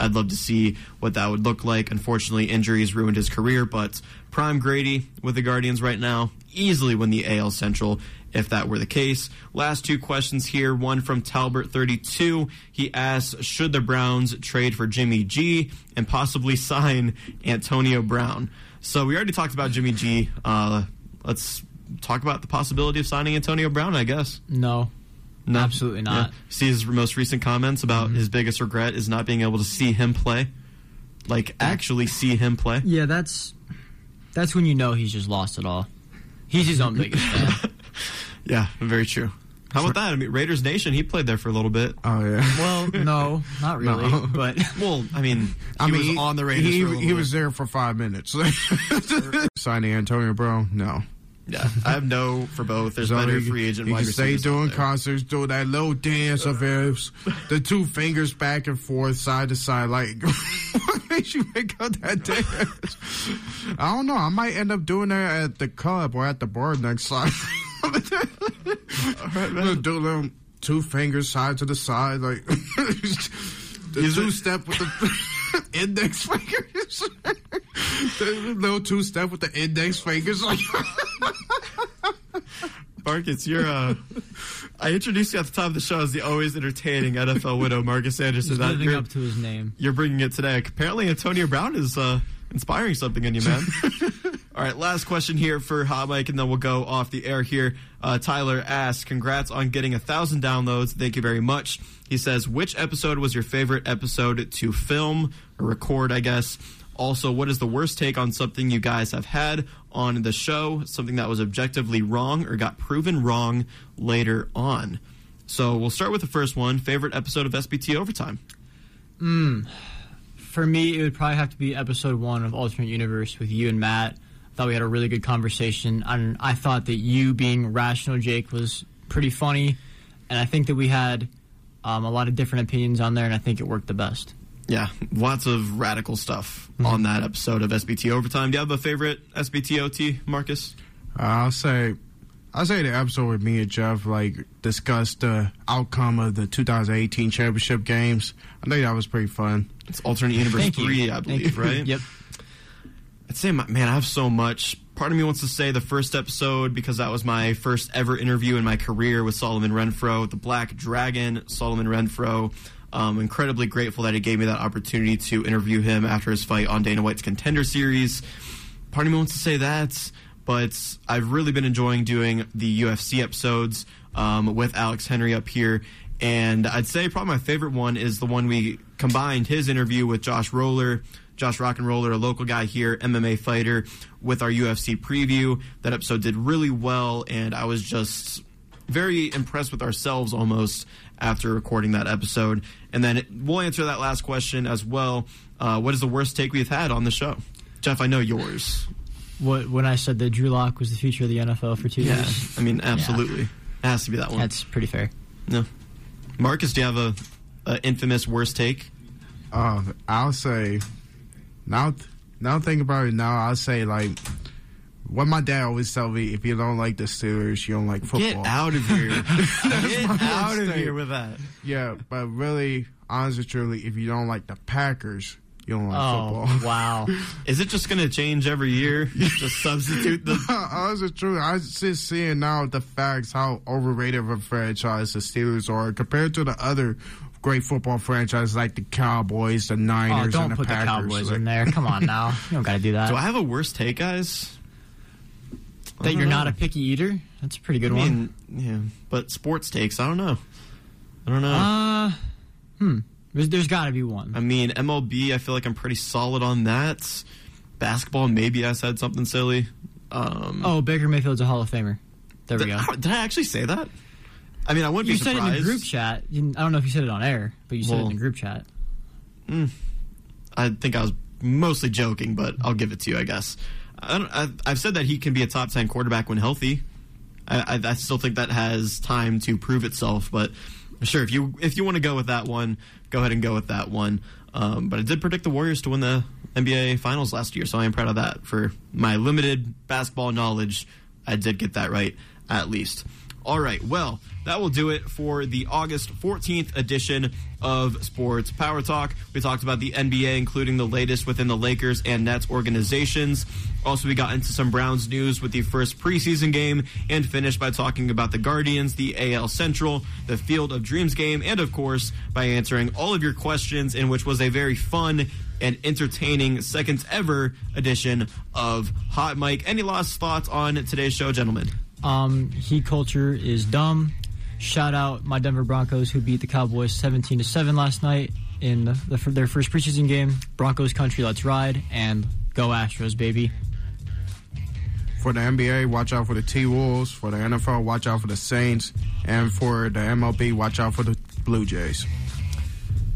I'd love to see what that would look like. Unfortunately, injuries ruined his career, but prime Grady with the Guardians right now easily win the AL Central if that were the case. Last two questions here. One from Talbert32. He asks, should the Browns trade for Jimmy G and possibly sign Antonio Brown? So we already talked about Jimmy G. Uh, let's talk about the possibility of signing Antonio Brown, I guess. No. No, absolutely not. Yeah. See his most recent comments about mm-hmm. his biggest regret is not being able to see him play, like actually see him play. Yeah, that's that's when you know he's just lost it all. He's his own biggest fan. yeah, very true. How about that? I mean, Raiders Nation. He played there for a little bit. Oh yeah. Well, no, not really. No. But well, I mean, he I mean, was on the Raiders. He, he was there for five minutes. Signing Antonio Brown, no. Yeah, I have no for both. There's so better free agent. You can stay doing concerts, do that little dance of his, the two fingers back and forth, side to side. Like, what makes you make up that dance? I don't know. I might end up doing that at the club or at the bar next time. right, do them two fingers side to the side, like the two step with the index fingers. the little two step with the index fingers, like. Marcus, you're. Uh, I introduced you at the top of the show as the always entertaining NFL widow, Marcus Anderson. He's living up to his name. You're bringing it today. Apparently, Antonio Brown is uh, inspiring something in you, man. All right, last question here for Hot Mic, and then we'll go off the air here. Uh, Tyler asks, "Congrats on getting a thousand downloads. Thank you very much." He says, "Which episode was your favorite episode to film or record? I guess." Also, what is the worst take on something you guys have had on the show? Something that was objectively wrong or got proven wrong later on. So we'll start with the first one. Favorite episode of SPT Overtime? Hmm. For me, it would probably have to be episode one of Alternate Universe with you and Matt. I thought we had a really good conversation, and I thought that you being rational, Jake, was pretty funny, and I think that we had um, a lot of different opinions on there, and I think it worked the best. Yeah, lots of radical stuff mm-hmm. on that episode of SPT Overtime. Do you have a favorite SPT OT, Marcus? Uh, I'll say, I'll say the episode with me and Jeff like discussed the outcome of the 2018 championship games. I think that was pretty fun. It's alternate universe three, you. I believe, right? yep. I'd say, man, I have so much. Part of me wants to say the first episode because that was my first ever interview in my career with Solomon Renfro, the Black Dragon, Solomon Renfro. Um, incredibly grateful that he gave me that opportunity to interview him after his fight on Dana White's Contender Series. Part of me wants to say that, but I've really been enjoying doing the UFC episodes um, with Alex Henry up here. And I'd say probably my favorite one is the one we combined his interview with Josh Roller, Josh Rock and Roller, a local guy here, MMA fighter, with our UFC preview. That episode did really well, and I was just very impressed with ourselves almost after recording that episode. And then it, we'll answer that last question as well. Uh, what is the worst take we've had on the show? Jeff, I know yours. What when I said that Drew Lock was the future of the NFL for two yeah, years? I mean, absolutely. Yeah. It has to be that one. That's pretty fair. No. Marcus, do you have a, a infamous worst take? Uh, I'll say now. Now think about it. Now I'll say like what my dad always tell me: if you don't like the Steelers, you don't like football. Get out of here! Get out of here with that. Yeah, but really, honestly, truly, if you don't like the Packers, you don't like oh, football. wow! Is it just going to change every year? just substitute the. honestly, truly, I just seeing now the facts how overrated of a franchise the Steelers are compared to the other great football franchises like the Cowboys, the Niners, oh, and the put Packers. the Cowboys in there. Come on now, you don't got to do that. Do I have a worst take, guys? That you're know. not a picky eater? That's a pretty good I mean, one. Yeah, but sports takes, I don't know. I don't know. Uh, hmm. There's, there's got to be one. I mean, MLB, I feel like I'm pretty solid on that. Basketball, maybe I said something silly. Um, oh, Baker Mayfield's a Hall of Famer. There we did, go. Did I actually say that? I mean, I wouldn't you be said surprised. it in the group chat. You- I don't know if you said it on air, but you said Well- it in the group chat. Mm, I think I was mostly joking, but I'll give it to you, I guess. I don't, I, I've said that he can be a top 10 quarterback when healthy. I, I, I still think that has time to prove itself, but sure, if you if you want to go with that one, go ahead and go with that one. Um, but I did predict the Warriors to win the NBA Finals last year, so I am proud of that. For my limited basketball knowledge, I did get that right, at least. All right, well, that will do it for the August 14th edition of Sports Power Talk. We talked about the NBA, including the latest within the Lakers and Nets organizations. Also, we got into some Browns news with the first preseason game and finished by talking about the Guardians, the AL Central, the Field of Dreams game, and of course, by answering all of your questions, in which was a very fun and entertaining second ever edition of Hot Mic. Any last thoughts on today's show, gentlemen? Um, heat culture is dumb. Shout out my Denver Broncos who beat the Cowboys 17 to 7 last night in the, the, their first preseason game. Broncos country, let's ride and go Astros, baby. For the NBA, watch out for the T Wolves. For the NFL, watch out for the Saints. And for the MLB, watch out for the Blue Jays.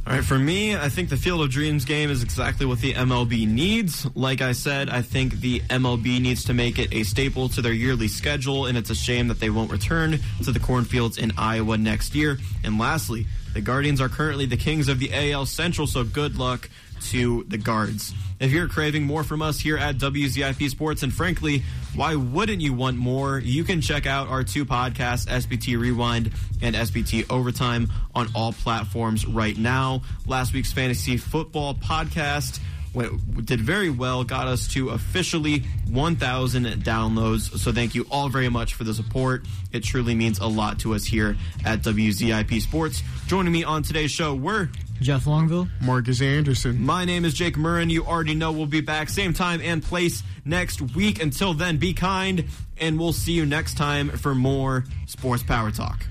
All right, for me, I think the Field of Dreams game is exactly what the MLB needs. Like I said, I think the MLB needs to make it a staple to their yearly schedule, and it's a shame that they won't return to the cornfields in Iowa next year. And lastly, the Guardians are currently the kings of the AL Central, so good luck to the Guards. If you're craving more from us here at WZIP Sports, and frankly, why wouldn't you want more? You can check out our two podcasts, SPT Rewind and SPT Overtime, on all platforms right now. Last week's fantasy football podcast went, did very well, got us to officially 1,000 downloads. So thank you all very much for the support. It truly means a lot to us here at WZIP Sports. Joining me on today's show were Jeff Longville, Marcus Anderson. My name is Jake Murrin. You already know we'll be back same time and place next week. Until then, be kind, and we'll see you next time for more Sports Power Talk.